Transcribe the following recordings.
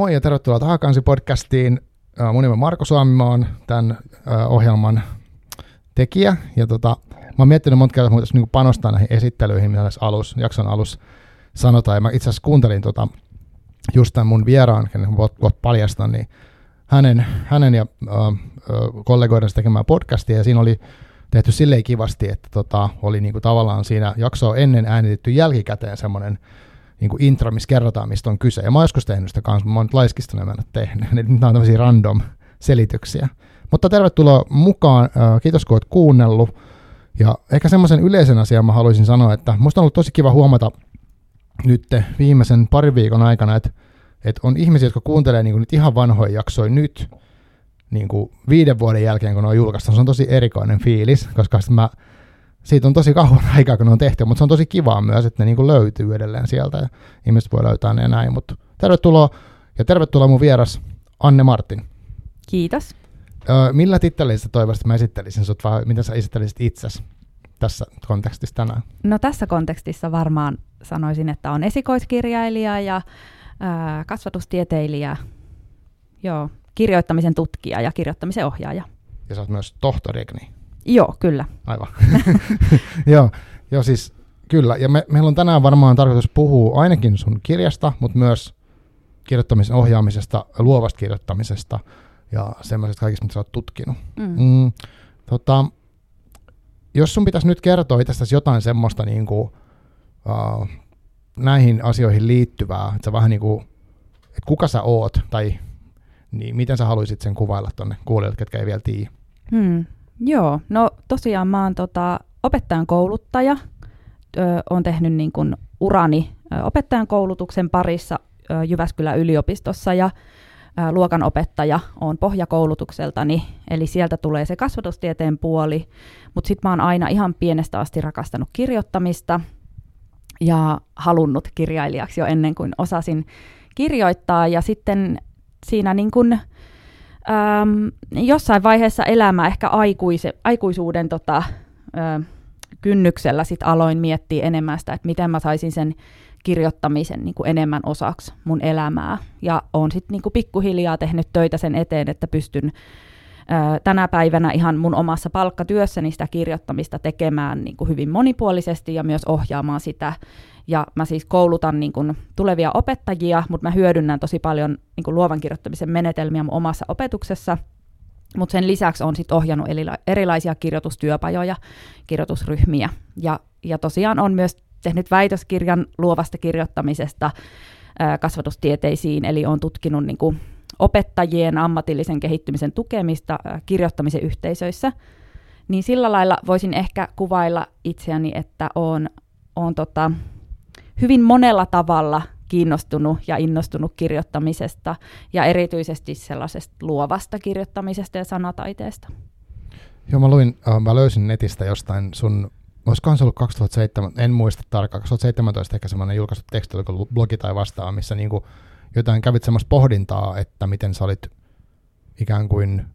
Moi ja tervetuloa Tahakansi podcastiin. Mun nimi on Marko Suomi, mä oon tämän ohjelman tekijä. Ja tota, mä oon miettinyt monta kertaa, että niin panostaa näihin esittelyihin, mitä tässä alus, jakson alussa sanotaan. Ja mä itse asiassa kuuntelin tota, just tämän mun vieraan, kenen voit, voit paljastaa, niin hänen, hänen ja äh, kollegoidensa tekemään podcastia, ja siinä oli tehty silleen kivasti, että tota, oli niinku tavallaan siinä jaksoa ennen äänitetty jälkikäteen semmoinen niin kuin intro, missä kerrotaan, mistä on kyse. Ja mä oon joskus tehnyt sitä kanssa, mutta mä oon nyt laiskistunut ja tehnyt. Nyt nämä on tämmöisiä random selityksiä. Mutta tervetuloa mukaan. Kiitos, kun oot kuunnellut. Ja ehkä semmoisen yleisen asian mä haluaisin sanoa, että musta on ollut tosi kiva huomata nyt viimeisen parin viikon aikana, että, että on ihmisiä, jotka kuuntelee niin kuin nyt ihan vanhoja jaksoja nyt, niin kuin viiden vuoden jälkeen, kun ne on julkaistu. Se on tosi erikoinen fiilis, koska mä siitä on tosi kauan aikaa, kun ne on tehty, mutta se on tosi kivaa myös, että ne niin kuin löytyy edelleen sieltä ja ihmiset voi löytää ne ja näin. Mutta tervetuloa ja tervetuloa mun vieras Anne Martin. Kiitos. Öö, millä tittelillä toivoisit, mä esittelisin sut vai miten sä esittelisit itsesi tässä kontekstissa tänään? No tässä kontekstissa varmaan sanoisin, että on esikoiskirjailija ja ää, kasvatustieteilijä, joo, kirjoittamisen tutkija ja kirjoittamisen ohjaaja. Ja sä oot myös tohtori, niin? Joo, kyllä. Aivan. joo, joo, siis kyllä. Ja me, meillä on tänään varmaan tarkoitus puhua ainakin sun kirjasta, mutta myös kirjoittamisen ohjaamisesta, luovasta kirjoittamisesta ja semmoisesta kaikista, mitä sä oot tutkinut. Mm. Mm, tota, jos sun pitäisi nyt kertoa itsestäsi jotain semmoista niin kuin, uh, näihin asioihin liittyvää, että sä vähän niin kuin, että kuka sä oot, tai niin miten sä haluaisit sen kuvailla tuonne kuulijoille, ketkä ei vielä tiedä? Hmm. Joo, no tosiaan mä oon tota, opettajan kouluttaja. Olen tehnyt niin kun urani opettajan koulutuksen parissa ö, Jyväskylän yliopistossa ja ö, luokanopettaja on pohjakoulutukseltani, eli sieltä tulee se kasvatustieteen puoli, mutta sitten mä oon aina ihan pienestä asti rakastanut kirjoittamista ja halunnut kirjailijaksi jo ennen kuin osasin kirjoittaa ja sitten siinä niin kun, äm, jossain vaiheessa elämää ehkä aikuise, aikuisuuden tota, ä, kynnyksellä sit aloin miettiä enemmän sitä, että miten mä saisin sen kirjoittamisen niin kuin enemmän osaksi mun elämää. Ja oon sitten niin pikkuhiljaa tehnyt töitä sen eteen, että pystyn tänä päivänä ihan mun omassa palkkatyössäni sitä kirjoittamista tekemään niin kuin hyvin monipuolisesti ja myös ohjaamaan sitä ja mä siis koulutan niin kun, tulevia opettajia, mutta mä hyödynnän tosi paljon niin kun, luovan kirjoittamisen menetelmiä mun omassa opetuksessa. Mutta sen lisäksi on sitten ohjannut erilaisia kirjoitustyöpajoja, kirjoitusryhmiä. Ja, ja tosiaan on myös tehnyt väitöskirjan luovasta kirjoittamisesta ää, kasvatustieteisiin, eli on tutkinut niin kun, opettajien ammatillisen kehittymisen tukemista ää, kirjoittamisen yhteisöissä. Niin sillä lailla voisin ehkä kuvailla itseäni, että on, on tota, hyvin monella tavalla kiinnostunut ja innostunut kirjoittamisesta ja erityisesti sellaisesta luovasta kirjoittamisesta ja sanataiteesta. Joo, mä luin, äh, mä löysin netistä jostain sun, olisikohan se ollut 2007, en muista tarkkaan, 2017 ehkä semmoinen julkaistu teksti, oliko blogi tai vastaava, missä niinku jotain kävit semmoista pohdintaa, että miten sä olit ikään kuin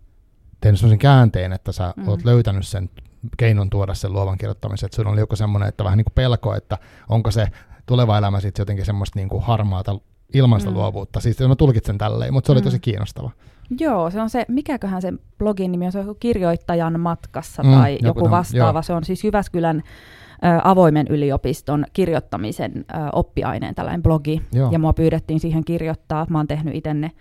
tehnyt semmoisen käänteen, että sä mm. oot löytänyt sen keinon tuoda sen luovan kirjoittamisen, että sulla oli joku semmoinen, että vähän niin kuin pelko, että onko se tuleva elämä sitten jotenkin semmoista niin kuin harmaata ilmaista mm. luovuutta. Siis mä tulkitsen tälleen, mutta se oli mm. tosi kiinnostava. Joo, se on se, mikäköhän se blogin nimi on, se on joku kirjoittajan matkassa mm, tai joku, joku vastaava. Joo. Se on siis Jyväskylän ö, avoimen yliopiston kirjoittamisen ö, oppiaineen tällainen blogi. Joo. Ja mua pyydettiin siihen kirjoittaa. Mä oon tehnyt itse ne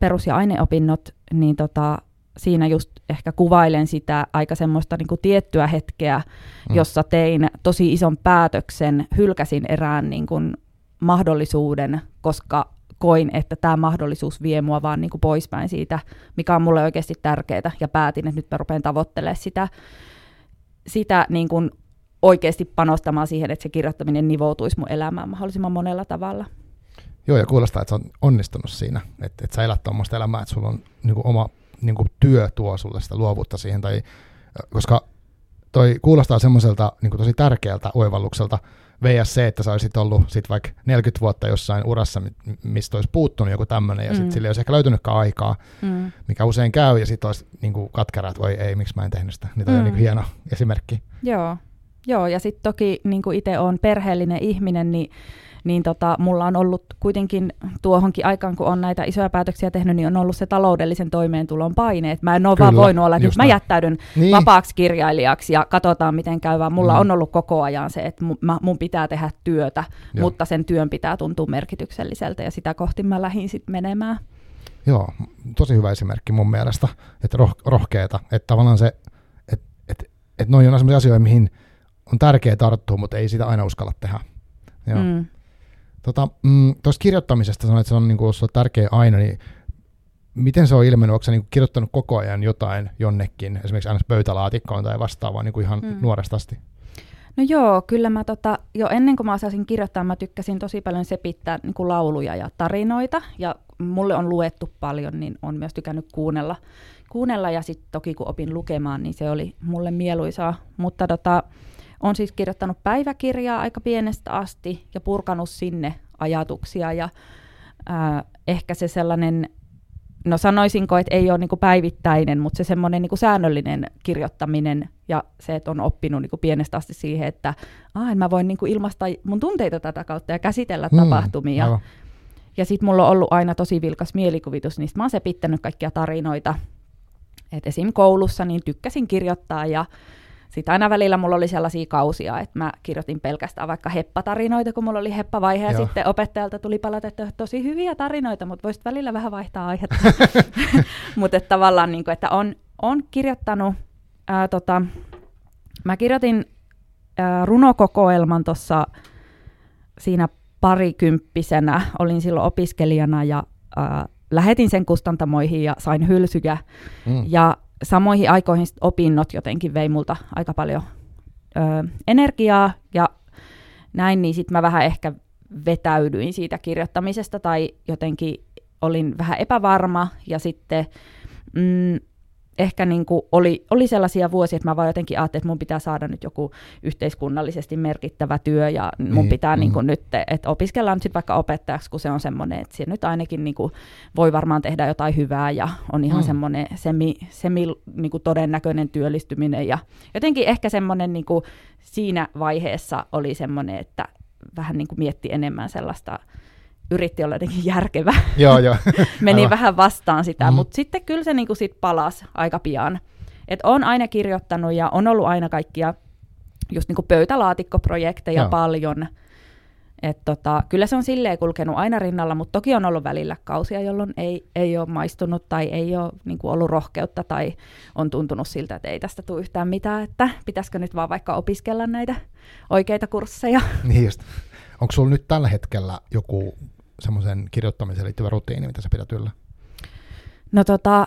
perus- ja aineopinnot, niin tota, siinä just ehkä kuvailen sitä aika semmoista niin kuin tiettyä hetkeä, mm. jossa tein tosi ison päätöksen, hylkäsin erään niin kuin mahdollisuuden, koska koin, että tämä mahdollisuus vie mua vaan niin kuin poispäin siitä, mikä on mulle oikeasti tärkeää, ja päätin, että nyt mä rupean tavoittelemaan sitä, sitä niin kuin oikeasti panostamaan siihen, että se kirjoittaminen nivoutuisi mun elämään mahdollisimman monella tavalla. Joo, ja kuulostaa, että sä on onnistunut siinä, että, että sä elät tuommoista elämää, että sulla on niin oma niin kuin työ tuo sulle sitä luovuutta siihen, tai, koska toi kuulostaa semmoiselta niin tosi tärkeältä oivallukselta, VSC, että sä olisit ollut sit vaikka 40 vuotta jossain urassa, mistä olisi puuttunut joku tämmöinen, ja sitten mm. sille ei olisi ehkä löytynytkään aikaa, mm. mikä usein käy, ja sitten olisi niin katkera, että voi ei, miksi mä en tehnyt sitä. Niin toi mm. on niin hieno esimerkki. Joo, Joo, ja sitten toki niin itse olen perheellinen ihminen, niin niin tota, mulla on ollut kuitenkin tuohonkin aikaan, kun on näitä isoja päätöksiä tehnyt, niin on ollut se taloudellisen toimeentulon paine. Et mä en ole Kyllä, vaan voinut olla, että mä jättäydyn niin. vapaaksi kirjailijaksi ja katsotaan miten käy, vaan mulla mm. on ollut koko ajan se, että mun pitää tehdä työtä, Joo. mutta sen työn pitää tuntua merkitykselliseltä ja sitä kohti mä lähdin sitten menemään. Joo, tosi hyvä esimerkki mun mielestä, että roh- rohkeeta, että tavallaan se, että et, et noin on sellaisia asioita, mihin on tärkeää tarttua, mutta ei sitä aina uskalla tehdä. Joo. Mm. Tota, mm, tuosta kirjoittamisesta sanoit, että se on niin kuin, tärkeä aina, niin miten se on ilmennyt? Onko se niin kirjoittanut koko ajan jotain jonnekin, esimerkiksi aina pöytälaatikkoon tai vastaavaan niin kuin ihan mm. nuoresta asti? No joo, kyllä mä tota, jo ennen kuin mä osasin kirjoittaa, mä tykkäsin tosi paljon sepittää niin kuin lauluja ja tarinoita, ja mulle on luettu paljon, niin on myös tykännyt kuunnella, kuunnella ja sitten toki kun opin lukemaan, niin se oli mulle mieluisaa, mutta tota, on siis kirjoittanut päiväkirjaa aika pienestä asti ja purkanut sinne ajatuksia ja ää, ehkä se sellainen, no sanoisinko, että ei ole niinku päivittäinen, mutta se semmoinen niinku säännöllinen kirjoittaminen ja se, että on oppinut niinku pienestä asti siihen, että ah, mä voin niinku ilmaista mun tunteita tätä kautta ja käsitellä mm, tapahtumia. Aivan. Ja sitten mulla on ollut aina tosi vilkas mielikuvitus, niin mä oon sepittänyt kaikkia tarinoita. Et esim. koulussa niin tykkäsin kirjoittaa ja sitten aina välillä mulla oli sellaisia kausia, että mä kirjoitin pelkästään vaikka heppatarinoita, kun mulla oli heppavaihe, ja sitten opettajalta tuli palata, että tosi hyviä tarinoita, mutta voisit välillä vähän vaihtaa aihetta. mutta tavallaan, niin kuin, että on, on kirjoittanut, ää, tota, mä kirjoitin ää, runokokoelman tuossa siinä parikymppisenä, olin silloin opiskelijana, ja ää, lähetin sen kustantamoihin ja sain hylsyjä, mm. ja samoihin aikoihin opinnot jotenkin vei multa aika paljon ö, energiaa ja näin, niin sitten mä vähän ehkä vetäydyin siitä kirjoittamisesta tai jotenkin olin vähän epävarma ja sitten mm, ehkä niin kuin oli, oli sellaisia vuosia, että mä vaan jotenkin ajattelin, että mun pitää saada nyt joku yhteiskunnallisesti merkittävä työ ja mun niin, pitää mm. niin kuin nyt, että opiskellaan nyt sitten vaikka opettajaksi, kun se on semmoinen, että siinä nyt ainakin niin kuin voi varmaan tehdä jotain hyvää ja on ihan mm. semmoinen semi, semi niin kuin todennäköinen työllistyminen ja jotenkin ehkä semmoinen niin kuin siinä vaiheessa oli semmoinen, että vähän niin kuin mietti enemmän sellaista yritti olla jotenkin järkevä. Joo, joo. Meni Aivan. vähän vastaan sitä, mm. mutta sitten kyllä se niinku sit palasi aika pian. Et on aina kirjoittanut ja on ollut aina kaikkia just niinku pöytälaatikkoprojekteja joo. paljon. Et tota, kyllä se on silleen kulkenut aina rinnalla, mutta toki on ollut välillä kausia, jolloin ei, ei ole maistunut tai ei ole niin kuin ollut rohkeutta tai on tuntunut siltä, että ei tästä tule yhtään mitään, että pitäisikö nyt vaan vaikka opiskella näitä oikeita kursseja. Niin just. Onko sulla nyt tällä hetkellä joku semmoisen kirjoittamiseen liittyvä rutiini, mitä sä pidät yllä? No tota,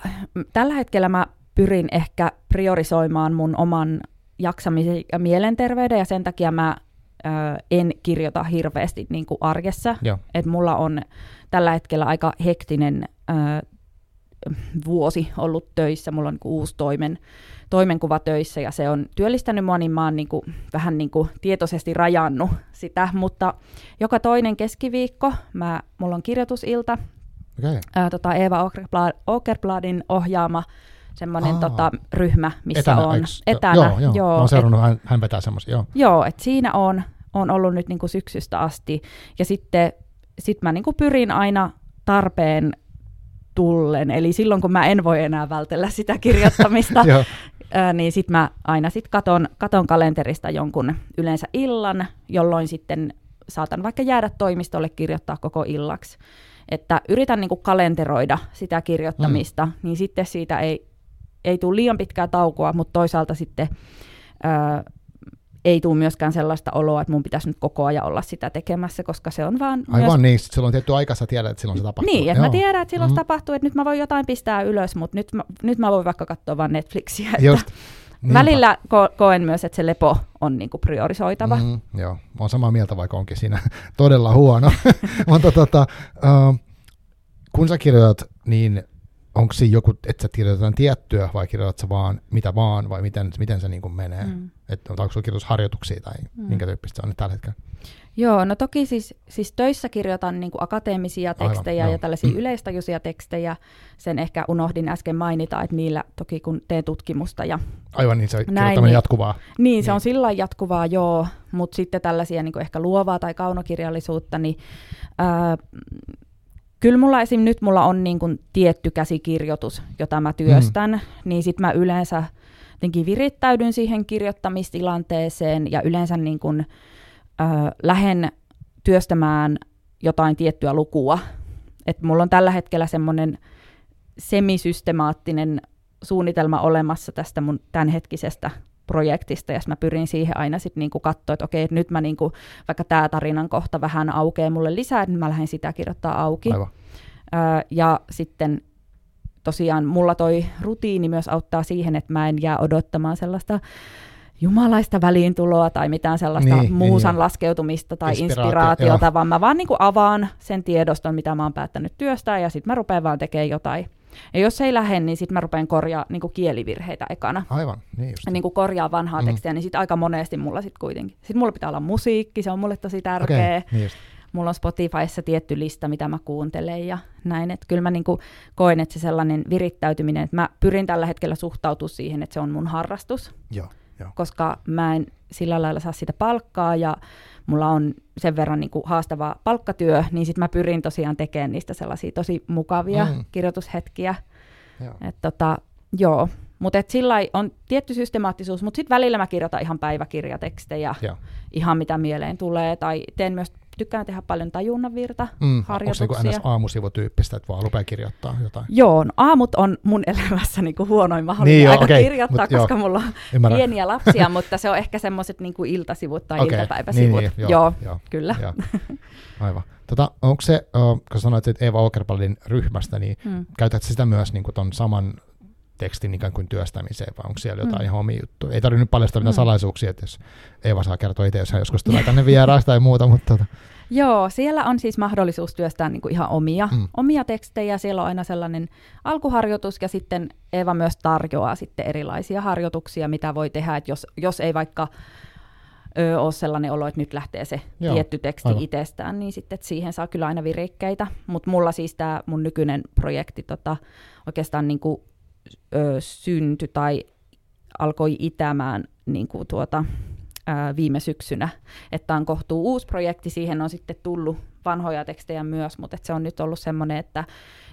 tällä hetkellä mä pyrin ehkä priorisoimaan mun oman jaksamisen ja mielenterveyden, ja sen takia mä ö, en kirjoita hirveästi niin kuin arjessa. Et mulla on tällä hetkellä aika hektinen ö, vuosi ollut töissä, mulla on niin uusi toimen, toimenkuva töissä ja se on työllistänyt mua, niin mä oon niin kuin, vähän niin kuin tietoisesti rajannut sitä, mutta joka toinen keskiviikko mä, mulla on kirjoitusilta, okay. ää, tota Eeva Okerbladin ohjaama semmoinen tota, ryhmä, missä etänä, on eks, etänä. Joo, joo. joo mä oon seurannut, et, hän, hän vetää semmoisia, joo. Joo, että siinä on, on ollut nyt niin kuin syksystä asti ja sitten sit mä niin kuin pyrin aina tarpeen tullen, eli silloin kun mä en voi enää vältellä sitä kirjoittamista, niin sitten mä aina sit katon, katon kalenterista jonkun yleensä illan, jolloin sitten saatan vaikka jäädä toimistolle kirjoittaa koko illaksi. Että yritän niinku kalenteroida sitä kirjoittamista, mm. niin sitten siitä ei, ei tule liian pitkää taukoa, mutta toisaalta sitten ää, ei tule myöskään sellaista oloa, että mun pitäisi nyt koko ajan olla sitä tekemässä, koska se on vaan... Aivan myös... niin, silloin tietty aika sä tiedät, että silloin se tapahtuu. Niin, että mä tiedän, että silloin mm. se tapahtuu, että nyt mä voin jotain pistää ylös, mutta nyt mä, nyt mä voin vaikka katsoa vaan Netflixiä. Että Just. Välillä ko- koen myös, että se lepo on niinku priorisoitava. Mm, joo, mä oon samaa mieltä, vaikka onkin siinä todella huono. Mutta tota, uh, kun sä kirjoitat, niin onko siinä joku, että sä kirjoitetaan tiettyä vai kirjoitat sä vaan mitä vaan vai miten, miten se niin kuin menee? Mm. Että onko sulla kirjoitusharjoituksia tai mm. minkä tyyppistä se on nyt tällä hetkellä? Joo, no toki siis, siis töissä kirjoitan niin kuin akateemisia tekstejä Aivan, ja tällaisia mm. yleistajuisia tekstejä. Sen ehkä unohdin äsken mainita, että niillä toki kun teen tutkimusta ja Aivan niin, se näin, niin, jatkuvaa. Niin, niin, se on sillä jatkuvaa, joo, mutta sitten tällaisia niin kuin ehkä luovaa tai kaunokirjallisuutta, niin ää, kyllä mulla esim. nyt mulla on niin kuin tietty käsikirjoitus, jota mä työstän, mm. niin sitten mä yleensä jotenkin virittäydyn siihen kirjoittamistilanteeseen ja yleensä niin kuin, äh, lähden työstämään jotain tiettyä lukua. Et mulla on tällä hetkellä semmoinen semisystemaattinen suunnitelma olemassa tästä mun tämänhetkisestä projektista, ja mä pyrin siihen aina sitten niinku katsoa, että okei, että nyt mä niinku, vaikka tämä tarinan kohta vähän aukeaa mulle lisää, niin mä lähden sitä kirjoittaa auki. Aivan. Öö, ja sitten tosiaan mulla toi rutiini myös auttaa siihen, että mä en jää odottamaan sellaista jumalaista väliintuloa tai mitään sellaista niin, muusan niin, laskeutumista tai Inspiraatio, inspiraatiota, joo. vaan mä vaan niin kuin avaan sen tiedoston, mitä mä oon päättänyt työstää, ja sitten mä rupean vaan tekemään jotain. Ja jos ei lähde, niin sitten mä rupean korjaa niin kuin kielivirheitä ekana. Aivan, niin just. Ja niin kuin korjaa vanhaa mm. tekstiä, niin sitten aika monesti mulla sitten kuitenkin. Sitten mulla pitää olla musiikki, se on mulle tosi tärkeä. Okay, niin just. Mulla on Spotifyssa tietty lista, mitä mä kuuntelen ja näin. Että kyllä mä niin kuin koen, että se sellainen virittäytyminen, että mä pyrin tällä hetkellä suhtautua siihen, että se on mun harrastus. Joo Joo. koska mä en sillä lailla saa sitä palkkaa ja mulla on sen verran niin kuin haastava palkkatyö, niin sitten mä pyrin tosiaan tekemään niistä sellaisia tosi mukavia mm. kirjoitushetkiä. Joo. Et tota, joo. Mutta sillä on tietty systemaattisuus, mutta sitten välillä mä kirjoitan ihan päiväkirjatekstejä, Joo. ihan mitä mieleen tulee, tai teen myös tykkään tehdä paljon tajunnan virta mm, harjoituksia. Onko se niin aamusivutyyppistä, että vaan rupeaa kirjoittaa jotain? Joo, no aamut on mun elämässä niin kuin huonoin mahdollinen niin aika okay, kirjoittaa, mut, koska joo, mulla on ymmärrän. pieniä lapsia, mutta se on ehkä semmoiset niin kuin iltasivut tai okay, iltapäiväsivut. Niin, niin, joo, joo, joo, kyllä. Joo. Aivan. Tota, onko se, kun sanoit, että Eeva Okerpallin ryhmästä, niin hmm. käytätkö sitä myös niin kuin ton saman tekstin ikään kuin työstämiseen, vai onko siellä jotain mm. ihan omia juttuja? Ei tarvitse nyt paljastaa mitään mm. salaisuuksia, että jos Eeva saa kertoa itse, jos hän joskus tulee tänne vieraasta tai muuta, mutta... Tota. Joo, siellä on siis mahdollisuus työstää niin kuin ihan omia, mm. omia tekstejä. Siellä on aina sellainen alkuharjoitus ja sitten Eeva myös tarjoaa sitten erilaisia harjoituksia, mitä voi tehdä, että jos, jos ei vaikka ö, ole sellainen olo, että nyt lähtee se Joo, tietty teksti aivan. itsestään, niin sitten että siihen saa kyllä aina virikkeitä. Mutta mulla siis tämä mun nykyinen projekti tota, oikeastaan niin kuin ö, syntyi tai alkoi itämään niin kuin tuota, ää, viime syksynä. Että on kohtuu uusi projekti, siihen on sitten tullut vanhoja tekstejä myös, mutta se on nyt ollut semmoinen, että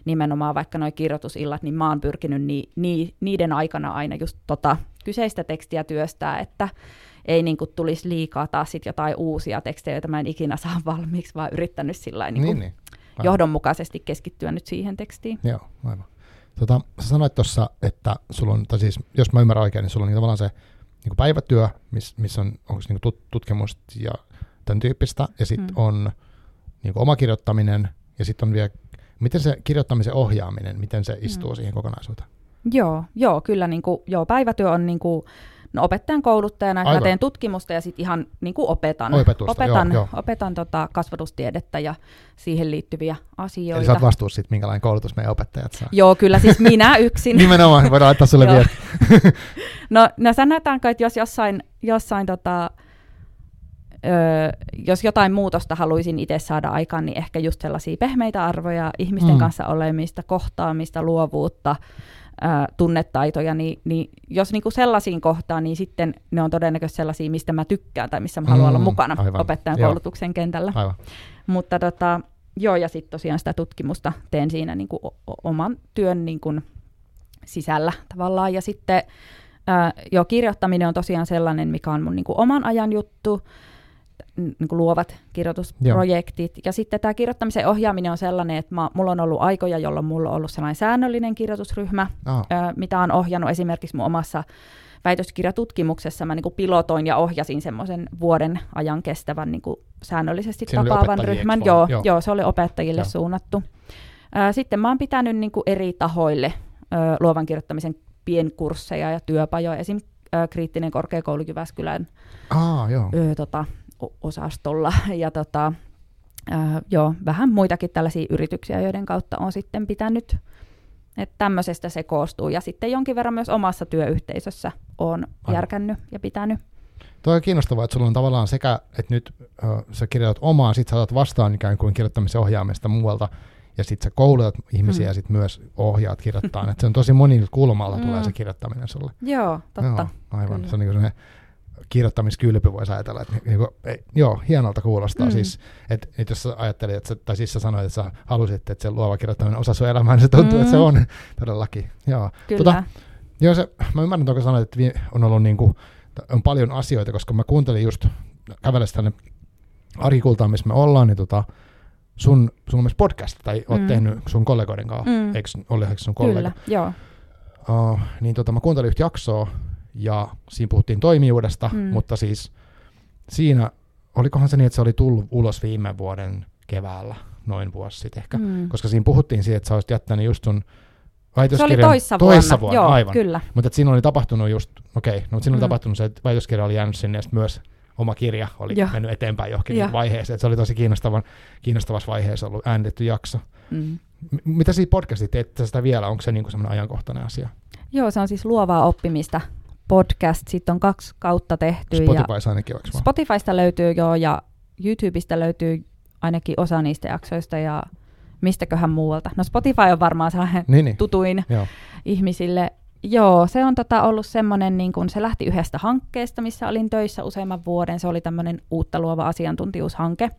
nimenomaan vaikka nuo kirjoitusillat, niin mä oon pyrkinyt ni, ni, niiden aikana aina just tota kyseistä tekstiä työstää, että ei niin kuin tulisi liikaa taas sit jotain uusia tekstejä, joita mä en ikinä saa valmiiksi, vaan yrittänyt sillä niin niin, niin. johdonmukaisesti keskittyä nyt siihen tekstiin. Joo, aivan. Tota, sä sanoit tuossa, että sulla on, tai siis, jos mä ymmärrän oikein, niin sulla on niin tavallaan se niin kuin päivätyö, missä miss on onko niin kuin tutkimusta ja tämän tyyppistä, ja sitten mm. on niin kuin oma kirjoittaminen, ja sitten on vielä, miten se kirjoittamisen ohjaaminen, miten se istuu mm. siihen kokonaisuuteen? Joo, joo kyllä niin kuin, joo, päivätyö on niin kuin, no opettajan kouluttajana, että mä teen tutkimusta ja sitten ihan niin kuin opetan, Opetusta, opetan, joo, joo. opetan tota kasvatustiedettä ja siihen liittyviä asioita. Eli sä oot vastuussa siitä, minkälainen koulutus meidän opettajat saa. Joo, kyllä siis minä yksin. Nimenomaan, voidaan laittaa sulle vielä. no, no sanotaanko, että jos jossain, jossain tota, Öö, jos jotain muutosta haluaisin itse saada aikaan, niin ehkä just sellaisia pehmeitä arvoja, ihmisten mm. kanssa olemista, kohtaamista, luovuutta, ää, tunnetaitoja, niin, niin jos niinku sellaisiin kohtaan, niin sitten ne on todennäköisesti sellaisia, mistä mä tykkään tai missä mä haluan mm, olla mukana aivan. opettajan joo. koulutuksen kentällä. Aivan. Mutta tota, joo, ja sitten tosiaan sitä tutkimusta teen siinä niinku o- oman työn niinku sisällä tavallaan. Ja sitten ää, joo, kirjoittaminen on tosiaan sellainen, mikä on mun niinku oman ajan juttu niin kuin luovat kirjoitusprojektit. Joo. Ja sitten tämä kirjoittamisen ohjaaminen on sellainen, että mä, mulla on ollut aikoja, jolloin mulla on ollut sellainen säännöllinen kirjoitusryhmä, oh. ö, mitä on ohjannut esimerkiksi mun omassa väitöskirjatutkimuksessa. Mä niin kuin pilotoin ja ohjasin semmoisen vuoden ajan kestävän niin kuin säännöllisesti Siinä tapaavan ryhmän. Joo, joo. joo, se oli opettajille joo. suunnattu. Ö, sitten mä oon pitänyt niin kuin eri tahoille ö, luovan kirjoittamisen pienkursseja ja työpajoja, esim. kriittinen korkeakoulu Jyväskylän ah, joo. Ö, tota, osastolla. Ja tota, äh, joo, vähän muitakin tällaisia yrityksiä, joiden kautta on sitten pitänyt Että tämmöisestä se koostuu. Ja sitten jonkin verran myös omassa työyhteisössä on järkännyt ja pitänyt. Toi on kiinnostavaa, että sulla on tavallaan sekä, että nyt äh, sä kirjoitat omaa, sit sä otat vastaan ikään kuin kirjoittamisen ohjaamista muualta, ja sitten sä koulutat ihmisiä Mm. ja sitten myös ohjaat kirjoittaa. Et se on tosi monikulmalla Mm. tulee se kirjoittaminen sulle. Joo, totta. Joo, aivan. Kyllä. Se on niin kuin kirjoittamiskylpy voisi ajatella. Että niin kuin, ei, joo, hienolta kuulostaa. Mm. Siis, että, että jos sä ajattelit, että sä, tai siis sä sanoit, että sä halusit, että se luova kirjoittaminen osa sun elämää, niin se tuntuu, mm. että se Mm. on todellakin. Joo. Kyllä. Tota, Joo, se, mä ymmärrän, että sanoit, että on ollut niin kuin, on paljon asioita, koska mä kuuntelin just kävellessä tänne Arkikultaan, missä me ollaan, niin tota, sun, sun myös podcast, tai oot Mm. tehnyt sun kollegoiden kanssa, Mm. eikö, oliko sun kollega? Kyllä, joo. Uh, niin tota, mä kuuntelin yhtä jaksoa, ja siinä puhuttiin toimijuudesta, Mm. mutta siis siinä, olikohan se niin, että se oli tullut ulos viime vuoden keväällä, noin vuosi sitten ehkä, Mm. koska siinä puhuttiin siitä, että sä olisit jättänyt just sun Se oli väitöskirjan toissa, toissa vuonna. vuonna, Joo, aivan. kyllä. Mutta siinä oli tapahtunut just, okei, no siinä oli Mm. tapahtunut se, että väitöskirja oli jäänyt sinne ja myös oma kirja oli Joo. mennyt eteenpäin johonkin niin vaiheeseen. Että se oli tosi kiinnostavan, kiinnostavassa vaiheessa ollut äänitetty jakso. Mm. M- mitä siinä podcastit, teette sitä vielä? Onko se niinku semmoinen ajankohtainen asia? Joo, se on siis luovaa oppimista podcast. Sitten on kaksi kautta tehty. ja Spotify ainakin, vaan? Spotifysta löytyy jo ja YouTubesta löytyy ainakin osa niistä jaksoista ja mistäköhän muualta. No Spotify on varmaan sellainen Niin, niin. tutuin Joo. ihmisille. Joo, se on tota ollut semmoinen, niin kun se lähti yhdestä hankkeesta, missä olin töissä useamman vuoden. Se oli tämmöinen uutta luova asiantuntijuushanke,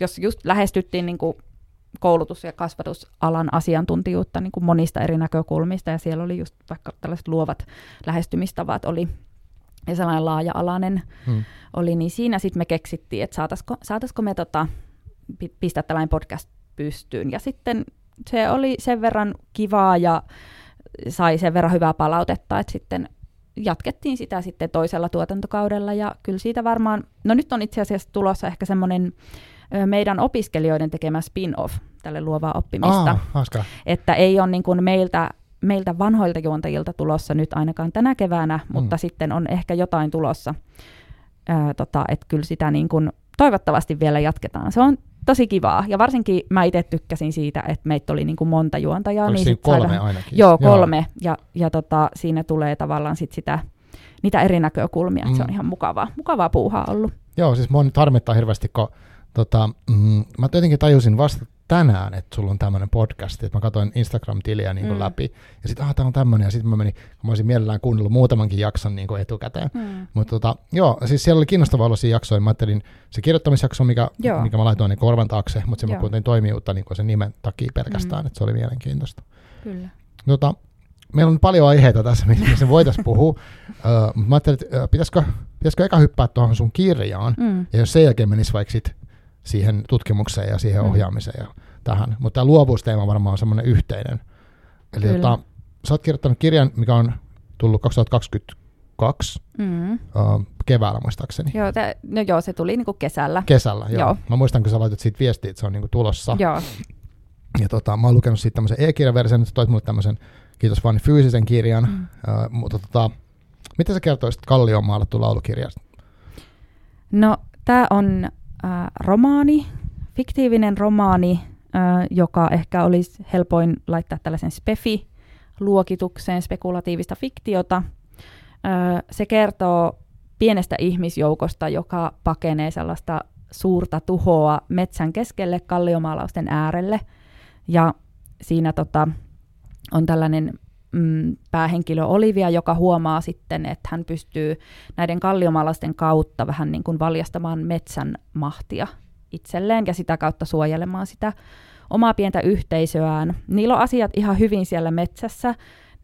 jos just lähestyttiin niin kuin koulutus- ja kasvatusalan asiantuntijuutta niin kuin monista eri näkökulmista, ja siellä oli just vaikka tällaiset luovat lähestymistavat oli, ja sellainen laaja-alainen Hmm. oli, niin siinä sitten me keksittiin, että saataisiko, saataisiko me tota, pi- pistää tällainen podcast pystyyn. Ja sitten se oli sen verran kivaa ja sai sen verran hyvää palautetta, että sitten jatkettiin sitä sitten toisella tuotantokaudella ja kyllä siitä varmaan, no nyt on itse asiassa tulossa ehkä semmoinen meidän opiskelijoiden tekemä spin-off tälle luovaa oppimista, Aa, hauskaa. että ei ole niin kuin meiltä, meiltä vanhoilta juontajilta tulossa nyt ainakaan tänä keväänä, mutta Mm. sitten on ehkä jotain tulossa, Ää, tota, että kyllä sitä niin kuin toivottavasti vielä jatketaan. Se on tosi kivaa, ja varsinkin mä itse tykkäsin siitä, että meitä oli niin kuin monta juontajaa. Oliko niin siinä kolme saadaan- ainakin? Joo, kolme, ja, ja tota, siinä tulee tavallaan sit sitä, niitä eri näkökulmia, että se on Mm. ihan mukavaa, mukavaa puuhaa ollut. Joo, siis mua nyt harmittaa hirveästi, kun tota, mm, mä jotenkin tajusin vasta tänään, että sulla on tämmöinen podcast, että mä katsoin Instagram-tiliä niin Mm. läpi, ja sitten, ah, tää on tämmöinen, ja sitten mä menin, mä olisin mielellään kuunnellut muutamankin jakson niin kuin etukäteen. Mm. Mutta tota, joo, siis siellä oli kiinnostavaa olla jaksoja. Mä ajattelin se kirjoittamisjakso, mikä, Joo. mikä mä laitoin niin korvan taakse, mutta se mä kuuntelin toimijuutta niin sen nimen takia pelkästään, Mm. että se oli mielenkiintoista. Kyllä. Tota, meillä on paljon aiheita tässä, missä voitaisiin puhua. Mut mä ajattelin, että ö, pitäisikö, pitäisikö eka hyppää tuohon sun kirjaan, Mm. ja jos sen jälkeen menisi vaikka sit siihen tutkimukseen ja siihen Mm. ohjaamiseen ja tähän. Mutta tämä luovuusteema varmaan on semmoinen yhteinen. Eli Kyllä. tota, sä oot kirjoittanut kirjan, mikä on tullut 2022 Mm. ö, keväällä muistaakseni. Joo, te, no joo, se tuli niinku kesällä. Kesällä, joo. Joo. Mä muistan, kun sä laitat siitä viestiä, että se on niinku tulossa. Joo, Ja tota, mä oon lukenut siitä tämmöisen e-kirjaversion, sä toit mulle tämmöisen, kiitos vaan fyysisen kirjan. Mm. Ö, mutta tota, mitä sä kertoisit Kallion maalattu laulukirjasta? No, tämä on äh, romaani, fiktiivinen romaani, äh, joka ehkä olisi helpoin laittaa tällaisen SPEFI-luokitukseen, spekulatiivista fiktiota. Äh, se kertoo pienestä ihmisjoukosta, joka pakenee sellaista suurta tuhoa metsän keskelle kalliomaalausten äärelle. Ja siinä tota, on tällainen mm, päähenkilö Olivia, joka huomaa sitten, että hän pystyy näiden kalliomalaisten kautta vähän niin kuin valjastamaan metsän mahtia itselleen ja sitä kautta suojelemaan sitä omaa pientä yhteisöään. Niillä on asiat ihan hyvin siellä metsässä,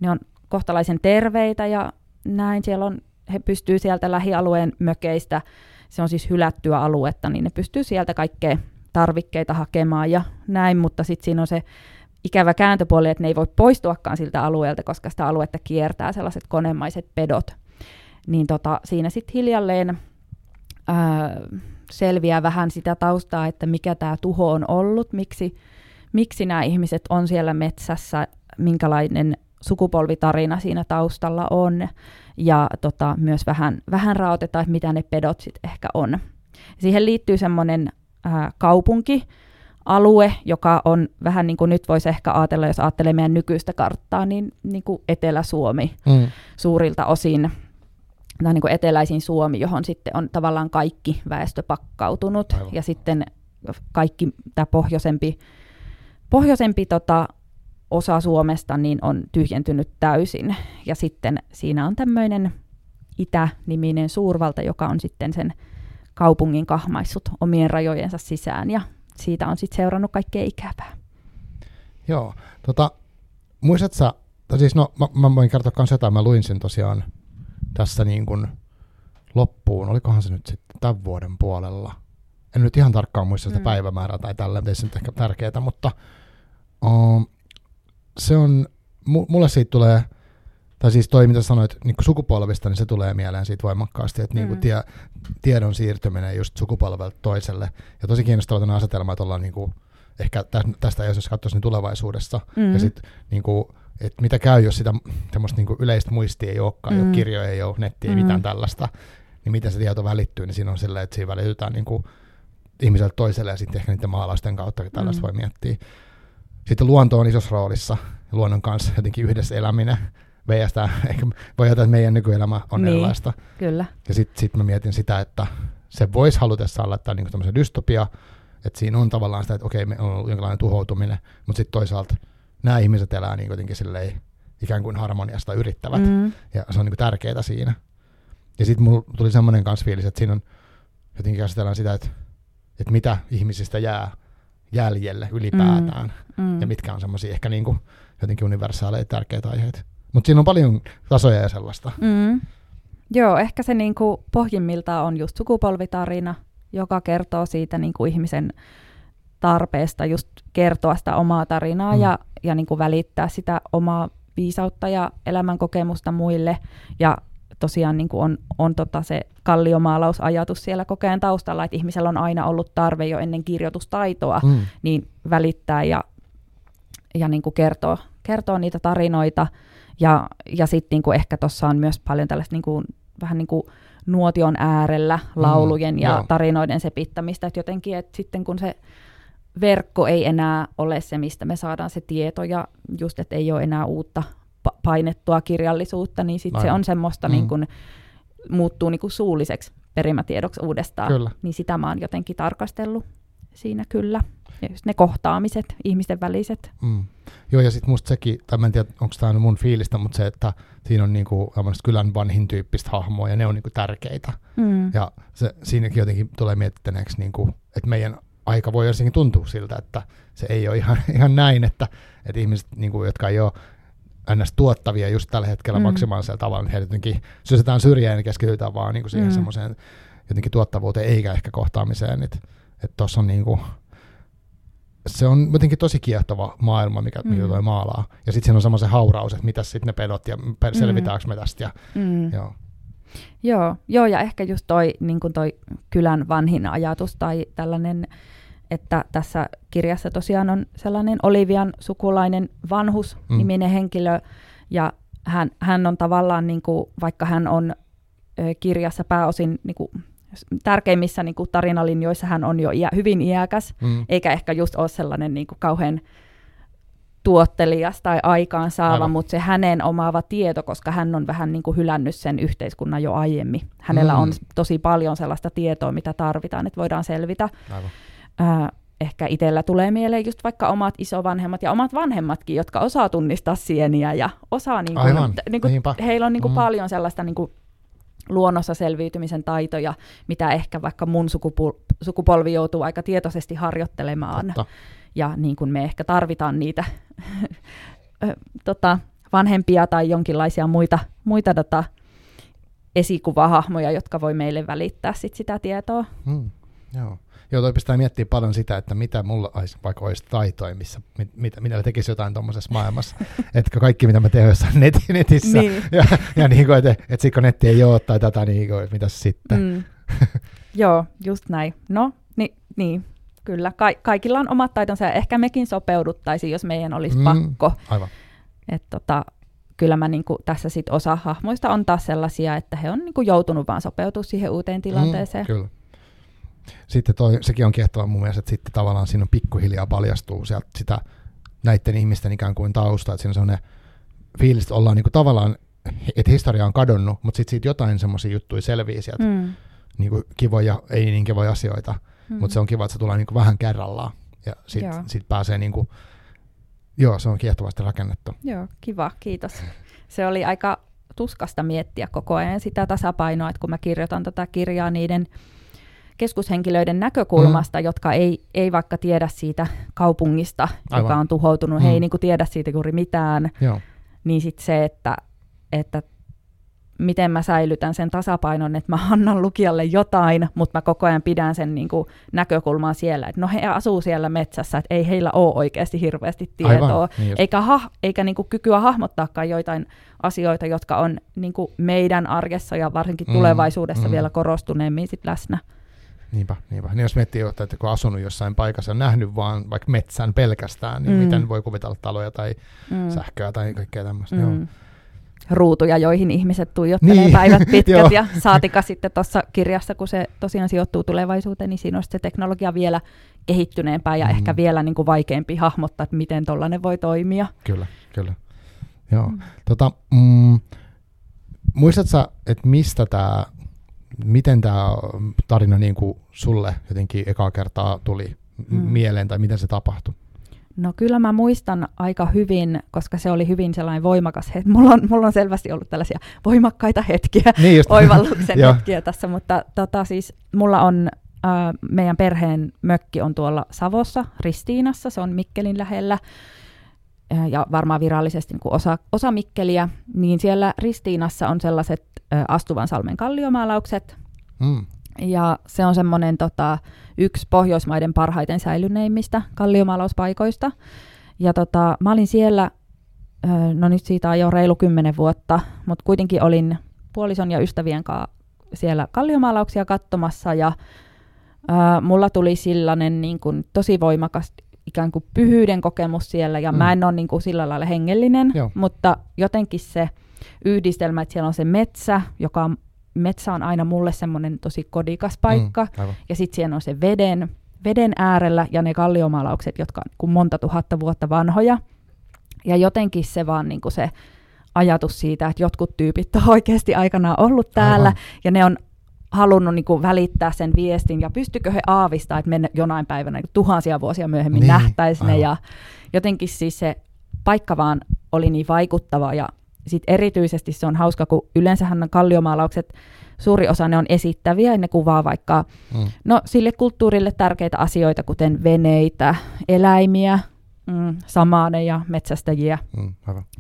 ne on kohtalaisen terveitä ja näin siellä on, he pystyy sieltä lähialueen mökeistä, se on siis hylättyä aluetta, niin ne pystyy sieltä kaikkea tarvikkeita hakemaan ja näin, mutta sitten siinä on se ikävä kääntöpuoli, että ne ei voi poistuakaan siltä alueelta, koska sitä aluetta kiertää sellaiset konemaiset pedot. Niin tota, siinä sitten hiljalleen ää, selviää vähän sitä taustaa, että mikä tämä tuho on ollut, miksi, miksi nämä ihmiset on siellä metsässä, minkälainen sukupolvitarina siinä taustalla on, ja tota, myös vähän, vähän raotetaan, että mitä ne pedot sitten ehkä on. Siihen liittyy semmoinen kaupunki, alue, joka on vähän niin kuin nyt voisi ehkä ajatella, jos ajattelee meidän nykyistä karttaa, niin, niin kuin Etelä-Suomi mm. suurilta osin, tai niin kuin eteläisin Suomi, johon sitten on tavallaan kaikki väestö pakkautunut, Aivan. ja sitten kaikki tämä pohjoisempi, pohjoisempi tota, osa Suomesta niin on tyhjentynyt täysin, ja sitten siinä on tämmöinen Itä-niminen suurvalta, joka on sitten sen kaupungin kahmaissut omien rajojensa sisään, ja siitä on sitten seurannut kaikkea ikävää. Joo, tota, muistatko sä, siis no mä, mä voin kertoa myös jotain, mä luin sen tosiaan tässä niin kuin loppuun, olikohan se nyt sitten tämän vuoden puolella. En nyt ihan tarkkaan muista sitä mm. päivämäärää tai tällä, ei se nyt ehkä tärkeää, mutta um, se on, mulle siitä tulee, tai siis toi mitä sanoit niin sukupolvista, niin se tulee mieleen siitä voimakkaasti, että niin kuin mm. tie, tiedon siirtyminen just sukupolvelta toiselle. Ja tosi kiinnostava tämä asetelma, että ollaan niin kuin, ehkä tästä jos katsoisi niin tulevaisuudessa. Mm. Ja sitten niin kuin, että mitä käy, jos sitä niin yleistä muistia ei olekaan, mm. ei ole kirjoja, ei ole nettiä, ei mm. mitään tällaista, niin miten se tieto välittyy, niin siinä on silleen, että siinä välitytään niin kuin ihmiseltä toiselle ja sitten ehkä niiden maalausten kautta tällaista mm. voi miettiä. Sitten luonto on isossa roolissa, luonnon kanssa jotenkin yhdessä eläminen. VStä, ehkä voi ajatella, että meidän nykyelämä on niin, erilaista. Kyllä. Ja sitten sit mä mietin sitä, että se voisi halutessa olla tämä niin dystopia, että siinä on tavallaan sitä, että okei, me on ollut jonkinlainen tuhoutuminen, mutta sitten toisaalta nämä ihmiset elää niin jotenkin silleen, ikään kuin harmoniasta yrittävät, mm. ja se on niin tärkeää siinä. Ja sitten mulla tuli semmoinen kanssa fiilis, että siinä on jotenkin käsitellään sitä, että, että mitä ihmisistä jää jäljelle ylipäätään, mm. Mm. ja mitkä on semmoisia ehkä niin kuin jotenkin universaaleja tärkeitä aiheita. Mutta siinä on paljon tasoja ja sellaista. Mm. Joo, ehkä se niin kuin pohjimmiltaan on just sukupolvitarina, joka kertoo siitä niin kuin ihmisen tarpeesta just kertoa sitä omaa tarinaa mm. ja, ja niin kuin välittää sitä omaa viisautta ja elämänkokemusta muille. Ja tosiaan niin kuin on, on tota se kalliomaalausajatus siellä kokeen taustalla, että ihmisellä on aina ollut tarve jo ennen kirjoitustaitoa mm. niin välittää ja, ja niin kuin kertoo, kertoo niitä tarinoita. Ja, ja sitten niin ehkä tuossa on myös paljon tällaista niin kuin, vähän niin kuin nuotion äärellä mm, laulujen mm, ja joo. tarinoiden sepittämistä, että jotenkin, että sitten kun se verkko ei enää ole se, mistä me saadaan se tieto, ja just, että ei ole enää uutta painettua kirjallisuutta, niin sitten se on semmoista, mm. niin kun, muuttuu niin kuin suulliseksi perimätiedoksi uudestaan. Kyllä. Niin sitä mä oon jotenkin tarkastellut siinä kyllä. Ja just ne kohtaamiset, ihmisten väliset. Mm. Joo, ja sitten musta sekin, tai mä en tiedä, onko tämä mun fiilistä, mutta se, että siinä on niinku kylän vanhin tyyppistä hahmoa, ja ne on niinku tärkeitä. Mm. Ja se, siinäkin jotenkin tulee miettineeksi, niinku, että meidän aika voi jotenkin tuntua siltä, että se ei ole ihan, ihan näin, että, että ihmiset, niinku, jotka ei ole ns. tuottavia just tällä hetkellä mm. maksimaalisella tavalla, niin heidät jotenkin sysätään syrjään ja keskitytään vaan niinku siihen mm. semmoiseen jotenkin tuottavuuteen eikä ehkä kohtaamiseen. Että et tuossa on niinku, se on jotenkin tosi kiehtova maailma, mikä, mm. toi maalaa. Ja sitten siinä on semmoisen hauraus, että mitä sitten ne pedot ja mm. selvitäänkö me tästä. Ja, mm. joo. Joo, joo, ja ehkä just toi, niin toi kylän vanhin ajatus tai tällainen, että tässä kirjassa tosiaan on sellainen Olivian sukulainen vanhus-niminen mm. henkilö, ja hän, hän on tavallaan, niin kuin, vaikka hän on ö, kirjassa pääosin niin kuin, tärkeimmissä niin kuin tarinalinjoissa hän on jo iä, hyvin iäkäs, mm. eikä ehkä just ole sellainen niin kuin kauhean tuottelias tai aikaansaava, mutta se hänen omaava tieto, koska hän on vähän niin kuin hylännyt sen yhteiskunnan jo aiemmin. Hänellä mm. on tosi paljon sellaista tietoa, mitä tarvitaan, että voidaan selvitä. Äh, ehkä itsellä tulee mieleen just vaikka omat isovanhemmat ja omat vanhemmatkin, jotka osaa tunnistaa sieniä ja osaa, niin kuin, Aivan. Niin kuin, heillä on niin kuin mm. paljon sellaista niin kuin luonnossa selviytymisen taitoja, mitä ehkä vaikka mun sukupol- sukupolvi joutuu aika tietoisesti harjoittelemaan. Totta. Ja niin kuin me ehkä tarvitaan niitä tota, vanhempia tai jonkinlaisia muita, muita tota, esikuvahahmoja, jotka voi meille välittää sit sitä tietoa. Hmm, joo. Joo, toi pistää miettiä paljon sitä, että mitä mulla olisi, vaikka olisi taitoja, missä, mit, mitä, mitä tekisi jotain tuommoisessa maailmassa. että kaikki, mitä mä teen jossain net, netissä, niin. ja, ja niin kuin, että, että sitten kun netti ei ole tai tätä, niin kuin, mitä sitten. Mm. Joo, just näin. No, ni, niin, kyllä. Ka- kaikilla on omat taitonsa ja ehkä mekin sopeuduttaisiin, jos meidän olisi mm, pakko. Aivan. Et tota, kyllä mä niinku, tässä sit osa hahmoista on taas sellaisia, että he on niinku joutunut vaan sopeutumaan siihen uuteen mm, tilanteeseen. Mm, kyllä. Sitten toi, sekin on kiehtova mun mielestä, että sitten tavallaan siinä on pikkuhiljaa paljastuu sieltä sitä näiden ihmisten ikään kuin tausta, että siinä on sellainen fiilis, että ollaan niin kuin tavallaan, että historia on kadonnut, mutta sitten siitä jotain semmoisia juttuja selviää sieltä, mm. niin kuin kivoja, ei niin kivoja asioita, mm. mutta se on kiva, että se tulee niin kuin vähän kerrallaan ja sitten sit pääsee niin kuin, joo, se on kiehtovasti rakennettu. Joo, kiva, kiitos. Se oli aika tuskasta miettiä koko ajan sitä tasapainoa, että kun mä kirjoitan tätä kirjaa niiden keskushenkilöiden näkökulmasta, mm. jotka ei, ei vaikka tiedä siitä kaupungista, Aivan. joka on tuhoutunut, mm. he ei mm. niin kuin tiedä siitä juuri mitään, Joo. niin sitten se, että, että miten mä säilytän sen tasapainon, että mä annan lukijalle jotain, mutta mä koko ajan pidän sen niin kuin näkökulmaa siellä, että no he asuu siellä metsässä, että ei heillä ole oikeasti hirveästi tietoa, Aivan, niin eikä, ha- eikä niin kuin kykyä hahmottaakaan joitain asioita, jotka on niin kuin meidän arjessa ja varsinkin mm, tulevaisuudessa mm. vielä korostuneemmin sit läsnä. Niinpä, niinpä. Niin jos miettii, että kun asunut jossain paikassa ja nähnyt vaan vaikka metsän pelkästään, niin mm. miten voi kuvitella taloja tai mm. sähköä tai kaikkea tämmöistä. Mm. Joo ruutuja, joihin ihmiset tuijottelee niin. päivät pitkät, ja saatika sitten tuossa kirjassa, kun se tosiaan sijoittuu tulevaisuuteen, niin siinä on se teknologia vielä kehittyneempää ja mm. ehkä vielä niin kuin vaikeampi hahmottaa, että miten tuollainen voi toimia. Kyllä, kyllä. Joo. Mm. Tota, mm, muistatko että mistä tämä, miten tämä tarina niin kuin sulle jotenkin ekaa kertaa tuli mm. mieleen, tai miten se tapahtui? No kyllä mä muistan aika hyvin, koska se oli hyvin sellainen voimakas hetki. Mulla on, mulla on selvästi ollut tällaisia voimakkaita hetkiä, niin just. oivalluksen hetkiä tässä, mutta tota, siis mulla on äh, meidän perheen mökki on tuolla Savossa, Ristiinassa, se on Mikkelin lähellä, äh, ja varmaan virallisesti niin kuin osa, osa Mikkeliä, niin siellä Ristiinassa on sellaiset äh, Astuvan salmen kalliomaalaukset, mm. Ja se on semmoinen tota, yksi Pohjoismaiden parhaiten säilyneimmistä kalliomaalauspaikoista. Ja tota, mä olin siellä, no nyt siitä on jo reilu kymmenen vuotta, mutta kuitenkin olin puolison ja ystävien kanssa siellä kalliomaalauksia katsomassa ja ää, mulla tuli sellainen niin kuin, tosi voimakas ikään kuin pyhyyden kokemus siellä ja mm. mä en ole niin kuin, sillä lailla hengellinen, Joo. mutta jotenkin se yhdistelmä, että siellä on se metsä, joka on metsä on aina mulle semmoinen tosi kodikas paikka, mm, ja sitten siellä on se veden, veden äärellä ja ne kalliomaalaukset, jotka on niin monta tuhatta vuotta vanhoja. Ja jotenkin se vaan niin kuin se ajatus siitä, että jotkut tyypit on oikeasti aikanaan ollut täällä, Aivan. ja ne on halunnut niin kuin välittää sen viestin, ja pystykö he aavistaa, että me jonain päivänä niin tuhansia vuosia myöhemmin niin, nähtäisiin ne, ja jotenkin siis se paikka vaan oli niin vaikuttava, ja sitten erityisesti se on hauska, kun yleensähän kalliomaalaukset, suuri osa ne on esittäviä ja ne kuvaa vaikka mm. no, sille kulttuurille tärkeitä asioita, kuten veneitä, eläimiä, mm, samaaneja, metsästäjiä, mm,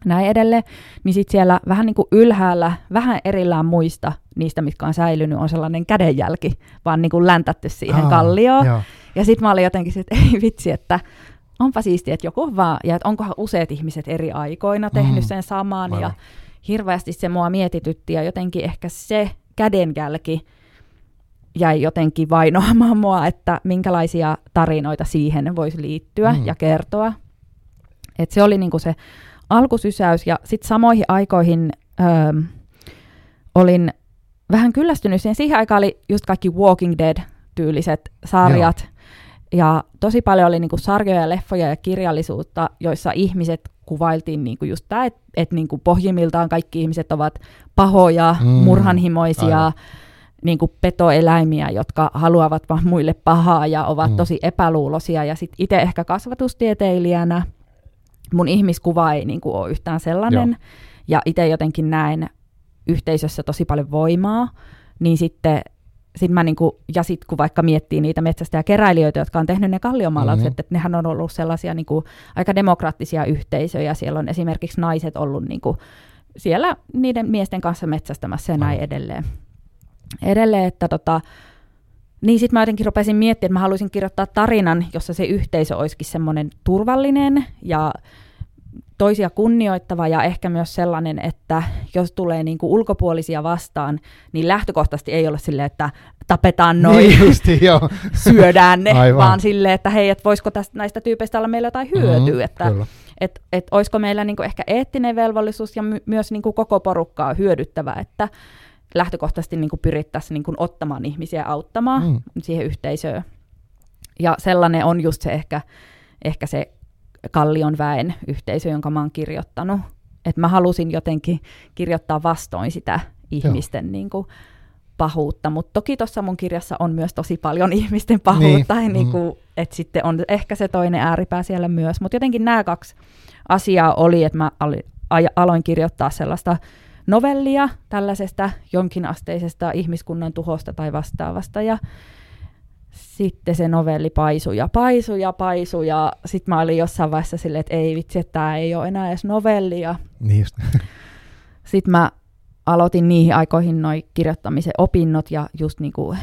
näin edelleen. Niin sitten siellä vähän niin kuin ylhäällä, vähän erillään muista niistä, mitkä on säilynyt, on sellainen kädenjälki, vaan niin kuin läntätty siihen Aa, kallioon. Joo. Ja sitten mä olin jotenkin, että ei vitsi, että onpa siistiä, että joku vaan, ja että onkohan useat ihmiset eri aikoina tehnyt mm. sen saman, Aivan. ja hirveästi se mua mietitytti, ja jotenkin ehkä se kädenjälki jäi jotenkin vainoamaan mua, että minkälaisia tarinoita siihen voisi liittyä mm. ja kertoa. Et se oli niinku se alkusysäys, ja sitten samoihin aikoihin öö, olin vähän kyllästynyt siihen. Siihen aikaan oli just kaikki Walking Dead-tyyliset sarjat, Joo. Ja tosi paljon oli niinku sarjoja, leffoja ja kirjallisuutta, joissa ihmiset kuvailtiin niinku just tämä, että et niinku pohjimmiltaan kaikki ihmiset ovat pahoja, mm, murhanhimoisia, aivan. niinku petoeläimiä, jotka haluavat vaan muille pahaa ja ovat mm. tosi epäluuloisia. Ja sitten itse ehkä kasvatustieteilijänä mun ihmiskuva ei niinku ole yhtään sellainen. Joo. Ja itse jotenkin näen yhteisössä tosi paljon voimaa, niin sitten sit mä niinku, ja sitten kun vaikka miettii niitä metsästä ja keräilijöitä, jotka on tehnyt ne kalliomaalaukset, mm-hmm. että nehän on ollut sellaisia niinku, aika demokraattisia yhteisöjä. Siellä on esimerkiksi naiset ollut niinku, siellä niiden miesten kanssa metsästämässä ja näin edelleen. Edelleen, että tota, niin sitten mä jotenkin rupesin miettimään, että mä haluaisin kirjoittaa tarinan, jossa se yhteisö olisikin semmoinen turvallinen ja toisia kunnioittava ja ehkä myös sellainen, että jos tulee niin kuin ulkopuolisia vastaan, niin lähtökohtaisesti ei ole silleen, että tapetaan noin, niin justi, joo. syödään ne, Aivan. vaan silleen, että hei, että voisiko tästä, näistä tyypeistä olla meillä jotain hyötyä, mm-hmm, että et, et olisiko meillä niin kuin ehkä eettinen velvollisuus ja my, myös niin kuin koko porukkaa hyödyttävä, että lähtökohtaisesti niin kuin pyrittäisiin niin kuin ottamaan ihmisiä auttamaan Mm. siihen yhteisöön. Ja sellainen on just se ehkä, ehkä se Kallion väen yhteisö, jonka mä oon kirjoittanut. Että mä halusin jotenkin kirjoittaa vastoin sitä ihmisten niin kuin, pahuutta, mutta toki tuossa mun kirjassa on myös tosi paljon ihmisten pahuutta, Niin, niin, niin mm. kuin, että sitten on ehkä se toinen ääripää siellä myös, mutta jotenkin nämä kaksi asiaa oli, että mä aloin kirjoittaa sellaista novellia tällaisesta jonkinasteisesta ihmiskunnan tuhosta tai vastaavasta, ja sitten se novelli paisui ja paisui ja paisui, ja sitten mä olin jossain vaiheessa silleen, että ei vitsi, että tämä ei ole enää edes novelli, ja Niin just. sitten mä aloitin niihin aikoihin noi kirjoittamisen opinnot ja just niinku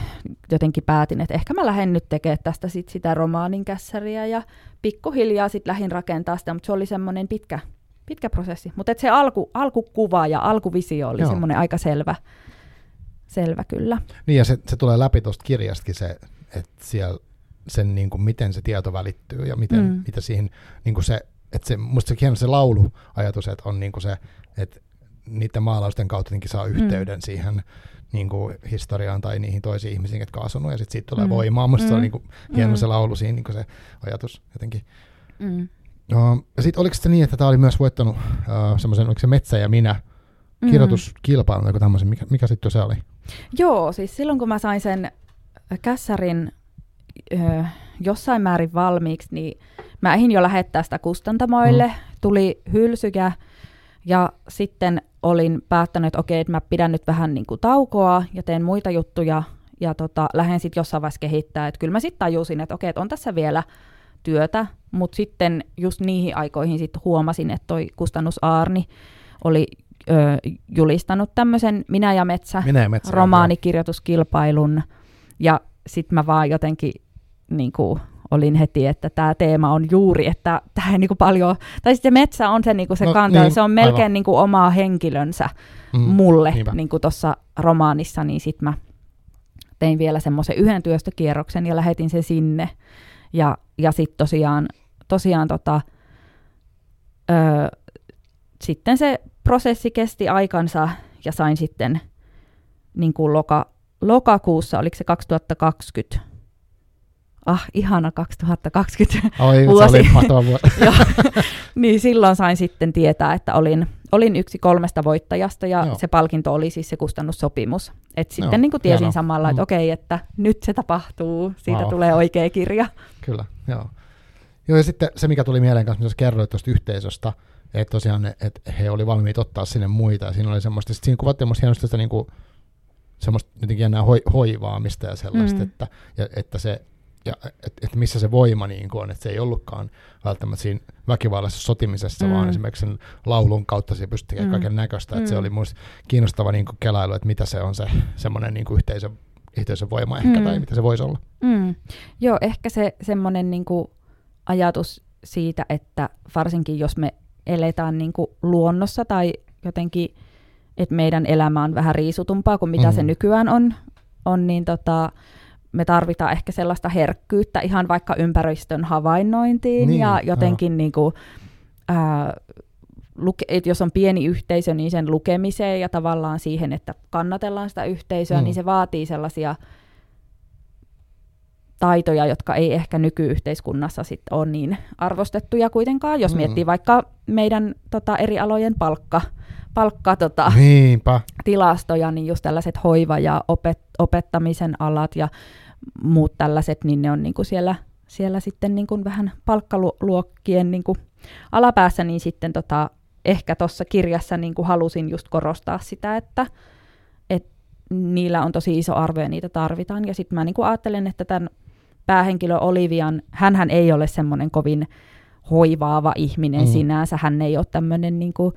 jotenkin päätin, että ehkä mä lähden nyt tekemään tästä sit sitä romaanin kässäriä ja pikkuhiljaa sitten lähdin rakentaa sitä, mutta se oli semmoinen pitkä, pitkä prosessi. Mutta se alku, alkukuva ja alkuvisio oli semmoinen aika selvä, selvä kyllä. Niin ja se, se tulee läpi tuosta kirjastakin se, että siellä sen niin kuin, miten se tieto välittyy ja miten, Mm. mm. mitä siihen, niin kuin se, että se, musta se hieno se lauluajatus, että on niin kuin se, että niiden maalausten kautta saa yhteyden mm. siihen niin kuin historiaan tai niihin toisiin ihmisiin, jotka on asunut, ja sitten siitä tulee Mm. mm. voimaa. Musta mm. se on Mm. niin kuin, hieno Mm. se laulu siinä, niin kuin se ajatus jotenkin. Mm. No, ja sitten oliko se niin, että tämä oli myös voittanut uh, semmoisen, oliko se Metsä ja minä Mm. kirjoituskilpailun, tai tämmöisen, mikä, mikä sitten se oli? Joo, siis silloin kun mä sain sen kässärin ö, jossain määrin valmiiksi, niin mä ehdin jo lähettää sitä kustantamoille, mm. tuli hylsyjä ja sitten olin päättänyt, että okei, että mä pidän nyt vähän niin kuin taukoa ja teen muita juttuja ja tota, lähden sitten jossain vaiheessa kehittää. Että kyllä mä sitten tajusin, että okei, että on tässä vielä työtä, mutta sitten just niihin aikoihin sitten huomasin, että toi kustannus Aarni oli ö, julistanut tämmöisen Minä ja Metsä Minä ja Metsä. romaanikirjoituskilpailun ja sitten mä vaan jotenkin niin kuin, olin heti, että tämä teema on juuri, että tämä niin kuin paljon, tai sitten se metsä on se, niin kuin se No, kanta, niin, se on melkein aivan. niin kuin omaa henkilönsä Mm, mulle niinpä. niin kuin tuossa romaanissa, niin sitten mä tein vielä semmoisen yhden työstökierroksen ja lähetin sen sinne. Ja, ja sitten tosiaan, tosiaan tota, ö, sitten se prosessi kesti aikansa ja sain sitten niin kuin loka, lokakuussa, oliko se 2020, ah ihana 2020, Oi, se vuosi. oli. Joo. niin silloin sain sitten tietää, että olin, olin yksi kolmesta voittajasta ja Joo. se palkinto oli siis se kustannussopimus. Et sitten Joo, niin kuin tiesin hienoa. samalla, että Mm. okei, että nyt se tapahtuu, siitä Wow. tulee oikea kirja. Kyllä, joo. Joo, ja sitten se, mikä tuli mieleen kanssa, mitä kerroit tuosta yhteisöstä, että tosiaan, että he oli valmiit ottaa sinne muita, ja siinä oli semmoista, sit siinä kuvattiin hienosti sitä niinku, semmoista jotenkin enää hoi, hoivaamista ja sellaista, Mm. että, ja, että se, ja että et missä se voima niin kuin on, että se ei ollutkaan välttämättä siinä väkivallisessa sotimisessa, mm. Vaan esimerkiksi sen laulun kautta se pystyi tekemään Mm. kaiken näköistä, että se Mm. oli musta kiinnostava niin kuin kelailu, että mitä se on se semmoinen niin kuin yhteisön, yhteisön voima ehkä, Mm. tai mitä se voisi olla. Mm. Joo, ehkä se semmoinen niin kuin ajatus siitä, että varsinkin jos me eletään niin kuin luonnossa tai jotenkin, että meidän elämä on vähän riisutumpaa kuin mitä mm. se nykyään on, on niin tota, me tarvitaan ehkä sellaista herkkyyttä ihan vaikka ympäristön havainnointiin Niin, ja jotenkin niin kuin, ää, luke, et jos on pieni yhteisö, niin sen lukemiseen ja tavallaan siihen, että kannatellaan sitä yhteisöä, Mm. niin se vaatii sellaisia taitoja, jotka ei ehkä nykyyhteiskunnassa sit ole niin arvostettuja kuitenkaan. Jos Mm. miettii vaikka meidän tota, eri alojen palkka, palkka tota, Niinpä. tilastoja, niin just tällaiset hoiva- ja opet, opettamisen alat ja muut tällaiset, niin ne on niinku siellä, siellä sitten niinku vähän palkkaluokkien niinku alapäässä, niin sitten tota, ehkä tuossa kirjassa niinku halusin just korostaa sitä, että et niillä on tosi iso arvo ja niitä tarvitaan. Ja sitten mä niinku ajattelen, että tämän päähenkilö Olivian, hän ei ole semmoinen kovin hoivaava ihminen Mm. sinänsä, hän ei ole tämmöinen niinku,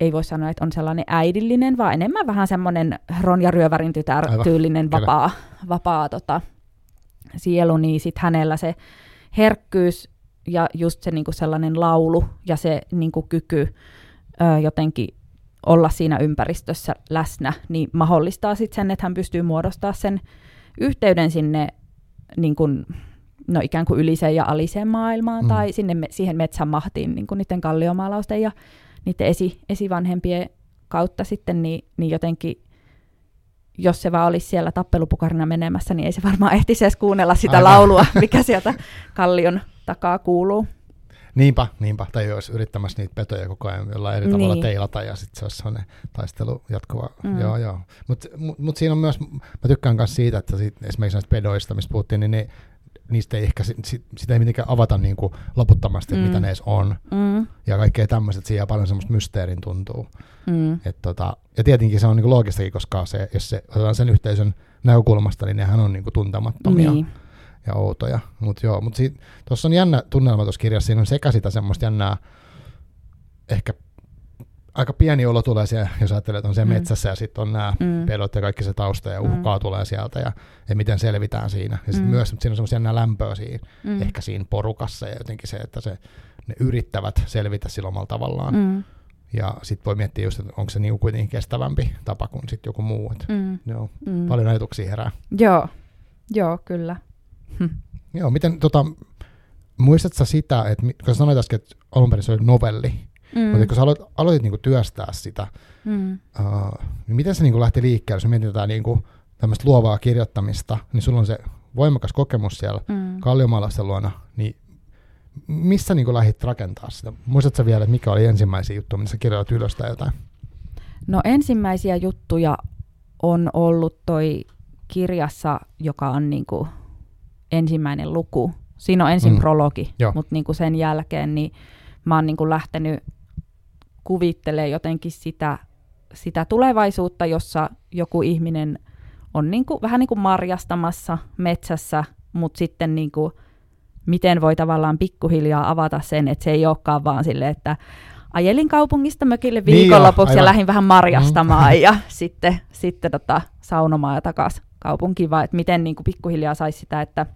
ei voi sanoa, että on sellainen äidillinen, vaan enemmän vähän semmoinen Ronja Ryövärin tytär Aivan, tyylinen kyllä. vapaa, vapaa tota, sielu, niin sitten hänellä se herkkyys ja just se niinku sellainen laulu ja se niinku kyky ö, jotenkin olla siinä ympäristössä läsnä, niin mahdollistaa sitten sen, että hän pystyy muodostamaan sen yhteyden sinne niin kuin, no ikään kuin yliseen ja aliseen maailmaan Mm. tai sinne me, siihen metsän mahtiin niin niiden kalliomaalausten ja niiden esi, esivanhempien kautta sitten, niin, niin jotenkin jos se vaan olisi siellä tappelupukarina menemässä, niin ei se varmaan ehtisi edes kuunnella sitä Aivan. laulua, mikä sieltä kallion takaa kuuluu. Niinpä, niinpä. Tai olisi yrittämässä niitä petoja koko ajan jollain eri tavalla Niin. teilata ja sitten se olisi sellainen taistelu jatkuva. Mm. Mm. Joo, joo. Mutta mut, mut siinä on myös, mä tykkään myös siitä, että siitä, esimerkiksi näistä pedoista, mistä puhuttiin, niin ne, niistä ei ehkä, sit, sit, sitä ei mitenkään avata niin kuin loputtomasti, mm. Mitä ne edes on. Mm, Ja kaikkea tämmöiset, siinä jää paljon semmoista mysteerin tuntuu. mm, Et tota, ja tietenkin se on niin loogistakin, koska se, jos se otetaan sen yhteisön näkökulmasta, niin nehän on niin kuin tuntemattomia niin. ja outoja. Mutta joo, mutta tuossa on jännä tunnelma tuossa kirjassa, siinä on sekä sitä semmoista jännää, ehkä aika pieni olo tulee siellä, jos ajattelee, että on siellä Mm. metsässä ja sitten on nämä Mm. pedot ja kaikki se tausta ja Mm. uhkaa mm. tulee sieltä ja, ja miten selvitään siinä. Ja sitten Mm. myös siinä on semmoista jännää lämpöä siinä, Mm. ehkä siinä porukassa ja jotenkin se, että se, ne yrittävät selvitä sillä omalla tavallaan. Mm. Ja sitten voi miettiä just, että onko se niinku kuitenkin kestävämpi tapa kuin sitten joku muu. Et, mm, joo, mm. paljon ajatuksia herää. Joo, joo, kyllä. Hm. Joo, miten, tota, muistatko sitä, että kun sanoit äsken, että alun perin se oli novelli, mm. Mutta kun sä aloit, aloitit niinku työstää sitä, mm, uh, niin miten se niinku lähti liikkeelle, jos mietitään niinku tämmöistä luovaa kirjoittamista, niin sulla on se voimakas kokemus siellä mm. kalliomalaisten luona, niin missä niinku lähdit rakentaa sitä? Muistatko vielä, että mikä oli ensimmäisiä juttuja, missä kirjoitat ylös tai jotain? No ensimmäisiä juttuja on ollut toi kirjassa, joka on niinku ensimmäinen luku. Siinä on ensin Mm. prologi, mutta niinku sen jälkeen niin mä oon niinku lähtenyt kuvittelemaan jotenkin sitä, sitä tulevaisuutta, jossa joku ihminen on niinku, vähän niin kuin marjastamassa metsässä, mutta sitten niinku, miten voi tavallaan pikkuhiljaa avata sen, että se ei olekaan vaan silleen, että ajelin kaupungista mökille Niin viikonlopuksi ja aivan. lähdin vähän marjastamaan ja sitten, sitten tota, saunomaan ja takaisin kaupunkiin, vaan että miten niin kuin pikkuhiljaa saisi sitä, että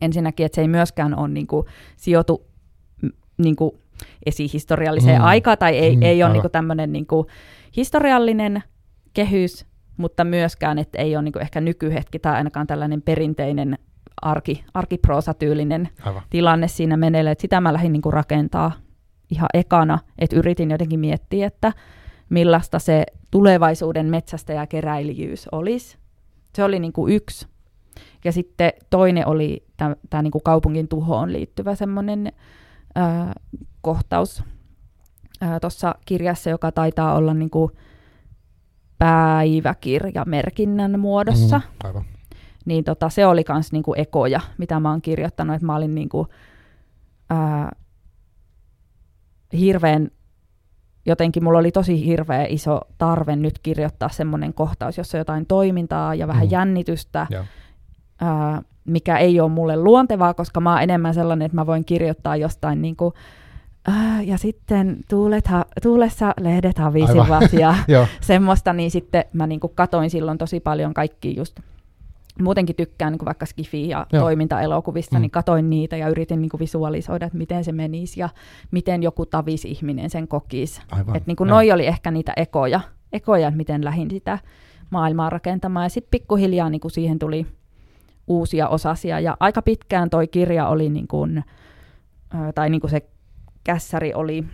ensinnäkin, että se ei myöskään ole niin kuin, sijoitu mm, niin kuin esihistorialliseen Mm. aikaan, tai ei, Mm, ei ole niin kuin tämmöinen niin kuin historiallinen kehys, mutta myöskään, että ei ole niin kuin ehkä nykyhetki tai ainakaan tällainen perinteinen arki, arkiproosatyylinen Aivan. tilanne siinä että sitä mä lähdin niin kuin rakentaa ihan ekana, että yritin jotenkin miettiä, että millaista se tulevaisuuden metsästä ja keräilijyys olisi. Se oli niin kuin yksi. Ja sitten toinen oli tämä niin kuin kaupungin tuhoon liittyvä semmoinen kohtaus tuossa kirjassa, joka taitaa olla niin kuin päiväkirjamerkinnän muodossa. Mm, aivan. Niin tota, se oli kans niinku ekoja, mitä mä oon kirjoittanut, että mä olin niinku, ää, hirveän, jotenkin mulla oli tosi hirveä iso tarve nyt kirjoittaa semmoinen kohtaus, jossa on jotain toimintaa ja vähän Mm. jännitystä, Joo. ää, mikä ei ole mulle luontevaa, koska mä oon enemmän sellainen, että mä voin kirjoittaa jostain niinku, ää, ja sitten tuulet ha- tuulessa lehdet havisivat ja semmoista, niin sitten mä niinku katoin silloin tosi paljon kaikki just, muutenkin tykkään niinku vaikka skifi- ja Joo. toimintaelokuvista, Mm. niin katoin niitä ja yritin niinku visualisoida, että miten se menisi ja miten joku tavis ihminen sen kokisi. Että niinku Joo. noi oli ehkä niitä ekoja, ekoja, että miten lähdin sitä maailmaa rakentamaan. Ja sitten pikkuhiljaa niinku siihen tuli uusia osasia. Ja aika pitkään toi kirja oli, niinku, ö, tai niinku se kässäri oli,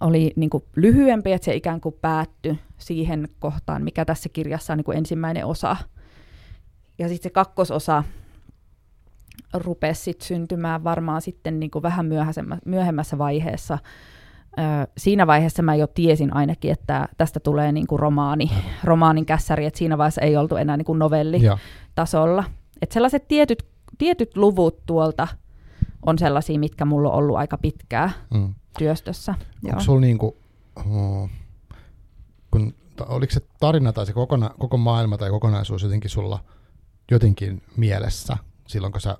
oli niinku lyhyempi, että se ikään kuin päättyi siihen kohtaan, mikä tässä kirjassa on niinku ensimmäinen osa. Ja sitten se kakkososa rupesi sit syntymään varmaan sitten niinku vähän myöhäisemmä- myöhemmässä vaiheessa. Ö, siinä vaiheessa mä jo tiesin ainakin, että tästä tulee niinku romaani, romaanin kässäri, että siinä vaiheessa ei oltu enää niinku novelli Joo. tasolla. Et sellaiset tietyt, tietyt luvut tuolta on sellaisia, mitkä mulla on ollut aika pitkää Mm. työstössä. Joo. Onko sulla niinku, oh, kun, oliko se tarina tai se kokona, koko maailma tai kokonaisuus jotenkin sulla jotenkin mielessä silloin, kun sä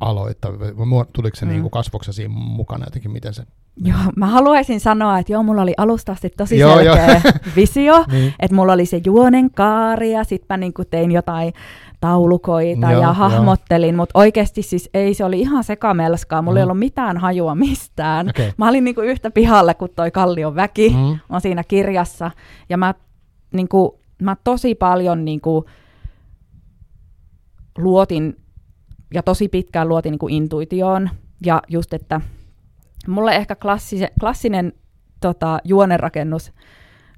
aloit? Tai mu- tuliko se Mm. niinku kasvoksi siinä mukana jotenkin, miten se? Joo, mä haluaisin sanoa, että joo, mulla oli alusta asti tosi Joo, selkeä visio, Niin. että mulla oli se juonen kaari ja sitten mä niinku tein jotain taulukoita Joo, ja joo. hahmottelin, mutta oikeasti siis ei, se oli ihan sekamelskaa, mulla ei Mm. ollut mitään hajua mistään. Okei. Mä olin niinku yhtä pihalle kuin toi Kallion väki. Mm. on siinä kirjassa. Ja mä, niin kuin, mä tosi paljon niin kuin, luotin, ja tosi pitkään luotin niin kuin intuitioon. Ja just, että mulle ehkä klassise, klassinen tota, juonenrakennus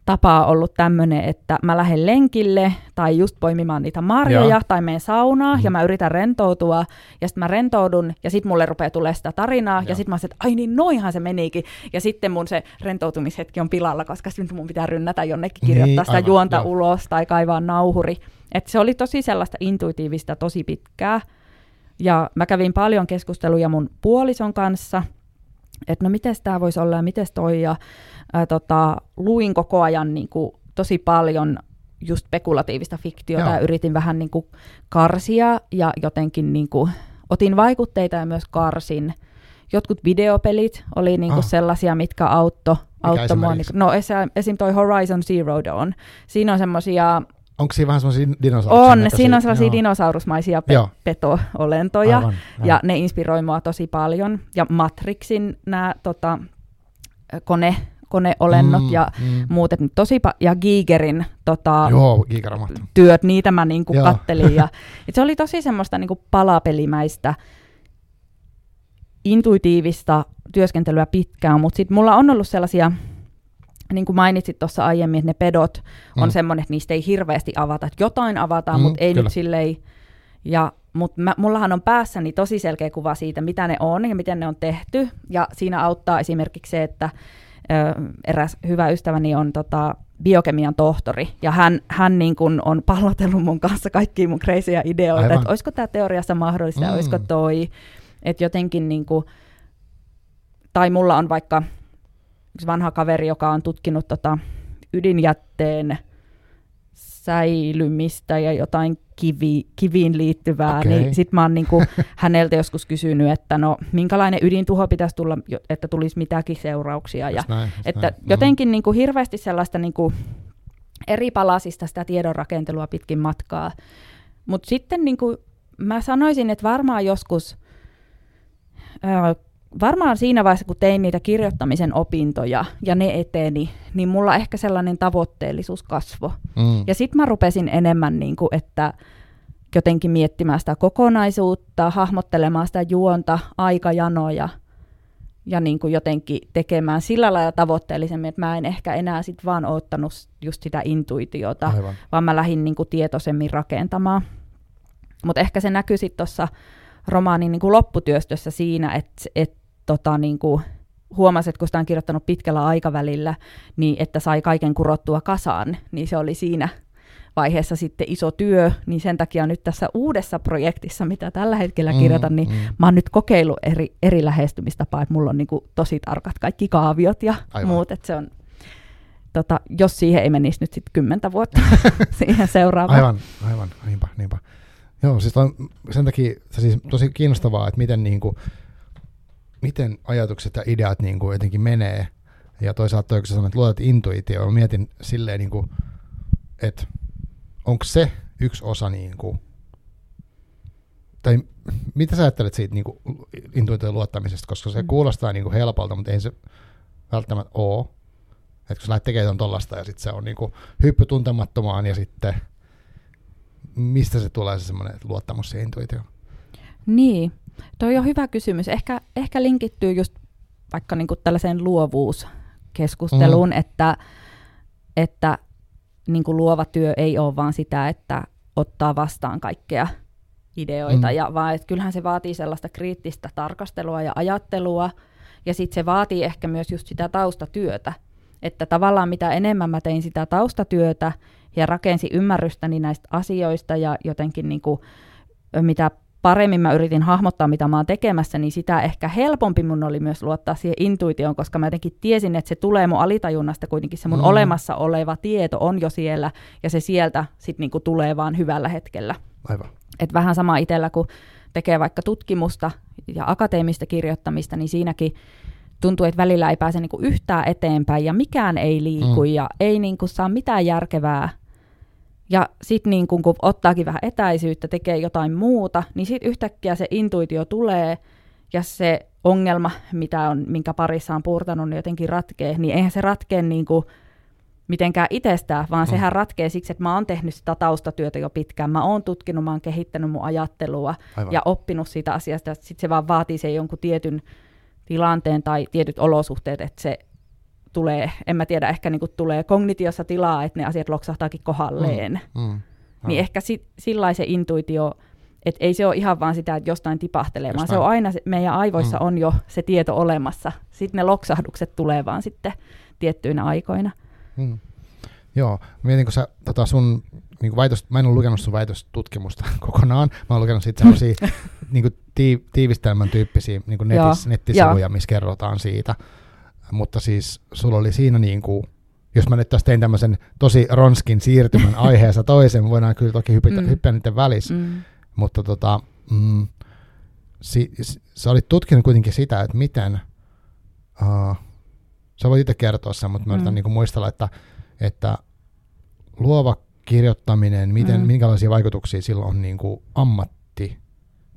tapa on ollut tämmöinen, että mä lähden lenkille tai just poimimaan niitä marjoja Joo. tai menen saunaan Mm. ja mä yritän rentoutua ja sitten mä rentoudun ja sitten mulle rupeaa tulee sitä tarinaa Joo. ja sitten mä se, että ai niin noinhan se menikin ja sitten mun se rentoutumishetki on pilalla, koska sitten mun pitää rynnätä jonnekin kirjoittaa Niin, sitä aivan, juonta joo. ulos tai kaivaa nauhuri. Et se oli tosi sellaista intuitiivista tosi pitkää ja mä kävin paljon keskusteluja mun puolison kanssa, että no miten tämä voisi olla ja miten toi ja ää, tota, luin koko ajan niin kuin, tosi paljon just spekulatiivista fiktiota Joo. ja yritin vähän niin kuin, karsia ja jotenkin niin kuin, otin vaikutteita ja myös karsin. Jotkut videopelit oli niin kuin, Ah. sellaisia, mitkä auttoi auttoi mua. Niin, no esim, esim. toi Horizon Zero Dawn. Siinä on semmoisia, Onko siinä vähän semmoisia dinosauruksia? on, siinä on sellaisia Joo. dinosaurusmaisia pe- Joo. peto-olentoja. Aivan, Ja aivan. ne inspiroi mua tosi paljon. Ja Matrixin nämä tota, kone, koneolennot Mm, ja mm. muut, et tosi pa- ja Gigerin tota, Joo, gigaramahtu. työt, niitä mä niinku Joo. kattelin. Ja, et se oli tosi semmoista niinku palapelimäistä, intuitiivista työskentelyä pitkään, mutta sitten mulla on ollut sellaisia, niin kuin mainitsit tuossa aiemmin, että ne pedot on Mm. semmoinen, että niistä ei hirveästi avata, että jotain avataan, Mm, mutta ei kyllä. nyt silleen, ja mutta mä, mullahan on päässäni tosi selkeä kuva siitä, mitä ne on ja miten ne on tehty. Ja siinä auttaa esimerkiksi se, että ö, eräs hyvä ystäväni on tota, biokemian tohtori. Ja hän, hän niin kun on pallotellut mun kanssa kaikkia mun kreisiä ideoita, Aivan. että olisiko tämä teoriassa mahdollista. Mm. olisiko toi. Että jotenkin niin kuin, tai mulla on vaikka yksi vanha kaveri, joka on tutkinut tota ydinjätteen säilymistä ja jotain kivi, kiviin liittyvää, Okei. niin sit mä oon niinku häneltä joskus kysynyt, että no minkälainen ydintuho pitäisi tulla, että tulisi mitäkin seurauksia. Ja, näin, että näin. Mhm. jotenkin niinku hirveästi sellaista niinku eri palasista sitä tiedonrakentelua pitkin matkaa. Mutta sitten niinku, mä sanoisin, että varmaan joskus, varmaan siinä vaiheessa, kun tein niitä kirjoittamisen opintoja ja ne eteni, niin mulla ehkä sellainen tavoitteellisuus kasvoi. Mm. Ja sitten mä rupesin enemmän, niin kuin, että jotenkin miettimään sitä kokonaisuutta, hahmottelemaan sitä juonta, aikajanoja ja niin kuin jotenkin tekemään sillä lailla tavoitteellisemmin, että mä en ehkä enää sit vaan ottanut just sitä intuitiota, Aivan. vaan mä lähdin niin kuin tietoisemmin rakentamaan. Mutta ehkä se näkyy sitten tuossa romaanin niin kuin lopputyöstössä siinä, että et, tota, niin kuin huomasi, että kun sitä on kirjoittanut pitkällä aikavälillä, niin että sai kaiken kurottua kasaan, niin se oli siinä vaiheessa sitten iso työ, niin sen takia nyt tässä uudessa projektissa, mitä tällä hetkellä kirjoitan, niin mm. mä oon nyt kokeillut eri, eri lähestymistapaa, että mulla on niin kuin tosi tarkat kaikki kaaviot ja Aivan. muut, että se on, tota, jos siihen ei menisi nyt sitten kymmentä vuotta siihen seuraavaan. Aivan, aivan, niinpä, niinpä. Joo, siis on sen takia se siis tosi kiinnostavaa, että miten, niin kuin, miten ajatukset ja ideat niin kuin jotenkin menee. Ja toisaalta toi, kun sä sanoit, että luotat intuitio, mä mietin silleen, niin kuin, että onko se yksi osa, niin kuin, tai mitä sä ajattelet siitä niin kuin, intuition luottamisesta, koska se Mm. kuulostaa niin kuin helpolta, mutta ei se välttämättä ole. Että kun sä lähdet tekemään tuollaista ja sitten se on niin kuin hyppy tuntemattomaan ja sitten mistä se tulee se semmoinen luottamus siihen intuitioon? Niin, toi on hyvä kysymys. Ehkä, ehkä linkittyy just vaikka niinku tällaiseen luovuuskeskusteluun, mm. että, että niinku luova työ ei ole vaan sitä, että ottaa vastaan kaikkea ideoita, mm. ja vaan että kyllähän se vaatii sellaista kriittistä tarkastelua ja ajattelua, ja sitten se vaatii ehkä myös just sitä taustatyötä, että tavallaan mitä enemmän mä tein sitä taustatyötä ja rakensin ymmärrystäni näistä asioista ja jotenkin niin kuin, mitä paremmin mä yritin hahmottaa, mitä mä oon tekemässä, niin sitä ehkä helpompi mun oli myös luottaa siihen intuitioon, koska mä jotenkin tiesin, että se tulee mun alitajunnasta kuitenkin, se mun Mm. olemassa oleva tieto on jo siellä, ja se sieltä sitten niinku tulee vaan hyvällä hetkellä. Aivan. Et vähän sama itsellä, kun tekee vaikka tutkimusta ja akateemista kirjoittamista, niin siinäkin tuntuu, että välillä ei pääse niinku yhtään eteenpäin ja mikään ei liiku mm. ja ei niinku saa mitään järkevää. Ja sitten niinku, kun ottaakin vähän etäisyyttä, tekee jotain muuta, niin sitten yhtäkkiä se intuitio tulee ja se ongelma, mitä on, minkä parissa on puurtanut, niin jotenkin ratkee, niin eihän se ratkee niinku mitenkään itsestään, vaan mm. sehän ratkee siksi, että mä oon tehnyt sitä taustatyötä jo pitkään, mä oon tutkinut, mä oon kehittänyt mun ajattelua Aivan. ja oppinut siitä asiasta, sitten se vaan vaatii sen jonkun tietyn tilanteen tai tietyt olosuhteet, että se tulee, en mä tiedä, ehkä niin kuin tulee kognitiossa tilaa, että ne asiat loksahtaakin kohdalleen. Mm, mm, niin ehkä si, sillä se intuitio, että ei se ole ihan vaan sitä, että jostain tipahtelee, vaan se on aina, se, meidän aivoissa mm. on jo se tieto olemassa. Sitten ne loksahdukset tulee vaan sitten tiettyinä aikoina. Mm. Joo, mietin, kun sä tota sun niin väitös, mä en ole lukenut sun väitöstutkimusta kokonaan, mä oon lukenut siitä sellaisia niin tiivistelmän tyyppisiä niin kuin netis, nettisivuja, missä kerrotaan siitä. Mutta siis sulla oli siinä niin kuin, jos mä nyt tässä tein tämmöisen tosi ronskin siirtymän aiheessa toisen, voidaan kyllä toki hyppitä, mm. hyppää niiden välissä, mm. mutta tota, mm, si, si, sä olit tutkinut kuitenkin sitä, että miten, uh, sä voit itse kertoa sen, mutta mä yritän mm. niin muistella, että, että luova kirjoittaminen, miten, mm. minkälaisia vaikutuksia sillä on niin kuin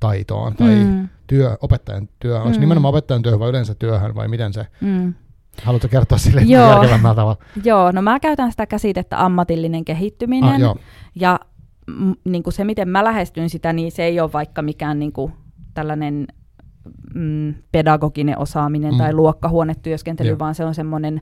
ammattitaitoon tai mm. työ, opettajan työ, onko mm. nimenomaan opettajan työ vai yleensä työhön vai miten se, mm. haluatko kertoa sille joo. järkevämmällä tavalla? Joo, no mä käytän sitä käsitettä ammatillinen kehittyminen ah, joo. ja m, niin kuin se, miten mä lähestyn sitä, niin se ei ole vaikka mikään niin kuin tällainen mm, pedagoginen osaaminen mm. tai luokkahuonetyöskentely, Joo. vaan se on semmoinen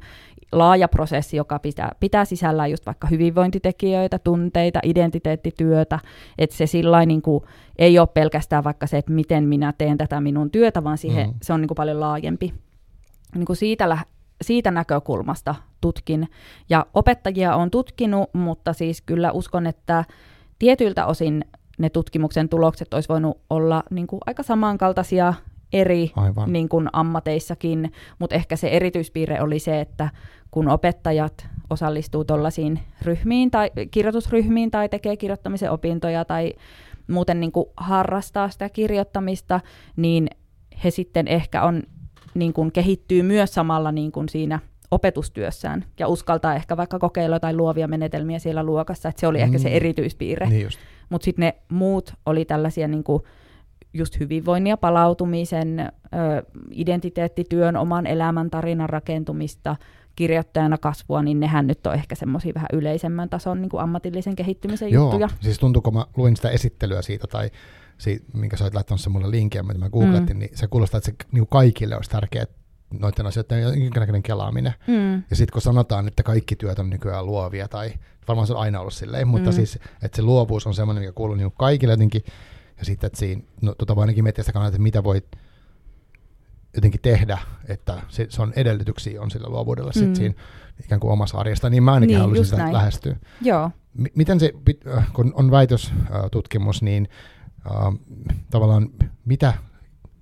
laaja prosessi, joka pitää, pitää sisällään just vaikka hyvinvointitekijöitä, tunteita, identiteettityötä, että se sillä niin kuin, ei ole pelkästään vaikka se, että miten minä teen tätä minun työtä, vaan siihen, mm. se on niin kuin paljon laajempi. Niin kuin siitä, siitä näkökulmasta tutkin. Ja opettajia on tutkinut, mutta siis kyllä uskon, että tietyiltä osin ne tutkimuksen tulokset olisi voinut olla niin kuin aika samankaltaisia eri niin kuin ammateissakin, mutta ehkä se erityispiirre oli se, että kun opettajat osallistuu tuollaisiin ryhmiin tai kirjoitusryhmiin tai tekee kirjoittamisen opintoja tai muuten niin kuin harrastaa sitä kirjoittamista, niin he sitten ehkä on, niin kuin kehittyy myös samalla niin kuin siinä opetustyössään ja uskaltaa ehkä vaikka kokeilla jotain luovia menetelmiä siellä luokassa, että se oli mm. ehkä se mm. erityispiirre. Niin Mutta sitten ne muut oli tällaisia niin kuin just hyvinvoinnin ja palautumisen, ö, identiteettityön, oman elämän tarinan rakentumista, kirjoittajana kasvua, niin nehän nyt on ehkä semmoisia vähän yleisemmän tason niin kuin ammatillisen kehittymisen Joo, juttuja. siis tuntuu, kun mä luin sitä esittelyä siitä, tai siitä, minkä sä olet laittanut se mulle linkin, mitä mä googlettin, mm. niin se kuulostaa, että se niin kuin kaikille olisi tärkeää, noiden asioiden jonkinnäköinen kelaaminen. Mm. Ja sitten kun sanotaan, että kaikki työt on nykyään luovia, tai varmaan se on aina ollut silleen, mutta mm. siis, että se luovuus on semmoinen, mikä kuuluu niin kaikille jotenkin, ja sitten, että siinä, no tota voi ainakin miettiä sitä kannalta, että mitä voit jotenkin tehdä, että se, se on edellytyksiä on sillä luovuudella mm. sit siinä ikään kuin omassa arjesta, niin mä ainakin niin, haluaisin sitä näin. lähestyä. Joo. M- miten se, äh, kun on väitöstutkimus, niin äh, tavallaan mitä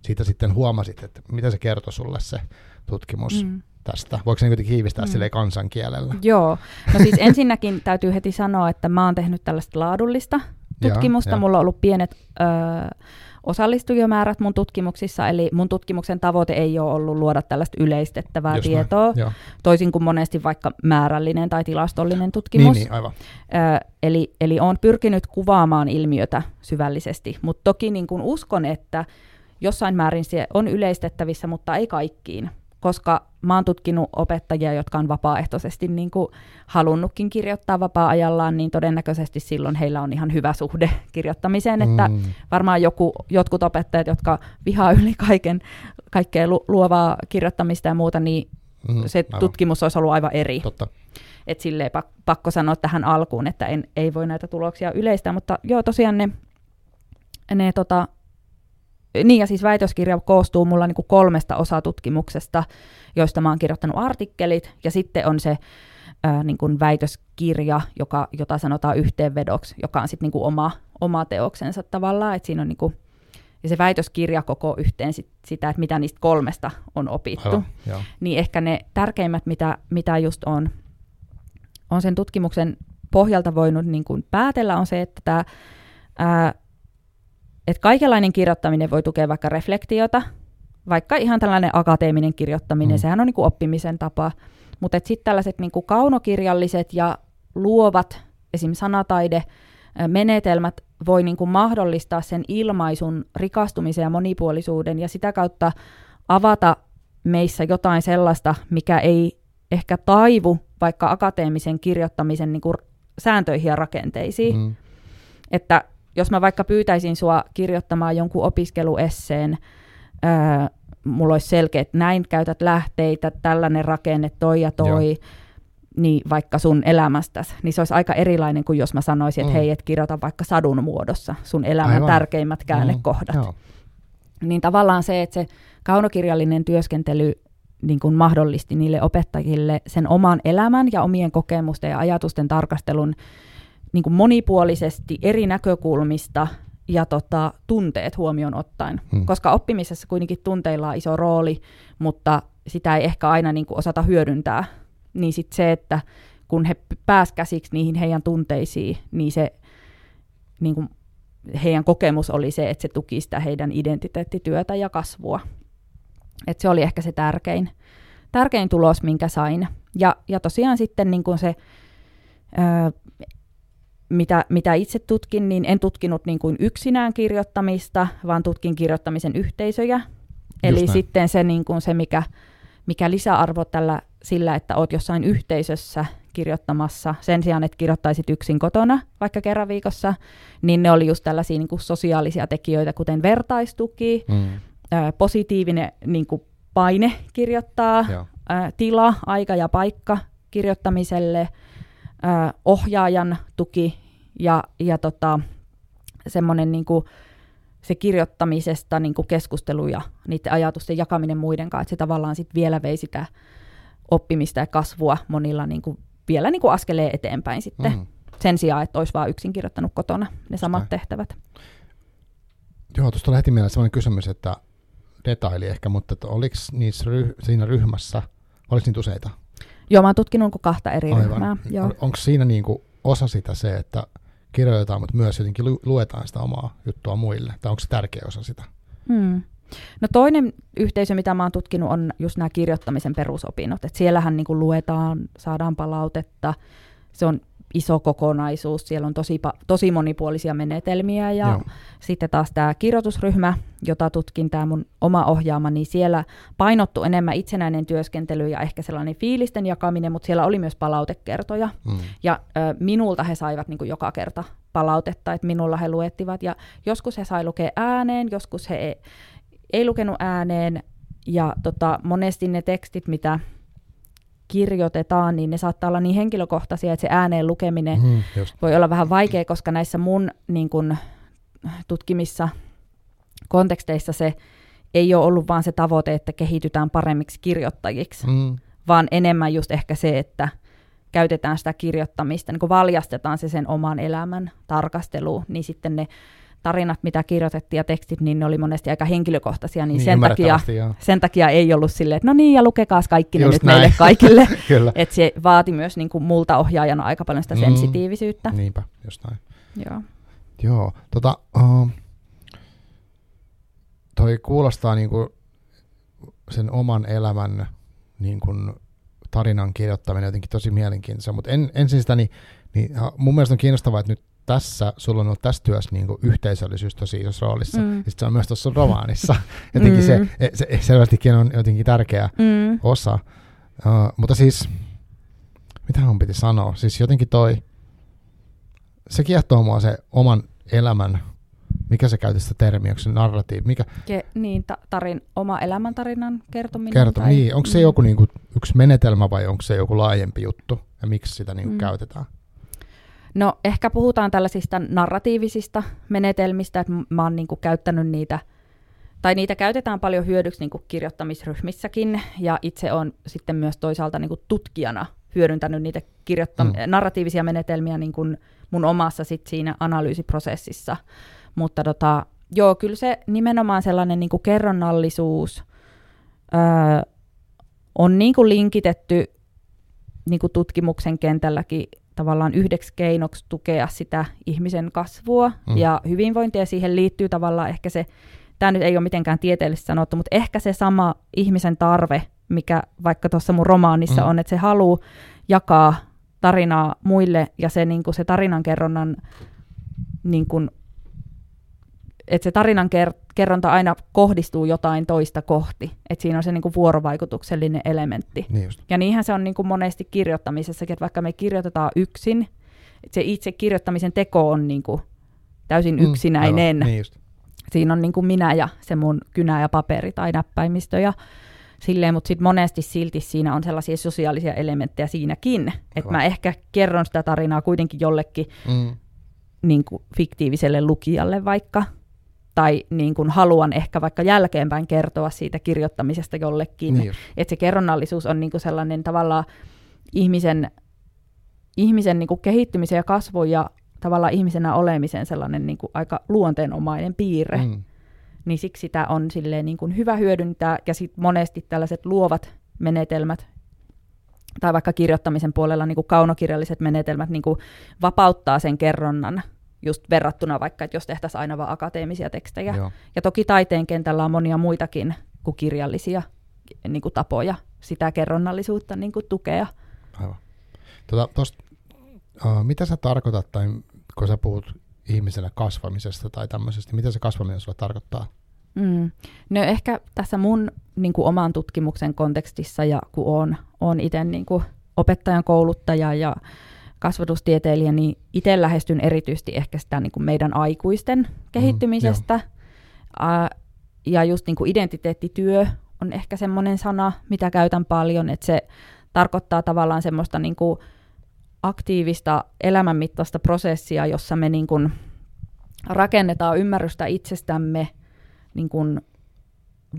siitä sitten huomasit, että mitä se kertoi sulle se tutkimus mm. tästä? Voiko se niin kiivistää mm. silleen kansankielellä? Joo. No siis ensinnäkin täytyy heti sanoa, että mä oon tehnyt tällaista laadullista tutkimusta. Ja, ja. Mulla on ollut pienet ö, osallistujamäärät mun tutkimuksissa, eli mun tutkimuksen tavoite ei ole ollut luoda tällaista yleistettävää Just tietoa, näin, toisin kuin monesti vaikka määrällinen tai tilastollinen tutkimus. Niin, niin aivan. Ö, eli, eli on pyrkinyt kuvaamaan ilmiötä syvällisesti, mutta toki niin kun uskon, että jossain määrin se on yleistettävissä, mutta ei kaikkiin koska mä oon tutkinut opettajia, jotka on vapaaehtoisesti niin kuin halunnutkin kirjoittaa vapaa-ajallaan, niin todennäköisesti silloin heillä on ihan hyvä suhde kirjoittamiseen, mm. että varmaan joku, jotkut opettajat, jotka vihaa yli kaiken, kaikkea lu- luovaa kirjoittamista ja muuta, niin mm, se aivan. tutkimus olisi ollut aivan eri. Totta. Et silleen pakko sanoa tähän alkuun, että en, ei voi näitä tuloksia yleistää, mutta joo, tosiaan ne, ne tota, niin ja siis väitöskirja koostuu mulla niin kuin kolmesta osatutkimuksesta, joista mä oon kirjoittanut artikkelit, ja sitten on se ää, niin kuin väitöskirja, joka, jota sanotaan yhteenvedoksi, joka on sitten niin kuin oma, oma teoksensa tavallaan, että siinä on niin kuin, ja se väitöskirja koko yhteen sit, sitä, että mitä niistä kolmesta on opittu. Aivan, niin ehkä ne tärkeimmät, mitä, mitä just on, on sen tutkimuksen pohjalta voinut niin kuin päätellä, on se, että tämä että kaikenlainen kirjoittaminen voi tukea vaikka reflektiota, vaikka ihan tällainen akateeminen kirjoittaminen, mm. sehän on niin kuin oppimisen tapa, mutta sitten tällaiset niin kuin kaunokirjalliset ja luovat, esim. sanataide, menetelmät voi niin kuin mahdollistaa sen ilmaisun rikastumisen ja monipuolisuuden ja sitä kautta avata meissä jotain sellaista, mikä ei ehkä taivu vaikka akateemisen kirjoittamisen niin kuin sääntöihin ja rakenteisiin. Mm. Että jos mä vaikka pyytäisin sua kirjoittamaan jonkun opiskeluesseen, öö, mulla olisi selkeä, että näin käytät lähteitä, tällainen rakenne, toi ja toi, Joo. niin vaikka sun elämästäsi, niin se olisi aika erilainen kuin jos mä sanoisin, että mm. hei, et kirjoita vaikka sadun muodossa sun elämän Aivan. tärkeimmät käännekohdat. Mm. Niin tavallaan se, että se kaunokirjallinen työskentely niin kuin mahdollisti niille opettajille sen oman elämän ja omien kokemusten ja ajatusten tarkastelun niin kuin monipuolisesti eri näkökulmista ja tota, tunteet huomioon ottaen. Hmm. Koska oppimisessa kuitenkin tunteilla on iso rooli, mutta sitä ei ehkä aina niin kuin osata hyödyntää. Niin sitten se, että kun he pääsivät käsiksi niihin heidän tunteisiin, niin se niin kuin heidän kokemus oli se, että se tuki sitä heidän identiteettityötä ja kasvua. Et se oli ehkä se tärkein, tärkein tulos, minkä sain. Ja, ja tosiaan sitten niin kuin se, ää, mitä, mitä itse tutkin, niin en tutkinut niin kuin yksinään kirjoittamista, vaan tutkin kirjoittamisen yhteisöjä. Eli näin. sitten se, niin kuin se mikä, mikä lisäarvo tällä sillä, että olet jossain yhteisössä kirjoittamassa sen sijaan, että kirjoittaisit yksin kotona vaikka kerran viikossa, niin ne oli just tällaisia niin kuin sosiaalisia tekijöitä, kuten vertaistuki, mm. ä, positiivinen niin kuin paine kirjoittaa, ä, tila, aika ja paikka kirjoittamiselle, ohjaajan tuki ja, ja tota, semmoinen niin kuin, se kirjoittamisesta niin kuin keskustelu ja niiden ajatusten jakaminen muiden kanssa, että se tavallaan sit vielä vei sitä oppimista ja kasvua monilla niin kuin vielä niin kuin askelee eteenpäin sitten. Mm. Sen sijaan, että olisi vain yksin kirjoittanut kotona ne samat Sitä. tehtävät. Joo, tuosta lähti mieleen sellainen kysymys, että detaili ehkä, mutta että oliko niissä ryh- siinä ryhmässä, oliko niitä useita? Joo, mä oon tutkinut kahta eri Aivan. ryhmää. Joo. On, onko siinä niin kuin osa sitä se, että kirjoitetaan, mutta myös jotenkin lu- luetaan sitä omaa juttua muille? Tai onko se tärkeä osa sitä? Hmm. No toinen yhteisö, mitä mä oon tutkinut, on just nämä kirjoittamisen perusopinnot. Et siellähän niin kuin luetaan, saadaan palautetta, se on iso kokonaisuus, siellä on tosi, tosi monipuolisia menetelmiä ja Joo. sitten taas tämä kirjoitusryhmä, jota tutkin, tämä mun oma ohjaama, niin siellä painottu enemmän itsenäinen työskentely ja ehkä sellainen fiilisten jakaminen, mutta siellä oli myös palautekertoja mm. ja ö, minulta he saivat niin kuin joka kerta palautetta, että minulla he luettivat ja joskus he sai lukea ääneen, joskus he ei lukenut ääneen, ja tota, monesti ne tekstit, mitä kirjoitetaan, niin ne saattaa olla niin henkilökohtaisia, että se ääneen lukeminen mm, voi olla vähän vaikea, koska näissä mun niin kun, tutkimissa konteksteissa se ei ole ollut vaan se tavoite, että kehitytään paremmiksi kirjoittajiksi, mm. vaan enemmän just ehkä se, että käytetään sitä kirjoittamista, niin kun valjastetaan se sen oman elämän tarkasteluun, niin sitten ne tarinat, mitä kirjoitettiin ja tekstit, niin ne oli monesti aika henkilökohtaisia, niin, niin sen, takia, sen takia ei ollut silleen, että no niin, ja lukekaa kaikki ne Just nyt näin. meille kaikille. että se vaati myös niin kuin multa ohjaajana aika paljon sitä mm, sensitiivisyyttä. Niinpä, just näin. Joo. Joo, tota, uh, toi kuulostaa niin kuin sen oman elämän niin kuin tarinan kirjoittaminen jotenkin tosi mielenkiintoista, mutta en, ensin sitä, niin, niin mun mielestä on kiinnostavaa, että nyt tässä, sulla on ollut tässä työssä niin kuin yhteisöllisyys tosi isossa roolissa. Mm. Ja se on myös tuossa romaanissa. Jotenkin mm. se, se selvästikin on jotenkin tärkeä mm. osa. Uh, mutta siis, mitä mun piti sanoa? Siis jotenkin toi, se kiehtoo mua se oman elämän, mikä se käytti sitä termiä, onko se narratiivi? Mikä? Ke, niin, ta- tarin, oma elämäntarinan kertominen. Kerto, tai... niin. Onko se mm. joku niin kuin, yksi menetelmä vai onko se joku laajempi juttu? Ja miksi sitä niin mm. käytetään? No ehkä puhutaan tällaisista narratiivisista menetelmistä, että mä oon niinku käyttänyt niitä, tai niitä käytetään paljon hyödyksi niinku kirjoittamisryhmissäkin, ja itse on sitten myös toisaalta niinku tutkijana hyödyntänyt niitä kirjoitta- mm. narratiivisia menetelmiä niinku mun omassa sit siinä analyysiprosessissa. Mutta tota, joo, kyllä se nimenomaan sellainen niinku kerronnallisuus öö, on niinku linkitetty niinku tutkimuksen kentälläkin tavallaan yhdeksi keinoksi tukea sitä ihmisen kasvua mm. ja hyvinvointia. Siihen liittyy tavallaan ehkä se, tämä nyt ei ole mitenkään tieteellisesti sanottu, mutta ehkä se sama ihmisen tarve, mikä vaikka tuossa mun romaanissa mm. on, että se haluaa jakaa tarinaa muille ja se, niin kuin se tarinankerronnan niin kuin, että se tarinan kerronta aina kohdistuu jotain toista kohti. Että siinä on se niinku vuorovaikutuksellinen elementti. Niin ja niinhän se on niinku monesti kirjoittamisessakin, että vaikka me kirjoitetaan yksin, että se itse kirjoittamisen teko on niinku täysin mm, yksinäinen. Aivan, niin siinä on niin kuin minä ja se mun kynä ja paperi tai näppäimistö ja silleen, mutta sitten monesti silti siinä on sellaisia sosiaalisia elementtejä siinäkin, että mä ehkä kerron sitä tarinaa kuitenkin jollekin mm. niin kuin fiktiiviselle lukijalle vaikka, tai niin kuin haluan ehkä vaikka jälkeenpäin kertoa siitä kirjoittamisesta jollekin, niin että se kerronnallisuus on niin kuin sellainen tavallaan ihmisen, ihmisen niin kuin kehittymisen ja kasvun ja tavallaan ihmisenä olemisen sellainen niin kuin aika luonteenomainen piirre. Mm. Niin siksi sitä on silleen niin kuin hyvä hyödyntää, ja sitten monesti tällaiset luovat menetelmät, tai vaikka kirjoittamisen puolella niin kuin kaunokirjalliset menetelmät niin kuin vapauttaa sen kerronnan just verrattuna vaikka, että jos tehtäisiin aina vain akateemisia tekstejä. Joo. Ja toki taiteen kentällä on monia muitakin kuin kirjallisia niin kuin tapoja sitä kerronnallisuutta niin kuin tukea. Aivan. Tuota, tosta, uh, mitä sä tarkoitat, tai kun sä puhut ihmisenä kasvamisesta tai tämmöisestä, mitä se kasvaminen sulla tarkoittaa? Mm. No ehkä tässä mun niin kuin oman tutkimuksen kontekstissa, ja kun olen, olen itse niin kuin opettajan kouluttaja ja kasvatustieteilijä, niin itse lähestyn erityisesti ehkä sitä niin kuin meidän aikuisten mm, kehittymisestä. Mm, ja just niin kuin identiteettityö on ehkä semmoinen sana, mitä käytän paljon, että se tarkoittaa tavallaan semmoista niin kuin aktiivista elämänmittaista prosessia, jossa me niin kuin rakennetaan ymmärrystä itsestämme niin kuin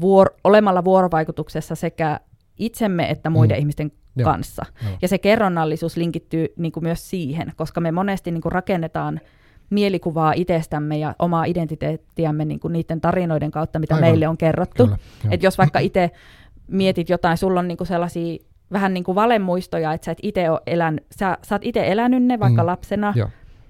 vuor- olemalla vuorovaikutuksessa sekä itsemme että muiden mm. ihmisten Joo. kanssa. Joo. Ja se kerronnallisuus linkittyy niin kuin myös siihen, koska me monesti niin kuin rakennetaan mielikuvaa itsestämme ja omaa identiteettiämme niin kuin niiden tarinoiden kautta, mitä Aivan. meille on kerrottu. että jos vaikka itse mietit jotain, sulla on niin kuin sellaisia vähän niin kuin valemuistoja, että sä, et ite elän, sä, sä oot itse elänyt ne vaikka mm. lapsena,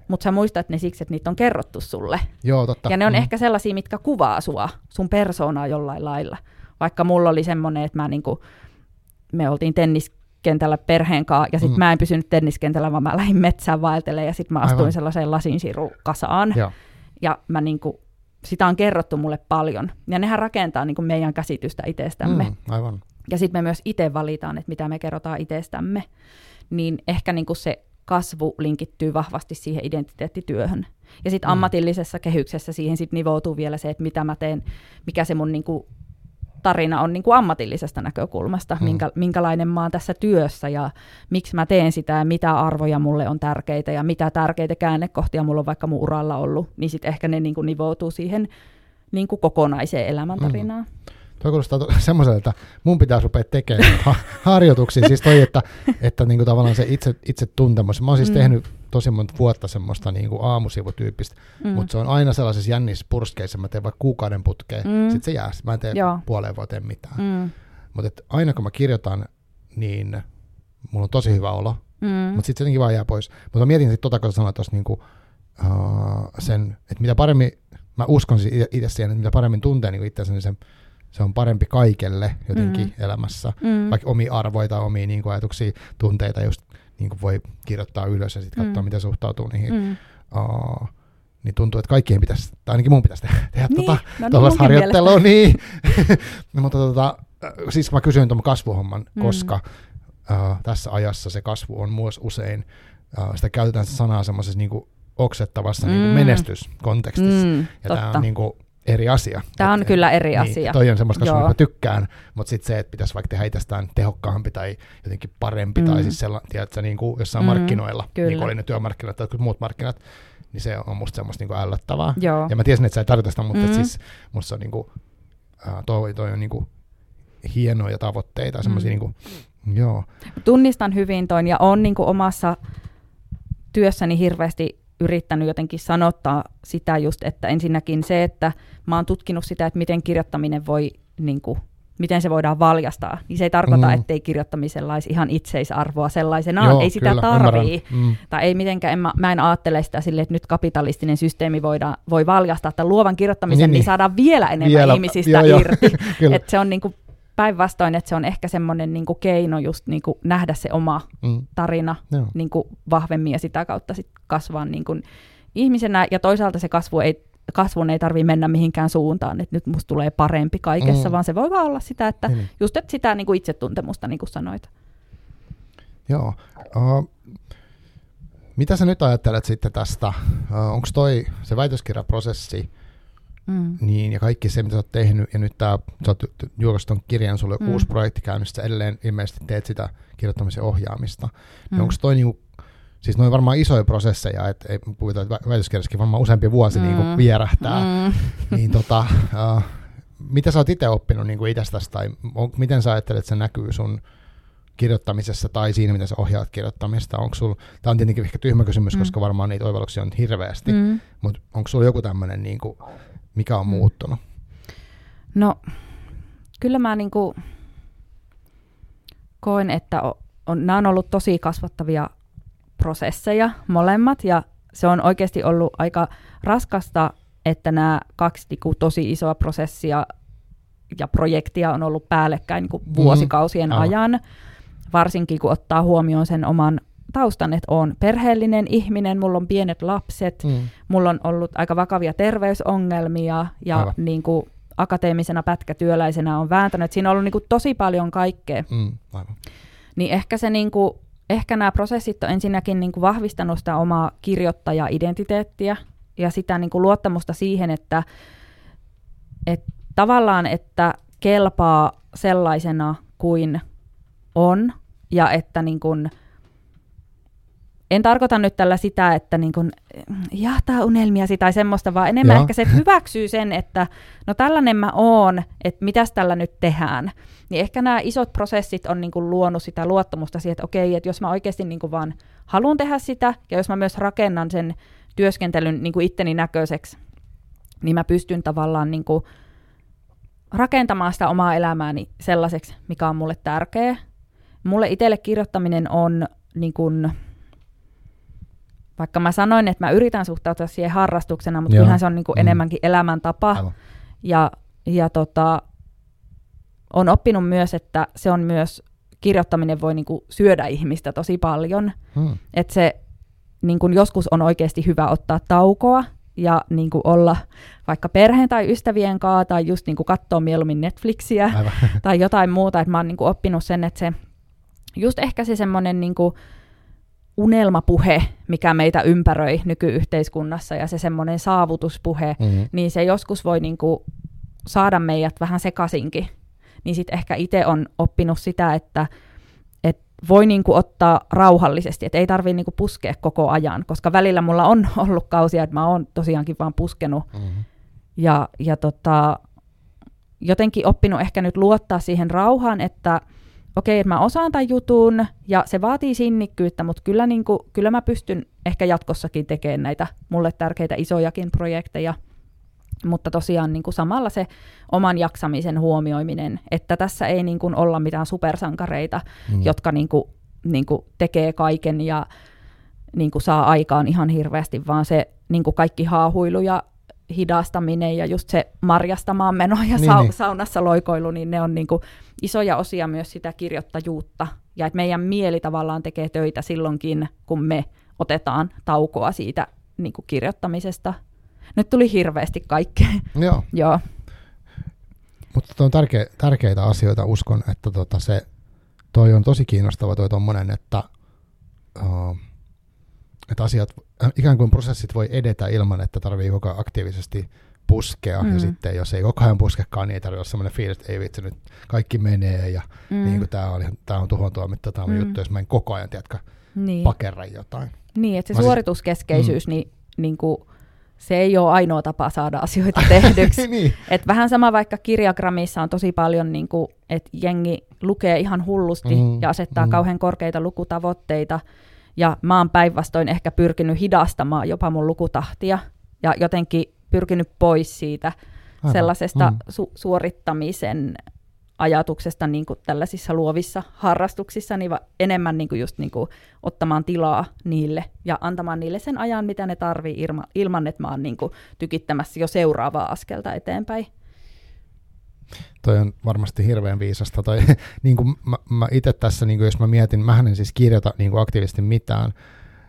mutta sä muistat ne siksi, että niitä on kerrottu sulle. Joo, totta. Ja ne on mm. ehkä sellaisia, mitkä kuvaa sua, sun persoonaa jollain lailla. Vaikka mulla oli semmoinen, että mä niinku, me oltiin tenniskentällä perheen kanssa, ja sitten mm. mä en pysynyt tenniskentällä, vaan mä lähdin metsään vaeltelemaan, ja sitten mä astuin Aivan. sellaiseen lasinsirukasaan. Joo. Ja mä niinku, sitä on kerrottu mulle paljon. Ja nehän rakentaa niinku meidän käsitystä itsestämme. Mm, aivan. Ja sitten me myös itse valitaan, että mitä me kerrotaan itsestämme. Niin ehkä niinku se kasvu linkittyy vahvasti siihen identiteettityöhön. Ja sitten mm. ammatillisessa kehyksessä siihen sit nivoutuu vielä se, että mitä mä teen, mikä se mun niinku tarina on niin kuin ammatillisesta näkökulmasta, hmm. minkä, minkälainen mä oon tässä työssä ja miksi mä teen sitä ja mitä arvoja mulle on tärkeitä ja mitä tärkeitä käännekohtia mulla on vaikka mun uralla ollut, niin sitten ehkä ne niin kuin nivoutuu siihen niin kuin kokonaiseen elämäntarinaan. Hmm. Tuo kuulostaa to- semmoiselta, että mun pitäisi rupea tekemään ha- harjoituksia. Siis toi, että, että niinku tavallaan se itse, itse tuntemus. Mä oon siis mm. tehnyt tosi monta vuotta semmoista niinku aamusivutyyppistä, mm. mutta se on aina sellaisissa jännissä purskeissa, mä teen vaikka kuukauden putkeen, mm. sitten se jää, mä en tee Joo. puoleen vuoteen mitään. Mm. Mutta aina kun mä kirjoitan, niin mulla on tosi hyvä olo, mm. mutta sitten se jotenkin vaan jää pois. Mutta mä mietin sitten tota, kun sanoit tuossa niinku, uh, sen, että mitä paremmin, mä uskon itse siihen, että mitä paremmin tuntee niin itse niin sen se on parempi kaikelle jotenkin mm. elämässä, mm. vaikka omia arvoja tai omia niin kuin, ajatuksia, tunteita just niin kuin voi kirjoittaa ylös ja sitten katsoa, mm. miten suhtautuu niihin. Mm. Uh, niin tuntuu, että kaikkien pitäisi, tai ainakin mun pitäisi tehdä, tehdä niin, tota, no niin, harjoittelua. Niin. no, mutta tota, siis mä kysyin tuon kasvuhomman, mm. koska uh, tässä ajassa se kasvu on myös usein, uh, sitä käytetään sanaa semmoisessa niin oksettavassa mm. niin kuin menestyskontekstissa. Mm, ja tämä on niin kuin, eri asia. Tämä on et, kyllä eri niin, asia. Toi on semmoista kasvua, mä tykkään, mutta sitten se, että pitäisi vaikka tehdä itsestään tehokkaampi tai jotenkin parempi, mm. tai siis sellainen, tiedätkö, niin kuin jossain mm, markkinoilla, kyllä. niin kuin oli ne työmarkkinat tai muut markkinat, niin se on musta semmoista niin ällöttävää. Joo. Ja mä tiesin, että sä ei tarkoita sitä, mutta mm. siis musta se on niin kuin, äh, toi, toi on niin kuin hienoja tavoitteita, mm. semmoisia niin kuin, joo. Tunnistan hyvin toin ja on niin kuin omassa työssäni hirveästi yrittänyt jotenkin sanottaa sitä just, että ensinnäkin se, että mä oon tutkinut sitä, että miten kirjoittaminen voi, niin kuin, miten se voidaan valjastaa, niin se ei tarkoita, mm. ettei kirjoittamisella olisi ihan itseisarvoa sellaisenaan, Joo, ei sitä kyllä, tarvii. Mm. Tai ei mitenkään, en mä, mä en ajattele sitä sille, että nyt kapitalistinen systeemi voidaan, voi valjastaa, että luovan kirjoittamisen, niin, niin, niin saadaan vielä enemmän vielä, ihmisistä jo, irti. että se on niin kuin päinvastoin, että se on ehkä semmoinen niin keino just niin kuin nähdä se oma mm. tarina niin kuin vahvemmin ja sitä kautta sit kasvaa niin kuin ihmisenä. Ja toisaalta se kasvu ei, kasvun ei tarvitse mennä mihinkään suuntaan, että nyt musta tulee parempi kaikessa, mm. vaan se voi vaan olla sitä, että mm. just että sitä niin kuin itsetuntemusta, niin kuin sanoit. Joo. Uh, mitä sä nyt ajattelet sitten tästä? Uh, Onko toi se väitöskirjaprosessi, mm. niin, ja kaikki se, mitä sä oot tehnyt, ja nyt tää, sä oot julkaissut kirjan, sulla on mm. uusi projekti käynnissä, edelleen ilmeisesti teet sitä kirjoittamisen ohjaamista. Niin mm. Niin onko toi niinku, siis noin varmaan isoja prosesseja, että ei puhuta, että väitöskirjassakin varmaan useampi vuosi mm. niinku vierähtää, mm. niin tota, uh, mitä sä oot itse oppinut niin itsestäsi, tai on, miten sä ajattelet, että se näkyy sun kirjoittamisessa tai siinä, miten sä ohjaat kirjoittamista? Onko sul, tämä on tietenkin ehkä tyhmä kysymys, mm. koska varmaan niitä oivalluksia on hirveästi, mm. mutta onko sulla joku tämmöinen, niin kuin, mikä on mm. muuttunut? No, kyllä mä niin kuin koen, että on, on, nämä on ollut tosi kasvattavia prosesseja molemmat, ja se on oikeasti ollut aika raskasta, että nämä kaksi niin kuin, tosi isoa prosessia ja projektia on ollut päällekkäin niin kuin, mm. vuosikausien mm. ajan varsinkin kun ottaa huomioon sen oman taustan, että olen perheellinen ihminen, mulla on pienet lapset, mm. mulla on ollut aika vakavia terveysongelmia ja niin kuin akateemisena pätkätyöläisenä on vääntänyt, siinä on ollut niin kuin tosi paljon kaikkea. Mm, aivan. Niin ehkä, se niin kuin, ehkä nämä prosessit on ensinnäkin niin kuin vahvistanut sitä omaa kirjoittaja-identiteettiä ja sitä niin kuin luottamusta siihen, että, että tavallaan, että kelpaa sellaisena kuin on, ja että niin kun, en tarkoita nyt tällä sitä, että niin kun, jahtaa unelmiasi tai semmoista, vaan enemmän Joo. ehkä se, että hyväksyy sen, että no tällainen mä oon, että mitäs tällä nyt tehdään. Niin ehkä nämä isot prosessit on niin kun luonut sitä luottamusta siihen, että okei, että jos mä oikeasti niin vaan haluan tehdä sitä, ja jos mä myös rakennan sen työskentelyn niin itteni näköiseksi, niin mä pystyn tavallaan niin rakentamaan sitä omaa elämääni sellaiseksi, mikä on mulle tärkeä, Mulle itselle kirjoittaminen on niin kun, vaikka mä sanoin, että mä yritän suhtautua siihen harrastuksena, mutta Joo. kyllähän se on niin kuin mm. enemmänkin elämäntapa. Aivan. Ja, ja tota, on oppinut myös, että se on myös, kirjoittaminen voi niin kuin syödä ihmistä tosi paljon. Hmm. Että se niin kuin joskus on oikeasti hyvä ottaa taukoa ja niin kuin olla vaikka perheen tai ystävien kanssa tai just niin kuin katsoa mieluummin Netflixiä tai jotain muuta. Että mä oon niin kuin oppinut sen, että se just ehkä se semmoinen niin unelmapuhe, mikä meitä ympäröi nykyyhteiskunnassa ja se semmoinen saavutuspuhe, mm-hmm. niin se joskus voi niin kuin saada meidät vähän sekaisinkin. Niin sitten ehkä itse on oppinut sitä, että et voi niin kuin ottaa rauhallisesti, että ei tarvitse niin puskea koko ajan, koska välillä mulla on ollut kausia, että mä oon tosiaankin vaan puskenut. Mm-hmm. Ja, ja tota, jotenkin oppinut ehkä nyt luottaa siihen rauhaan, että – okei, että mä osaan tämän jutun ja se vaatii sinnikkyyttä, mutta kyllä, niin kuin, kyllä mä pystyn ehkä jatkossakin tekemään näitä mulle tärkeitä isojakin projekteja. Mutta tosiaan niin kuin samalla se oman jaksamisen huomioiminen, että tässä ei niin kuin olla mitään supersankareita, mm. jotka niin kuin, niin kuin tekee kaiken ja niin kuin saa aikaan ihan hirveästi, vaan se niin kuin kaikki haahuilu ja hidastaminen ja just se marjastamaan meno ja niin, sa- niin. saunassa loikoilu, niin ne on niin kuin isoja osia myös sitä kirjoittajuutta. Ja että meidän mieli tavallaan tekee töitä silloinkin, kun me otetaan taukoa siitä niin kuin kirjoittamisesta. Nyt tuli hirveästi kaikkea. Joo. Joo. Mutta on tärkeä, tärkeitä asioita, uskon, että tota se, toi on tosi kiinnostava toi tommonen, että, uh, että asiat, ikään kuin prosessit voi edetä ilman, että tarvii koko aktiivisesti puskea, mm. ja sitten jos ei koko ajan puskekaan, niin ei tarvitse olla sellainen fiilis, että ei vitsi, nyt kaikki menee, ja mm. niin tämä on, tää on tuhon tuomittu, tämä on mm. juttu, jos mä en koko ajan, tiedätkö, niin. pakerra jotain. Niin, että se mä suorituskeskeisyys, siis, niin, niin kuin, se ei ole ainoa tapa saada asioita tehdyksi. niin. Et vähän sama vaikka kirjagramissa on tosi paljon, niin kuin, että jengi lukee ihan hullusti mm. ja asettaa mm. kauhean korkeita lukutavoitteita, ja mä oon päinvastoin ehkä pyrkinyt hidastamaan jopa mun lukutahtia, ja jotenkin pyrkinyt pois siitä Aivan. sellaisesta mm. su- suorittamisen ajatuksesta niin kuin tällaisissa luovissa harrastuksissa, niin enemmän niin kuin just niin kuin ottamaan tilaa niille ja antamaan niille sen ajan, mitä ne tarvii ilma- ilman, että mä oon niin kuin tykittämässä jo seuraavaa askelta eteenpäin. Toi on varmasti hirveän viisasta. Toi, niin kuin mä, mä itse tässä, niin kuin jos mä mietin, mä en siis kirjoita niin kuin aktiivisesti mitään,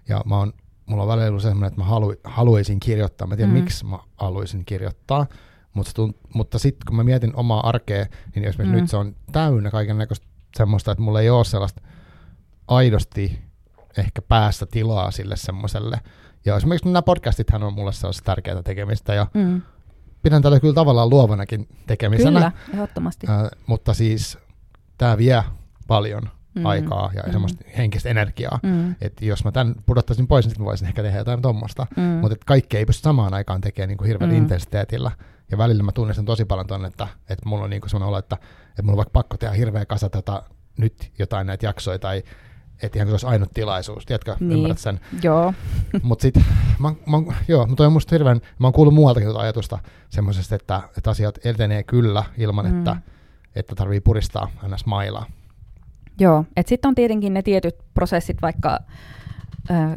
ja mä oon mulla on välillä ollut semmoinen, että mä halu, haluaisin kirjoittaa. Mä tiedän, mm. miksi mä haluaisin kirjoittaa. Mutta, tunt, mutta sitten kun mä mietin omaa arkea, niin esimerkiksi mm. nyt se on täynnä kaiken näköistä semmoista, että mulla ei ole sellaista aidosti ehkä päästä tilaa sille semmoiselle. Ja esimerkiksi nämä podcastithan on mulle sellaista tärkeää tekemistä. Ja, mm. Pidän tätä kyllä tavallaan luovanakin tekemisenä. Kyllä, ehdottomasti. Äh, mutta siis tämä vie paljon mm. aikaa ja mm. semmoista henkistä energiaa. Mm. Että jos mä tämän pudottaisin pois, niin mä voisin ehkä tehdä jotain tuommoista. Mm. Mutta kaikki ei pysty samaan aikaan tekemään niin kuin hirveän mm. intensiteetillä. Ja välillä mä tunnistan tosi paljon tuonne, että, että mulla on niin semmoinen olo, että, että mulla on vaikka pakko tehdä hirveä kasa tota, nyt jotain näitä jaksoja tai että ihan se olisi ainut tilaisuus, tiedätkö, niin. ymmärrät sen. Joo. Mutta sitten, mä, mä, joo, mutta on musta hirveän, mä oon kuullut muualtakin tuota ajatusta semmoisesta, että, että asiat etenee kyllä ilman, mm. että, että tarvii puristaa aina mailaa. Joo, että sitten on tietenkin ne tietyt prosessit, vaikka äh,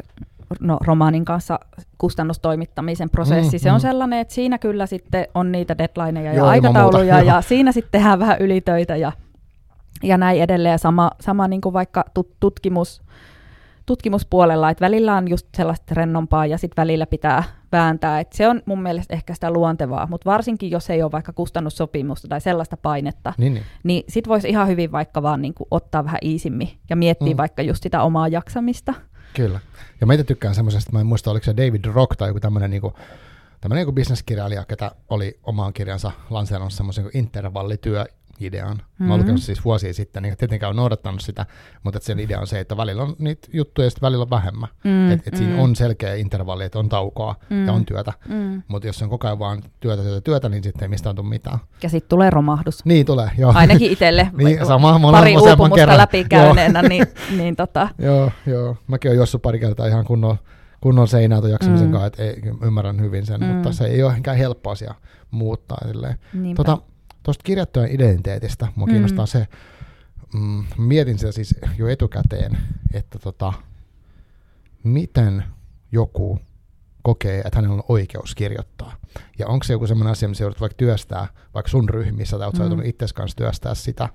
no, romaanin kanssa kustannustoimittamisen prosessi, mm, se on mm. sellainen, että siinä kyllä sitten on niitä deadlineja ja Joo, aikatauluja ja siinä sitten tehdään vähän ylitöitä ja ja näin edelleen. Sama, sama niin kuin vaikka tutkimus, tutkimuspuolella, että välillä on just sellaista rennompaa ja sitten välillä pitää vääntää. Et se on mun mielestä ehkä sitä luontevaa, mutta varsinkin jos ei ole vaikka kustannussopimusta tai sellaista painetta, niin, niin. niin sitten voisi ihan hyvin vaikka vaan niin kuin ottaa vähän iisimmin ja miettiä mm. vaikka just sitä omaa jaksamista. Kyllä. Ja meitä tykkään semmoisesta, mä en muista oliko se David Rock tai joku tämmöinen niin tämmöinen niin bisneskirjailija, ketä oli omaan kirjansa lanseerannut semmoisen niin intervallityö idean. Mm-hmm. Mä oon lukenut siis vuosia sitten, niin tietenkään on noudattanut sitä, mutta sen idea on se, että välillä on niitä juttuja ja sitten välillä on vähemmän. Mm-hmm. Että et siinä mm. on selkeä intervalli, että on taukoa mm-hmm. ja on työtä. Mm-hmm. Mutta jos on koko ajan vaan työtä, työtä, työtä, niin sitten ei mistään tule mitään. Ja sitten tulee romahdus. Niin tulee, joo. Ainakin itselle. niin, sama, pari uupumusta kerran. läpikäyneenä, niin, niin tota. joo, joo. Mäkin olen jossut pari kertaa ihan kunnon kunnon seinää tuon jaksamisen mm. kanssa, että ei, ymmärrän hyvin sen, mm. mutta se ei ole ehkä helppo asia muuttaa. Tota, Tuosta kirjattujen identiteetistä mua mm. kiinnostaa se, mm, mietin sitä siis jo etukäteen, että tota, miten joku kokee, että hänellä on oikeus kirjoittaa. Ja onko se joku sellainen asia, missä joudut vaikka työstää, vaikka sun ryhmissä, tai olet mm. itse kanssa työstää sitä,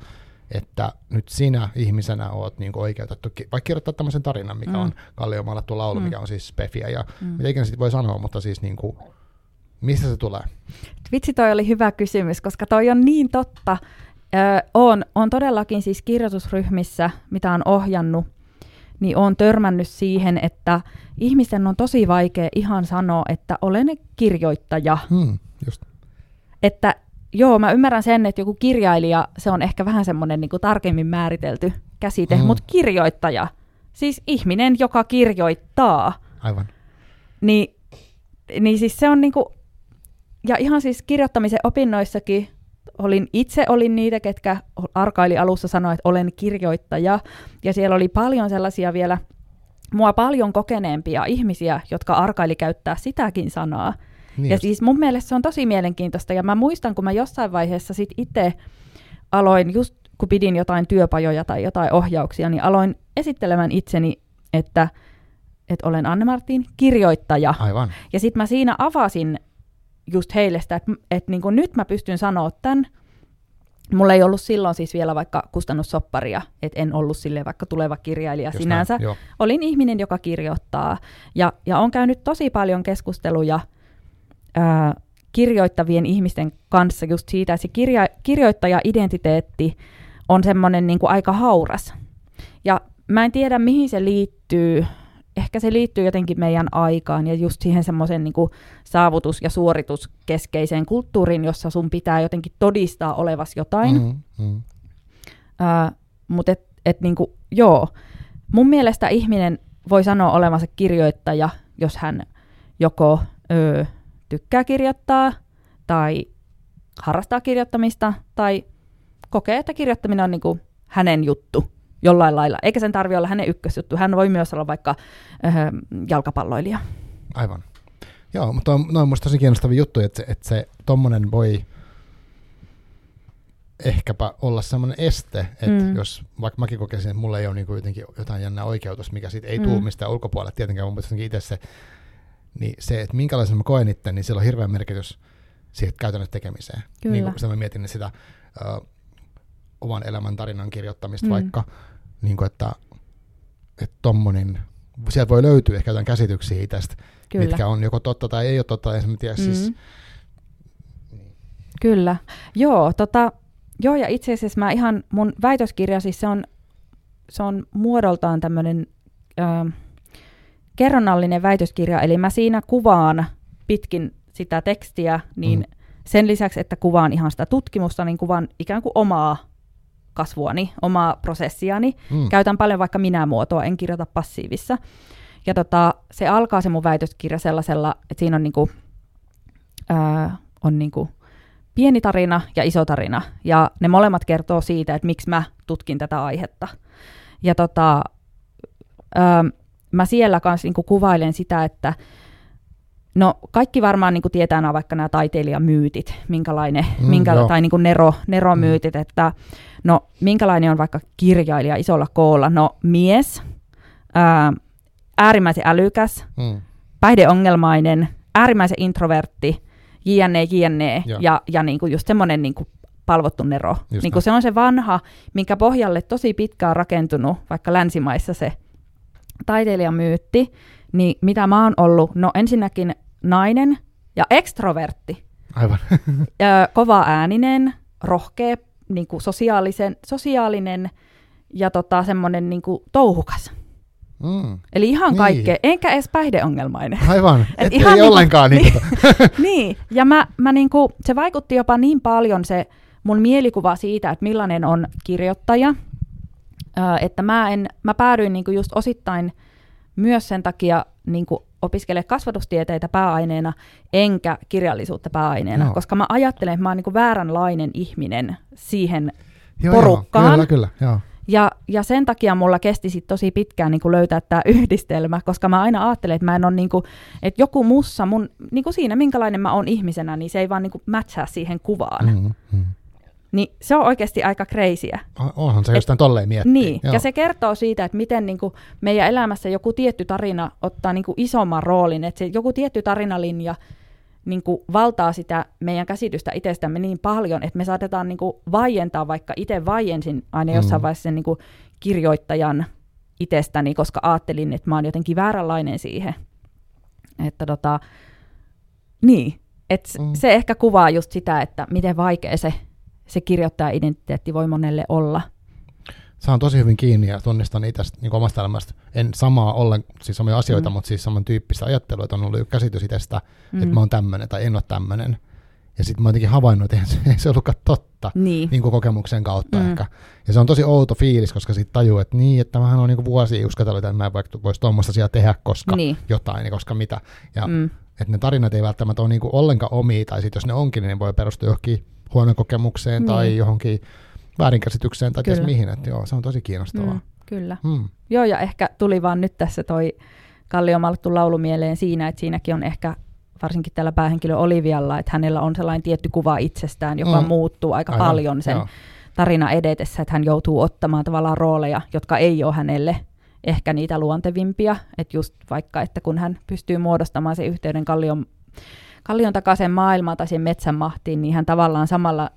että nyt sinä ihmisenä oot niin oikeutettu, vaikka kirjoittaa tämmöisen tarinan, mikä mm. on Kalliomalattu laulu, mm. mikä on siis spefiä, ja mm. mitä ikinä sitten voi sanoa, mutta siis niin kuin, Mistä se tulee? Vitsi, toi oli hyvä kysymys, koska toi on niin totta. Öö, on, on todellakin siis kirjoitusryhmissä, mitä on ohjannut, niin on törmännyt siihen, että ihmisten on tosi vaikea ihan sanoa, että olen kirjoittaja. Hmm, just. Että joo, mä ymmärrän sen, että joku kirjailija, se on ehkä vähän semmoinen niin tarkemmin määritelty käsite, hmm. mutta kirjoittaja, siis ihminen, joka kirjoittaa. Aivan. Niin, niin siis se on niin kuin, ja ihan siis kirjoittamisen opinnoissakin olin, itse olin niitä, ketkä arkaili alussa sanoa, että olen kirjoittaja. Ja siellä oli paljon sellaisia vielä, mua paljon kokeneempia ihmisiä, jotka arkaili käyttää sitäkin sanaa. Niin ja just. siis mun mielestä se on tosi mielenkiintoista. Ja mä muistan, kun mä jossain vaiheessa sit itse aloin, just kun pidin jotain työpajoja tai jotain ohjauksia, niin aloin esittelemään itseni, että, että olen Anne-Martin kirjoittaja. Aivan. Ja sitten mä siinä avasin just heille sitä, että, että niin kuin nyt mä pystyn sanoa tämän. Mulla ei ollut silloin siis vielä vaikka kustannussopparia, että en ollut sille vaikka tuleva kirjailija just sinänsä. Näin, Olin ihminen, joka kirjoittaa. Ja, ja on käynyt tosi paljon keskusteluja ää, kirjoittavien ihmisten kanssa just siitä, että se kirja, kirjoittaja-identiteetti on semmoinen niin kuin aika hauras. Ja mä en tiedä, mihin se liittyy ehkä se liittyy jotenkin meidän aikaan ja just siihen semmoisen niin saavutus- ja suorituskeskeiseen kulttuuriin, jossa sun pitää jotenkin todistaa olevas jotain. Mm, mm. Uh, Mutta et, et niin kuin, joo, mun mielestä ihminen voi sanoa olevansa kirjoittaja, jos hän joko ö, tykkää kirjoittaa tai harrastaa kirjoittamista tai kokee, että kirjoittaminen on niin kuin hänen juttu jollain lailla. Eikä sen tarvitse olla hänen ykkösjuttu. Hän voi myös olla vaikka äh, jalkapalloilija. Aivan. Joo, mutta on, no on musta tosi kiinnostavia juttuja, että se, että se tommonen voi ehkäpä olla semmoinen este, että mm. jos vaikka mäkin kokisin, että mulla ei ole niin jotenkin jotain jännää oikeutus, mikä siitä ei mm. tule mistään ulkopuolelle, tietenkään mun mielestä itse se, niin se, että minkälaisen mä koen itse, niin sillä on hirveä merkitys siihen käytännössä tekemiseen. Kyllä. Niin kuin mä mietin niin sitä uh, oman elämän tarinan kirjoittamista mm. vaikka, niin kuin, että, että tommonen, sieltä voi löytyä ehkä jotain käsityksiä tästä, Kyllä. mitkä on joko totta tai ei ole totta, en tiedä mm. siis. Kyllä, joo, tota, joo ja itse asiassa mä ihan, mun väitöskirja siis se on, se on muodoltaan tämmöinen kerronnallinen väitöskirja, eli mä siinä kuvaan pitkin sitä tekstiä, niin mm sen lisäksi, että kuvaan ihan sitä tutkimusta, niin kuvaan ikään kuin omaa kasvuani, omaa prosessiani. Mm. Käytän paljon vaikka minä-muotoa, en kirjoita passiivissa. Ja tota, se alkaa se mun väitöskirja sellaisella, että siinä on, niinku, ää, on niinku pieni tarina ja iso tarina. Ja ne molemmat kertoo siitä, että miksi mä tutkin tätä aihetta. Ja tota, ää, mä siellä kanssa niinku kuvailen sitä, että No kaikki varmaan niin kuin tietää nämä vaikka nämä taiteilijamyytit, minkälainen, mm, minkä, tai niin kuin nero, neromyytit, mm. että no minkälainen on vaikka kirjailija isolla koolla. No mies, ää, äärimmäisen älykäs, mm. päihdeongelmainen, äärimmäisen introvertti, jne, jne, ja, ja, ja niin kuin just semmoinen niin kuin palvottu nero. niin kuin se on se vanha, minkä pohjalle tosi pitkään rakentunut, vaikka länsimaissa se taiteilijamyytti, niin mitä mä oon ollut, no ensinnäkin nainen ja ekstrovertti. Aivan. kova ääninen, rohkea, niin kuin sosiaalisen, sosiaalinen ja tota, semmoinen niin kuin touhukas. Mm. Eli ihan niin. kaikkea, enkä edes päihdeongelmainen. Aivan, et ihan ei niin ollenkaan. Niin, niin, niin, ja mä, mä niin kuin, se vaikutti jopa niin paljon se mun mielikuva siitä, että millainen on kirjoittaja, että mä, en, mä päädyin niin kuin just osittain myös sen takia niin kuin opiskele kasvatustieteitä pääaineena, enkä kirjallisuutta pääaineena, no. koska mä ajattelen, että mä oon niin kuin vääränlainen ihminen siihen joo, porukkaan. Joo, kyllä, kyllä, joo. Ja, ja sen takia mulla kesti sit tosi pitkään niin löytää tämä yhdistelmä, koska mä aina ajattelen, että mä en ole niin kuin, että joku mussa, mun, niin kuin siinä minkälainen mä oon ihmisenä, niin se ei vaan niin kuin matchaa siihen kuvaan. Mm-hmm. Niin se on oikeasti aika kreisiä. Onhan se jostain tolleen miettiä. Niin, Joo. ja se kertoo siitä, että miten niin kuin meidän elämässä joku tietty tarina ottaa niin kuin isomman roolin, että se joku tietty tarinalinja niin kuin valtaa sitä meidän käsitystä itsestämme niin paljon, että me saatetaan niin kuin vaientaa, vaikka itse vaiensin aina jossain mm. vaiheessa sen niin kuin kirjoittajan itsestäni, koska ajattelin, että mä oon jotenkin vääränlainen siihen. Että tota, niin, että mm. se ehkä kuvaa just sitä, että miten vaikea se se kirjoittaja-identiteetti voi monelle olla. Saan tosi hyvin kiinni ja tunnistan itse niin omasta elämästä. En samaa ollen, siis samoja asioita, mm. mutta siis samantyyppistä ajattelua, että on ollut käsitys itsestä, mm. että mä oon tämmöinen tai en ole tämmöinen. Ja sitten mä oon jotenkin havainnut, että ei se ollutkaan totta niin. Niin kuin kokemuksen kautta mm. ehkä. Ja se on tosi outo fiilis, koska sitten tajuu, että niin, että mähän on niin vuosia uskotellut, että mä en vaikka voisi tuommoista asiaa tehdä, koska niin. jotain, niin koska mitä. Ja mm. että ne tarinat ei välttämättä ole niin kuin ollenkaan omia, tai sitten jos ne onkin, niin ne voi perustua johonkin huonon kokemukseen niin. tai johonkin väärinkäsitykseen tai ties mihin. Että joo, se on tosi kiinnostavaa. Mm, kyllä. Mm. Joo, ja ehkä tuli vaan nyt tässä toi Kalliomalttu laulu mieleen siinä, että siinäkin on ehkä varsinkin tällä päähenkilö Olivialla, että hänellä on sellainen tietty kuva itsestään, joka mm. muuttuu aika Aivan, paljon sen joo. tarina edetessä, että hän joutuu ottamaan tavallaan rooleja, jotka ei ole hänelle ehkä niitä luontevimpia, että just vaikka, että kun hän pystyy muodostamaan sen yhteyden Kallion kallion takaisin maailmaan tai siihen metsän mahtiin, niin hän tavallaan samalla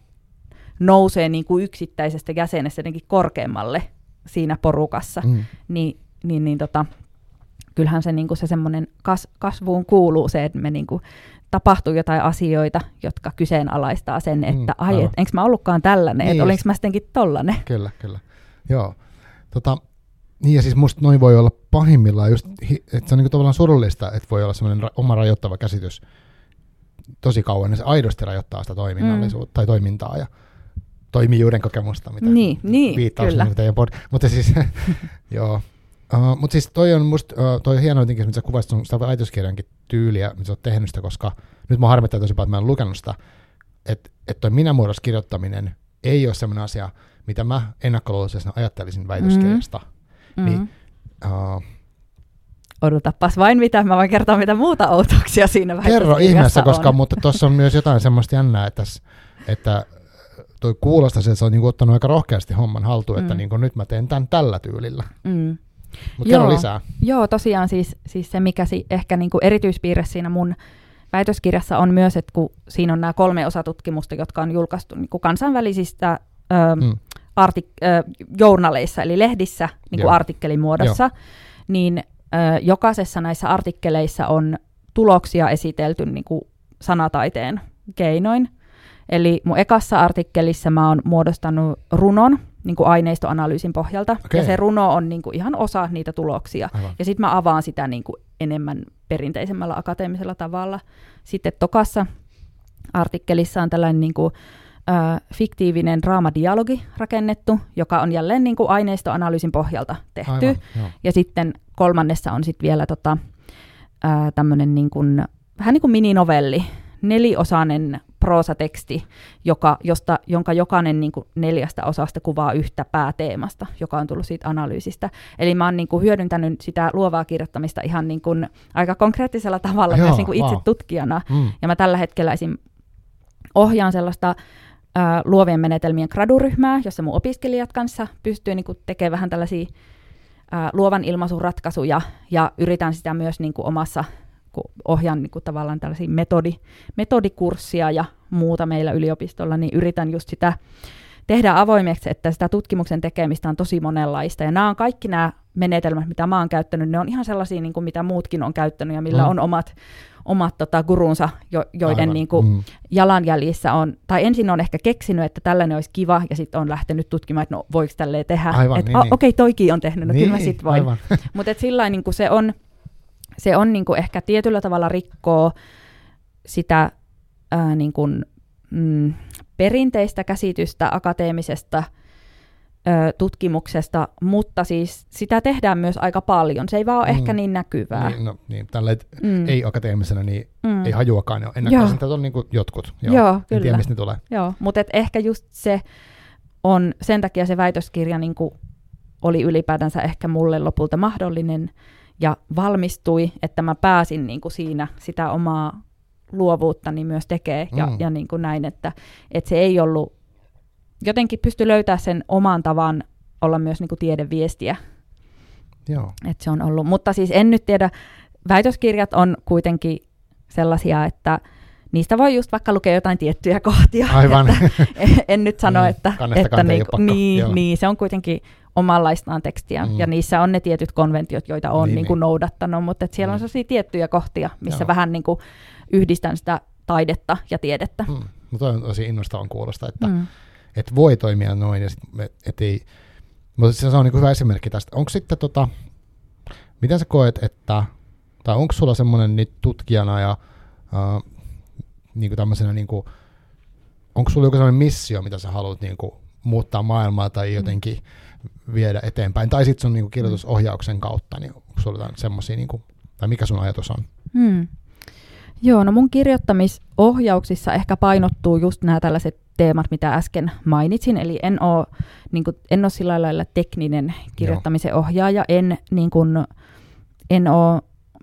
nousee niin kuin yksittäisestä jäsenestä jotenkin korkeammalle siinä porukassa. Mm. Niin, niin, niin tota, kyllähän se, niin kuin se semmoinen kas, kasvuun kuuluu se, että me niin kuin tapahtuu jotain asioita, jotka kyseenalaistaa sen, mm, että mm, ai, et, enkö mä ollutkaan tällainen, niin, että olinko mä sittenkin tollainen. Kyllä, kyllä. Joo. Tota, niin ja siis musta noin voi olla pahimmillaan just, että se on niin tavallaan surullista, että voi olla semmoinen oma rajoittava käsitys tosi kauan, niin se aidosti rajoittaa sitä toiminnallisuutta mm. tai toimintaa ja toimijuuden kokemusta, mitä niin, niin, kyllä. Teidän pod- mutta siis, joo. Uh, mutta siis toi on musta, uh, toi on hieno jotenkin, mitä sä kuvasit sun sitä väitöskirjankin tyyliä, mitä sä oot tehnyt sitä, koska nyt mä harmittaa tosi paljon, että mä en lukenut sitä, että et toi minä-muodossa kirjoittaminen ei ole sellainen asia, mitä mä ennakkoluuloisesti ajattelisin väitöskirjasta. Mm. Niin, uh, odotapas vain mitä, mä voin kertoa mitä muuta outouksia siinä Kerro ihmeessä, koska mutta tuossa on myös jotain semmoista jännää, että, että toi kuulostaa että se on niinku ottanut aika rohkeasti homman haltuun, mm. että niinku nyt mä teen tämän tällä tyylillä. Mm. Mutta kerro lisää. Joo, tosiaan siis, siis se, mikä si, ehkä niinku erityispiirre siinä mun väitöskirjassa on myös, että kun siinä on nämä kolme osatutkimusta, jotka on julkaistu niinku kansainvälisistä ö, mm. artik- ö, journaleissa, eli lehdissä niinku artikkelimuodossa, Joo. niin jokaisessa näissä artikkeleissa on tuloksia esitelty niin kuin sanataiteen keinoin. Eli mun ekassa artikkelissa mä oon muodostanut runon niin kuin aineistoanalyysin pohjalta, okay. ja se runo on niin kuin ihan osa niitä tuloksia. Aivan. Ja sitten mä avaan sitä niin kuin enemmän perinteisemmällä akateemisella tavalla. Sitten tokassa artikkelissa on tällainen niin kuin, fiktiivinen draamadialogi rakennettu, joka on jälleen niin kuin aineistoanalyysin pohjalta tehty. Aivan, joo. Ja sitten kolmannessa on sitten vielä tota, tämmöinen niin kuin, vähän niin kuin mininovelli, neliosainen proosateksti, joka, josta, jonka jokainen niin kuin neljästä osasta kuvaa yhtä pääteemasta, joka on tullut siitä analyysistä. Eli mä oon niin kuin hyödyntänyt sitä luovaa kirjoittamista ihan niin kuin aika konkreettisella tavalla Joo, myös niin kuin itse wow. tutkijana. Mm. Ja mä tällä hetkellä esim. ohjaan sellaista ää, luovien menetelmien graduryhmää, jossa mun opiskelijat kanssa pystyy niin tekemään vähän tällaisia ää, luovan ilmaisun ratkaisuja ja yritän sitä myös niin kuin, omassa, kun ohjaan niin kuin, tavallaan tällaisia metodi, metodikurssia ja muuta meillä yliopistolla, niin yritän just sitä tehdä avoimeksi, että sitä tutkimuksen tekemistä on tosi monenlaista. Ja nämä on kaikki nämä menetelmät, mitä mä oon käyttänyt, ne on ihan sellaisia, niin kuin mitä muutkin on käyttänyt ja millä Mm. on omat, omat tota, gurunsa, jo, joiden Aivan. niin kuin, Mm. jalanjäljissä on, tai ensin on ehkä keksinyt, että tällainen olisi kiva, ja sitten on lähtenyt tutkimaan, että no voiko tälleen tehdä. Aivan, niin, "Ah, niin. okei, toikin on tehnyt, no niin, kyllä mä sit voin. Aivan. Mutta sillä niin se on, se on niin kuin ehkä tietyllä tavalla rikkoo sitä ää, niin kuin, mm, perinteistä käsitystä akateemisesta ö, tutkimuksesta, mutta siis sitä tehdään myös aika paljon. Se ei vaan ole Mm. ehkä niin näkyvää. Niin, no, niin, tällä Mm. ei akateemisena, niin Mm. ei hajuakaan. Ennakkoisin, että on niin kuin jotkut. Joo, Joo, En tiedä, kyllä. mistä ne tulee. Joo, mutta et ehkä just se on, sen takia se väitöskirja niin kuin oli ylipäätänsä ehkä mulle lopulta mahdollinen ja valmistui, että mä pääsin niin kuin siinä sitä omaa luovuuttani myös tekee ja, Mm. ja niin kuin näin, että, että se ei ollut, jotenkin pysty löytää sen oman tavan olla myös niin kuin tiedeviestiä, Joo. että se on ollut. Mutta siis en nyt tiedä, väitöskirjat on kuitenkin sellaisia, että niistä voi just vaikka lukea jotain tiettyjä kohtia. Aivan. Että en nyt sano, Niin, että, kannesta että niinku, niin, joo. niin, se on kuitenkin omanlaistaan tekstiä, Mm. ja niissä on ne tietyt konventiot, joita on Niin, niin, niin niin. noudattanut, mutta et siellä Mm. on sellaisia tiettyjä kohtia, missä Joo. vähän niin kuin yhdistän sitä taidetta ja tiedettä. Mm. Mutta on tosi innostavan kuulosta, että Mm. et voi toimia noin, ja sit, et, ei, mutta se on niin hyvä esimerkki tästä. Onko sitten tota, miten sä koet, että, tai onko sulla semmoinen nyt tutkijana ja uh, niin kuin tämmöisenä, niin kuin, onko sulla joku sellainen missio, mitä sä haluat niin kuin, muuttaa maailmaa tai jotenkin viedä eteenpäin, tai sitten sun niin kuin, kirjoitusohjauksen kautta, niin onko sulla jotain semmoisia, niin kuin, tai mikä sun ajatus on? Hmm. Joo, no mun kirjoittamisohjauksissa ehkä painottuu just nämä tällaiset teemat, mitä äsken mainitsin, eli en ole, niin kuin, en ole sillä lailla tekninen kirjoittamisen ohjaaja, en, niin kuin, en ole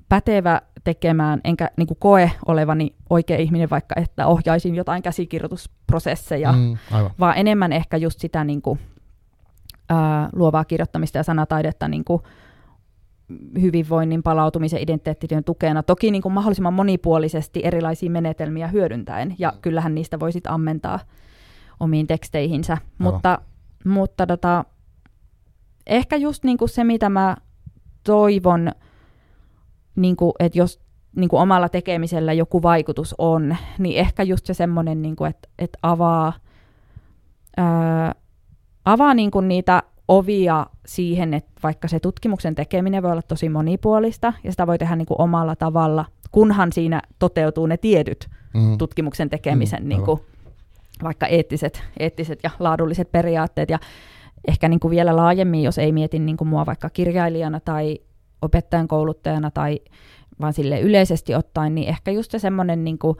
pätevä tekemään, enkä niin kuin koe olevani oikea ihminen, vaikka että ohjaisin jotain käsikirjoitusprosesseja, Mm, aivan. vaan enemmän ehkä just sitä niin kuin, ää, luovaa kirjoittamista ja sanataidetta niin kuin, hyvinvoinnin palautumisen identiteettityön tukena. Toki niin kuin mahdollisimman monipuolisesti erilaisia menetelmiä hyödyntäen, ja kyllähän niistä voisit ammentaa omiin teksteihinsä. Mutta, mutta tota, ehkä just niin kuin se, mitä mä toivon, niin kuin, että jos niin kuin omalla tekemisellä joku vaikutus on, niin ehkä just se semmoinen, niin kuin, että, että avaa, ää, avaa niin kuin niitä ovia siihen, että vaikka se tutkimuksen tekeminen voi olla tosi monipuolista, ja sitä voi tehdä niin kuin omalla tavalla, kunhan siinä toteutuu ne tietyt Mm. tutkimuksen tekemisen Mm, niin kuin, vaikka eettiset, eettiset ja laadulliset periaatteet. Ja ehkä niin kuin vielä laajemmin, jos ei mieti niin kuin mua vaikka kirjailijana tai opettajan kouluttajana tai vaan sille yleisesti ottaen, niin ehkä just se semmoinen niin kuin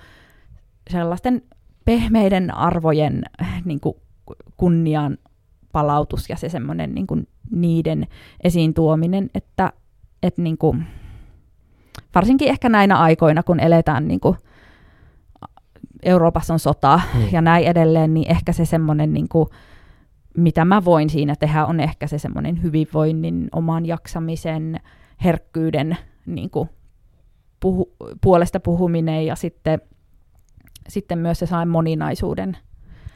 sellaisten pehmeiden arvojen niin kuin kunnian palautus ja se semmoinen niin kuin niiden esiin tuominen, että, että niin kuin, varsinkin ehkä näinä aikoina, kun eletään niin kuin Euroopassa on sota Niin. ja näin edelleen, niin ehkä se semmoinen, niin kuin, mitä mä voin siinä tehdä, on ehkä se semmoinen hyvinvoinnin, oman jaksamisen, herkkyyden niin kuin, puhu, puolesta puhuminen ja sitten, sitten myös se sain moninaisuuden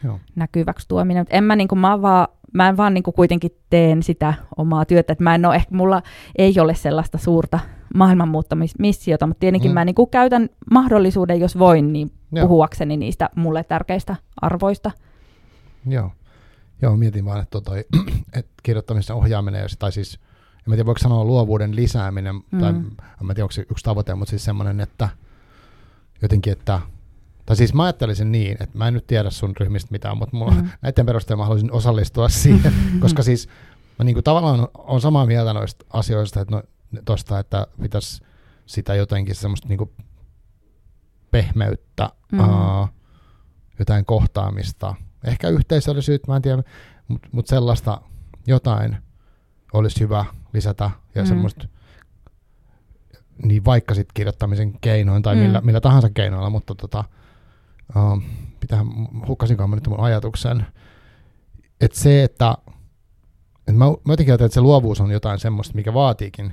Joo. näkyväksi tuominen. Mut en mä, niin kuin, mä, vaan, mä en vaan niin kuin kuitenkin teen sitä omaa työtä, että mä en ole, ehkä mulla ei ole sellaista suurta maailmanmuuttamismissiota, mutta tietenkin Mm. mä niin kuin käytän mahdollisuuden, jos voin, niin Joo. puhuakseni niistä mulle tärkeistä arvoista. Joo. Joo, mietin vaan, että, toi, että kirjoittamisen ohjaaminen, ja- tai siis, en tiedä voiko sanoa luovuuden lisääminen, mm. tai en tiedä onko se yksi tavoite, mutta siis semmoinen, että jotenkin, että Tai siis mä ajattelisin niin, että mä en nyt tiedä sun ryhmistä mitään, mutta mulla, mm. näiden perusteella mä haluaisin osallistua siihen, koska siis mä niin kuin tavallaan on samaa mieltä noista asioista, että no, tosta, että pitäisi sitä jotenkin semmoista niin kuin pehmeyttä, mm. uh, jotain kohtaamista, ehkä yhteisöllisyyttä, mä en tiedä, mutta mut sellaista jotain olisi hyvä lisätä ja mm. semmoista niin vaikka sitten kirjoittamisen keinoin tai mm. millä, millä tahansa keinoilla, mutta tota, uh, pitää, hukkasinkaan mä nyt mun ajatuksen, että se, että et mä, mä jotenkin että se luovuus on jotain semmoista, mikä vaatiikin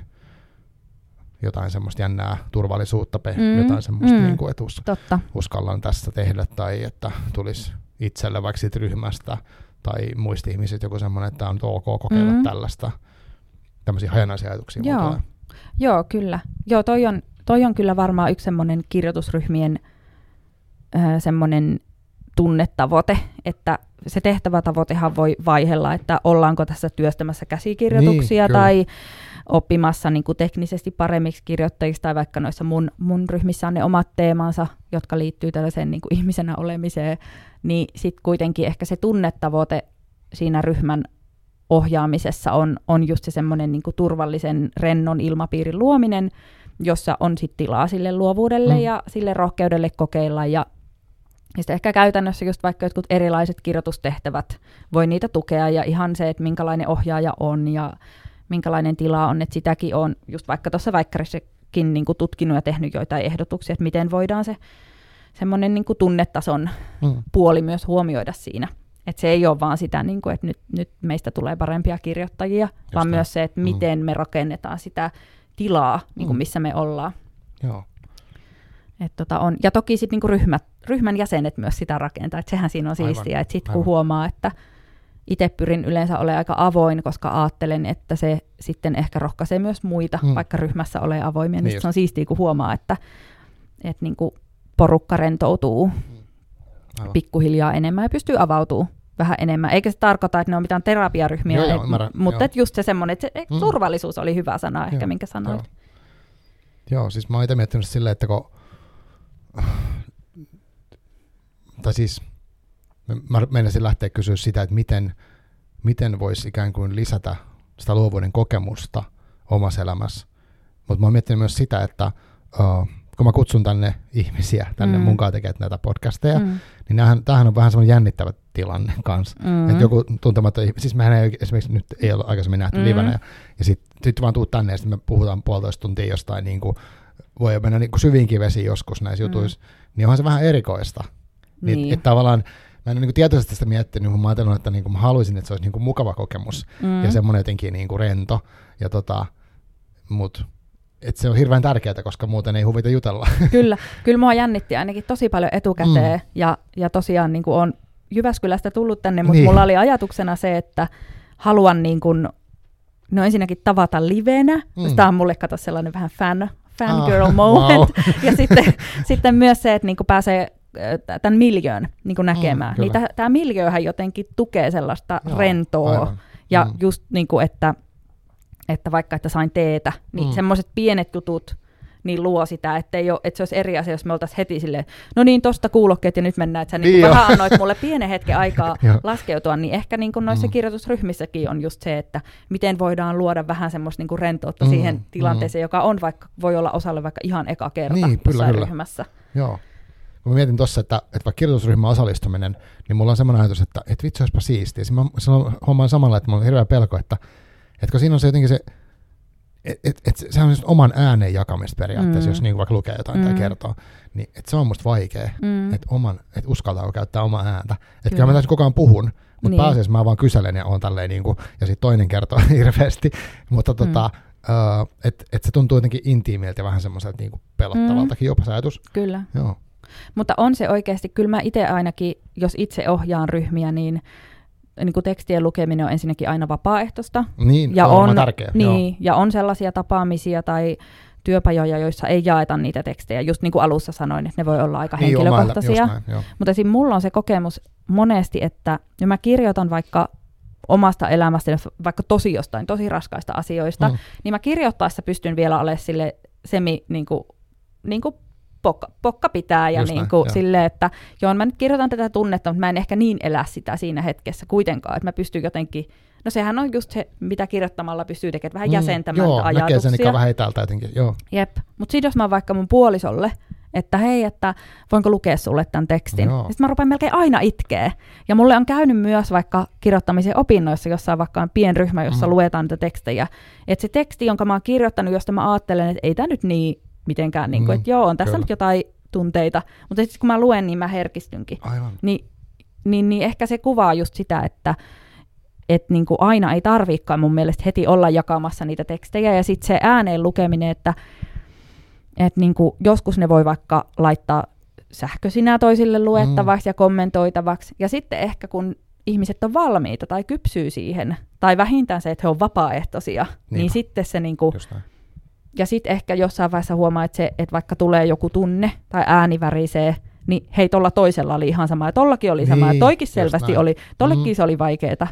jotain semmoista jännää turvallisuutta, mm, jotain semmoista, mm, niin kuin, että us, Totta. uskallan tässä tehdä, tai että tulisi itselle vaikka siitä ryhmästä, tai muista ihmisistä joku semmoinen, että on ok kokeilla mm. tällaista, tämmöisiä hajanaisia ajatuksia. Joo. Joo, kyllä. Joo, toi on, toi on kyllä varmaan yksi semmoinen kirjoitusryhmien äh, semmoinen tunnetavoite, että se tehtävätavoitehan voi vaihella, että ollaanko tässä työstämässä käsikirjoituksia niin, tai oppimassa niin kuin teknisesti paremmiksi kirjoittajiksi tai vaikka noissa mun, mun ryhmissä on ne omat teemansa, jotka liittyy tällaiseen niin kuin ihmisenä olemiseen, niin sitten kuitenkin ehkä se tunnetavoite siinä ryhmän ohjaamisessa on, on just se semmoinen niin turvallisen, rennon ilmapiirin luominen, jossa on sitten tilaa sille luovuudelle mm. ja sille rohkeudelle kokeilla ja ja sitten ehkä käytännössä just vaikka jotkut erilaiset kirjoitustehtävät voi niitä tukea ja ihan se, että minkälainen ohjaaja on ja minkälainen tila on, että sitäkin on just vaikka tuossa Väikkärissäkin niin tutkinut ja tehnyt joitain ehdotuksia, että miten voidaan se semmoinen niin tunnetason mm. puoli myös huomioida siinä. Että se ei ole vaan sitä, niin kuin, että nyt, nyt meistä tulee parempia kirjoittajia, Just vaan näin. myös se, että mm. miten mm. me rakennetaan sitä tilaa, niin kuin mm. missä me ollaan. Joo. Et tota on, ja toki sitten niinku ryhmät, ryhmän jäsenet myös sitä rakentaa, että sehän siinä on aivan, siistiä, että sitten kun huomaa, että itse pyrin yleensä olemaan aika avoin, koska ajattelen, että se sitten ehkä rohkaisee myös muita, mm. vaikka ryhmässä ole avoimia, niin, niin se on siistiä, kun huomaa, että, että niinku porukka rentoutuu mm. Aivan. pikkuhiljaa enemmän ja pystyy avautumaan vähän enemmän. Eikä se tarkoita, että ne on mitään terapiaryhmiä, joo, joo, ymmärrän, mutta joo. just se semmoinen, että se, mm. turvallisuus oli hyvä sana ehkä, joo, minkä sanoit. Joo. joo, siis mä oon itse miettinyt silleen, että kun tai siis mä menisin lähteä kysyä sitä, että miten, miten voisi ikään kuin lisätä sitä luovuuden kokemusta omassa elämässä. Mutta mä oon miettinyt myös sitä, että uh, kun mä kutsun tänne ihmisiä, tänne mm. mukaan tekemään näitä podcasteja, mm. niin näähän, tämähän on vähän semmoinen jännittävä tilanne kanssa. Mm. Että joku tuntematta, siis mehän ei esimerkiksi nyt ei ole aikaisemmin nähty mm. livenä, ja, ja sitten sit vaan tuu tänne, ja sitten me puhutaan puolitoista tuntia jostain niin kuin voi mennä niin syviinkin vesiin joskus näissä mm. jutuissa, niin onhan se vähän erikoista. Niin. Niin, että tavallaan mä en ole niin tietoisesti sitä miettinyt, mutta mä ajattelin, että niin kuin mä haluaisin, että se olisi niin kuin mukava kokemus mm. ja semmoinen jotenkin niin kuin rento. Ja tota, mut, et se on hirveän tärkeää, koska muuten ei huvita jutella. Kyllä, kyllä mua jännitti ainakin tosi paljon etukäteen mm. ja, ja tosiaan niin kuin on Jyväskylästä tullut tänne, mutta niin. mulla oli ajatuksena se, että haluan niin kuin, no ensinnäkin tavata livenä. Mm. Tämä on mulle kato sellainen vähän fan, fangirl ah, moment. Wow. ja sitten, sitten myös se, että niinku pääsee tämän miljöön niin näkemään. Mm, niin tämä miljööhän jotenkin tukee sellaista Joo, rentoa. Aivan. Ja mm. just niin kuin, että, että vaikka että sain teetä, niin mm. semmoiset pienet jutut, niin luo sitä, että, ei ole, että se olisi eri asia, jos me oltaisiin heti silleen, no niin, tosta kuulokkeet ja nyt mennään, että sä niin, niin vähän annoit mulle pienen hetken aikaa laskeutua, niin ehkä niin kuin noissa mm. kirjoitusryhmissäkin on just se, että miten voidaan luoda vähän semmoista niin kuin rentoutta mm, siihen mm. tilanteeseen, mm. joka on vaikka, voi olla osalle vaikka ihan eka kerta niin, kyllä, kyllä. ryhmässä. Joo. Kun mä mietin tuossa, että, että vaikka kirjoitusryhmän osallistuminen, niin mulla on semmoinen ajatus, että, että vitsi olisipa siistiä. Mä sanon hommaan samalla, että mulla on hirveä pelko, että, että kun siinä on se jotenkin se et, et, et se on oman äänen jakamista periaatteessa, mm. jos niin vaikka lukee jotain mm. tai kertoo, niin et se on musta vaikea, mm. että oman, et uskaltaa käyttää omaa ääntä. Että kyllä mä tässä koko ajan puhun, mutta niin. pääasiassa mä vaan kyselen ja on tälleen niin kuin, ja sitten toinen kertoo hirveästi, mutta tota, mm. uh, että et se tuntuu jotenkin intiimiltä ja vähän semmoiselta niin pelottavaltakin mm. jopa se ajatus. Kyllä. Joo. Mutta on se oikeasti, kyllä mä itse ainakin, jos itse ohjaan ryhmiä, niin niin kuin tekstien lukeminen on ensinnäkin aina vapaaehtoista. Niin, ja on, on tärkeä. Niin, ja on sellaisia tapaamisia tai työpajoja, joissa ei jaeta niitä tekstejä. Just niin kuin alussa sanoin, että ne voi olla aika niin, henkilökohtaisia. Näin, Mutta esim. mulla on se kokemus monesti, että ja mä kirjoitan vaikka omasta elämästä, vaikka tosi jostain tosi raskaista asioista, mm. niin mä kirjoittaessa pystyn vielä olemaan sille semi niin kuin, niin kuin pokka, pokka pitää ja Just niin näin, kuin joo. silleen, että joo, mä nyt kirjoitan tätä tunnetta, mutta mä en ehkä niin elä sitä siinä hetkessä kuitenkaan, että mä pystyn jotenkin, no sehän on just se, mitä kirjoittamalla pystyy tekemään, vähän jäsentämään Mm, Joo, niitä näkee sen ajatuksia. vähän etäältä jotenkin, joo. Jep, mutta sitten jos mä vaikka mun puolisolle, että hei, että voinko lukea sulle tämän tekstin. Joo. Sitten mä rupean melkein aina itkee. Ja mulle on käynyt myös vaikka kirjoittamisen opinnoissa vaikka on pienryhmä, jossa mm. luetaan niitä tekstejä. Että se teksti, jonka mä oon kirjoittanut, josta mä ajattelen, että ei tämä nyt niin mitenkään, niin kuin, Mm, että joo, on tässä kyllä. nyt jotain tunteita. Mutta sitten kun mä luen, niin mä herkistynkin. Aivan. Niin, niin, niin ehkä se kuvaa just sitä, että et niin kuin aina ei tarviikaan mun mielestä heti olla jakamassa niitä tekstejä. Ja sitten se ääneen lukeminen, että et niin kuin joskus ne voi vaikka laittaa sähköisinä toisille luettavaksi mm. ja kommentoitavaksi. Ja sitten ehkä kun ihmiset on valmiita tai kypsyy siihen, tai vähintään se, että he on vapaaehtoisia, niin, Niinpä. niin sitten se niin kuin. Ja sitten ehkä jossain vaiheessa huomaa, että, se, että vaikka tulee joku tunne tai ääni värisee, niin hei, tuolla toisella oli ihan sama, ja tollakin oli sama, Niin, ja toikin selvästi oli, tollekin Mhm. se oli vaikeeta.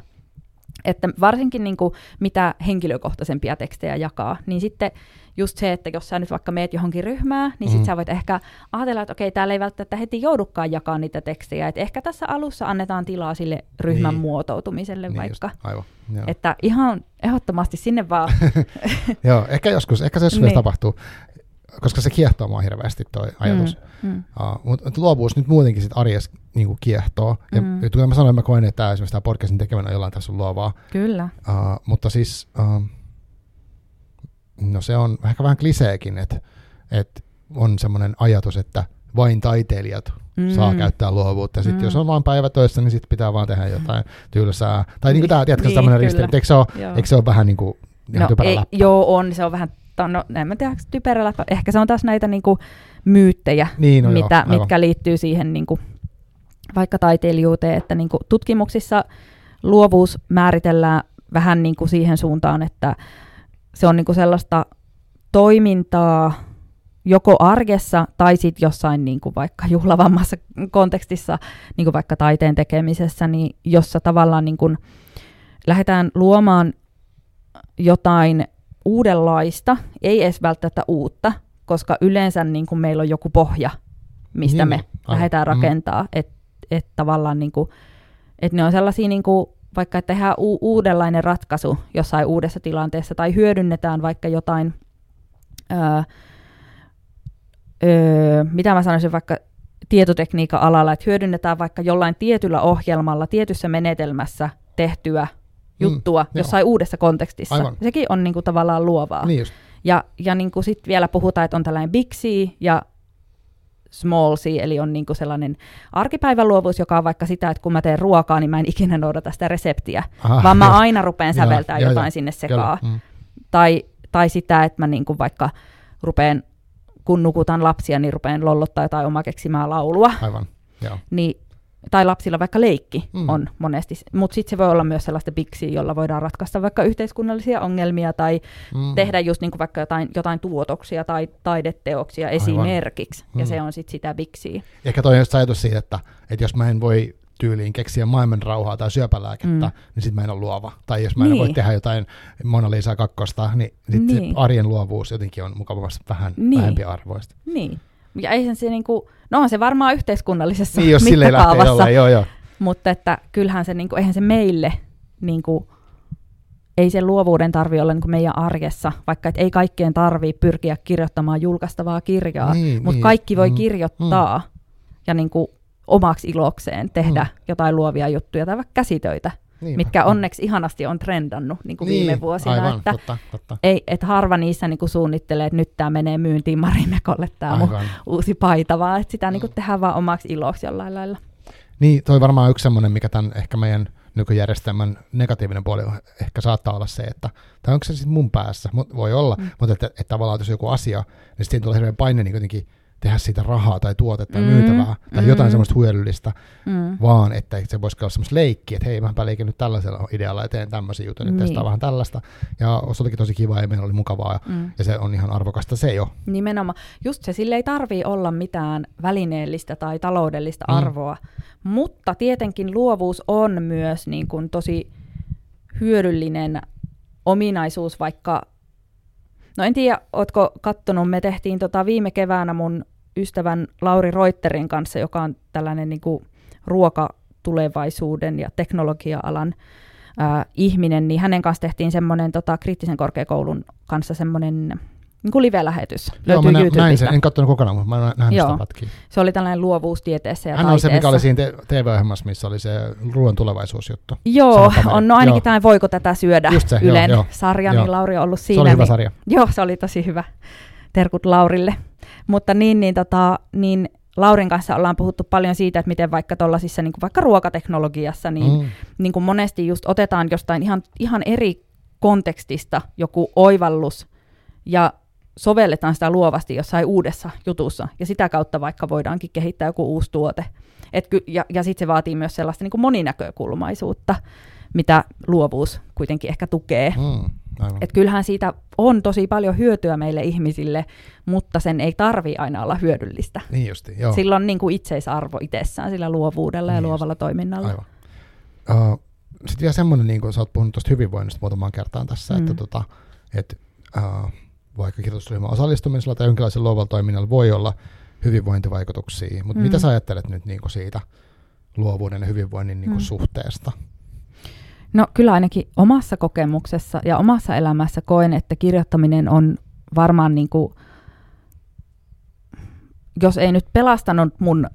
Että varsinkin niin kuin, mitä henkilökohtaisempia tekstejä jakaa, niin sitten just se, että jos sä nyt vaikka meet johonkin ryhmään, niin Mhm. sit sä voit ehkä ajatella, että okei, täällä ei välttämättä heti joudukaan jakaa niitä tekstejä, että ehkä tässä alussa annetaan tilaa sille ryhmän Niin. muotoutumiselle Niin vaikka. Just, aivan. Joo. Että ihan ehdottomasti sinne vaan. joo, ehkä joskus, ehkä se joskus Niin. tapahtuu, koska se kiehtoo mua hirveästi toi ajatus. Mm, mm. Uh, mutta luovuus nyt muutenkin sit arjessa niin kiehtoo. Ja, Mm. kuten mä sanoin, mä koen, että tää, esimerkiksi tämä podcastin tekeminen on jollain tässä luovaa. Kyllä. Uh, mutta siis, uh, no se on ehkä vähän kliseekin, että et on semmoinen ajatus, että vain taiteilijat mm. saa käyttää luovuutta. Ja sitten Mm. jos on vain päivä töissä, niin sitten pitää vaan tehdä jotain tylsää. Tai niin kuin tämä, tiedätkö, Niin, tämmöinen ristiriita. Eikö se ole, Joo. eikö se ole vähän niin kuin ihan No, ei, läppä? joo, on. Se on vähän, no en mä tiedä, typerä läppä. Ehkä se on taas näitä niinku, myyttejä, Niin, no joo, mitä, aivan. mitkä liittyy siihen niinku, vaikka taiteilijuuteen, että niinku, tutkimuksissa luovuus määritellään vähän niinku siihen suuntaan, että se on niinku sellaista toimintaa joko arjessa tai sitten jossain niinku vaikka juhlavammassa kontekstissa, niinku vaikka taiteen tekemisessä, niin jossa tavallaan niinku lähdetään luomaan jotain uudenlaista, ei edes välttämättä uutta, koska yleensä niin kuin meillä on joku pohja, mistä Niin, me niin, aivan. lähdetään Mm. rakentaa. Että et tavallaan niin kuin, et ne on sellaisia, niin kuin, vaikka että tehdään u- uudenlainen ratkaisu jossain uudessa tilanteessa, tai hyödynnetään vaikka jotain, öö, öö, mitä mä sanoisin vaikka tietotekniikan alalla, että hyödynnetään vaikka jollain tietyllä ohjelmalla, tietyssä menetelmässä tehtyä juttua joo. jossain uudessa kontekstissa. Aivan. Sekin on niinku tavallaan luovaa. Niin just. Ja, ja niinku sitten vielä puhutaan, että on tällainen big C ja small C, eli on niinku sellainen arkipäivän luovuus, joka on vaikka sitä, että kun mä teen ruokaa, niin mä en ikinä noudata sitä reseptiä, Aha, vaan mä joo. aina rupean Joo, säveltämään joo, jotain joo. sinne sekaan. mm. Tai, tai sitä, että mä niinku vaikka rupean, kun nukutan lapsia, niin rupean lollottaa jotain oma keksimää laulua. Aivan, joo. Niin, tai lapsilla vaikka leikki Mm. on monesti, mutta sitten se voi olla myös sellaista biksi, jolla voidaan ratkaista vaikka yhteiskunnallisia ongelmia tai Mm. tehdä just niin vaikka jotain, jotain tuotoksia tai taideteoksia Aivan. esimerkiksi, ja Mm. se on sitten sitä biksiä. Ehkä toi on just ajatus siitä, että, että jos mä en voi tyyliin keksiä maailman rauhaa tai syöpälääkettä, mm. Mm. niin sitten mä en ole luova. Tai jos mä en Niin. voi tehdä jotain Mona Lisa kakkosta, niin sitten niin. Niin. se arjen luovuus jotenkin on mukavasti vähän niin. Niin. vähempi arvoista. Niin. Ja eihän se niinku, no on se varmaan yhteiskunnallisessa Niin, jos mittakaavassa, jollain, joo joo. mutta että kyllähän se, niinku, eihän se meille, niinku, ei se luovuuden tarvi olla niinku meidän arjessa, vaikka et ei kaikkeen tarvii pyrkiä kirjoittamaan julkaistavaa kirjaa, Niin, mutta niin, kaikki voi mm, kirjoittaa ja niinku omaksi ilokseen tehdä Mm. jotain luovia juttuja tai vaikka käsitöitä, Niin, mitkä onneksi ihanasti on trendannut niin kuin niin, viime vuosina. Aivan, että totta, totta. ei, et harva niissä niin kuin suunnittelee, että nyt tämä menee myyntiin Marimekolle tämä mun uusi paita, vaan että sitä niin kuin Mm. tehdään vaan omaksi iloksi jollain lailla. Niin, toi varmaan yksi semmoinen, mikä tämän ehkä meidän nykyjärjestelmän negatiivinen puoli on, ehkä saattaa olla se, että, tai onko se sitten mun päässä, Mut voi olla, mm. Mm. mutta että, että tavallaan jos joku asia, niin sitten tulee hirveän paine niin jotenkin tehdä siitä rahaa tai tuotetta Mm, myytävää tai mm. jotain semmoista hyödyllistä, Mm. vaan että se voisi olla semmoista leikkiä, että hei, mäpä leikin nyt tällaisella idealla ja teen tämmöisen jutun, Niin. testaa vähän tällaista. Ja se olikin tosi kiva ja meillä oli mukavaa ja, Mm. ja se on ihan arvokasta se jo. Nimenomaan. Just se, sille ei tarvii olla mitään välineellistä tai taloudellista mm. arvoa, mutta tietenkin luovuus on myös niin kuin tosi hyödyllinen ominaisuus, vaikka, no en tiedä, ootko kattonut, me tehtiin tota viime keväänä mun ystävän Lauri Reuterin kanssa, joka on tällainen niin kuin ruokatulevaisuuden ja teknologia-alan ää, ihminen, niin hänen kanssa tehtiin semmoinen tota, kriittisen korkeakoulun kanssa semmoinen niin kuin live-lähetys. Joo, mä nä- näin sen, en katsonut kokonaan, mutta mä näin Joo. sitä pätkiä. Se oli tällainen luovuustieteessä ja Hän on se, mikä taiteessa. oli siinä te- TV-ohjelmassa, missä oli se ruoan tulevaisuusjuttu. Joo, on no ainakin tämä Voiko tätä syödä Just se, joo, Ylen joo. sarja, Joo. niin Lauri on ollut siinä. Se oli hyvä niin, sarja. Joo, se oli tosi hyvä. Terkut Laurille. Mutta niin, niin, tota, niin Laurin kanssa ollaan puhuttu paljon siitä, että miten vaikka tuollaisissa niin vaikka ruokateknologiassa, niin, Mm. niin kuin monesti just otetaan jostain ihan, ihan eri kontekstista joku oivallus ja sovelletaan sitä luovasti jossain uudessa jutussa, ja sitä kautta vaikka voidaankin kehittää joku uusi tuote. Et ky- ja ja sitten se vaatii myös sellaista niin kuin moninäkökulmaisuutta, mitä luovuus kuitenkin ehkä tukee. Mm. Aivan. Et kyllähän siitä on tosi paljon hyötyä meille ihmisille, mutta sen ei tarvi aina olla hyödyllistä. Niin justi, joo. Sillä on niin kuin itseisarvo itsessään sillä luovuudella ja Niin luovalla toiminnalla. Aivan. Uh, Sitten vielä semmoinen, niin kuin sä oot puhunut tuosta hyvinvoinnista muutamaan kertaan tässä, Mm. että tota, et, uh, vaikka kirjoitusryhmän osallistumisella tai jonkinlaisella luovalla toiminnalla voi olla hyvinvointivaikutuksia, mutta Mm. mitä sä ajattelet nyt niin kuin siitä luovuuden ja hyvinvoinnin niin kuin Mm. suhteesta? No kyllä ainakin omassa kokemuksessa ja omassa elämässä koen, että kirjoittaminen on varmaan niin kuin, jos ei nyt pelastanut mun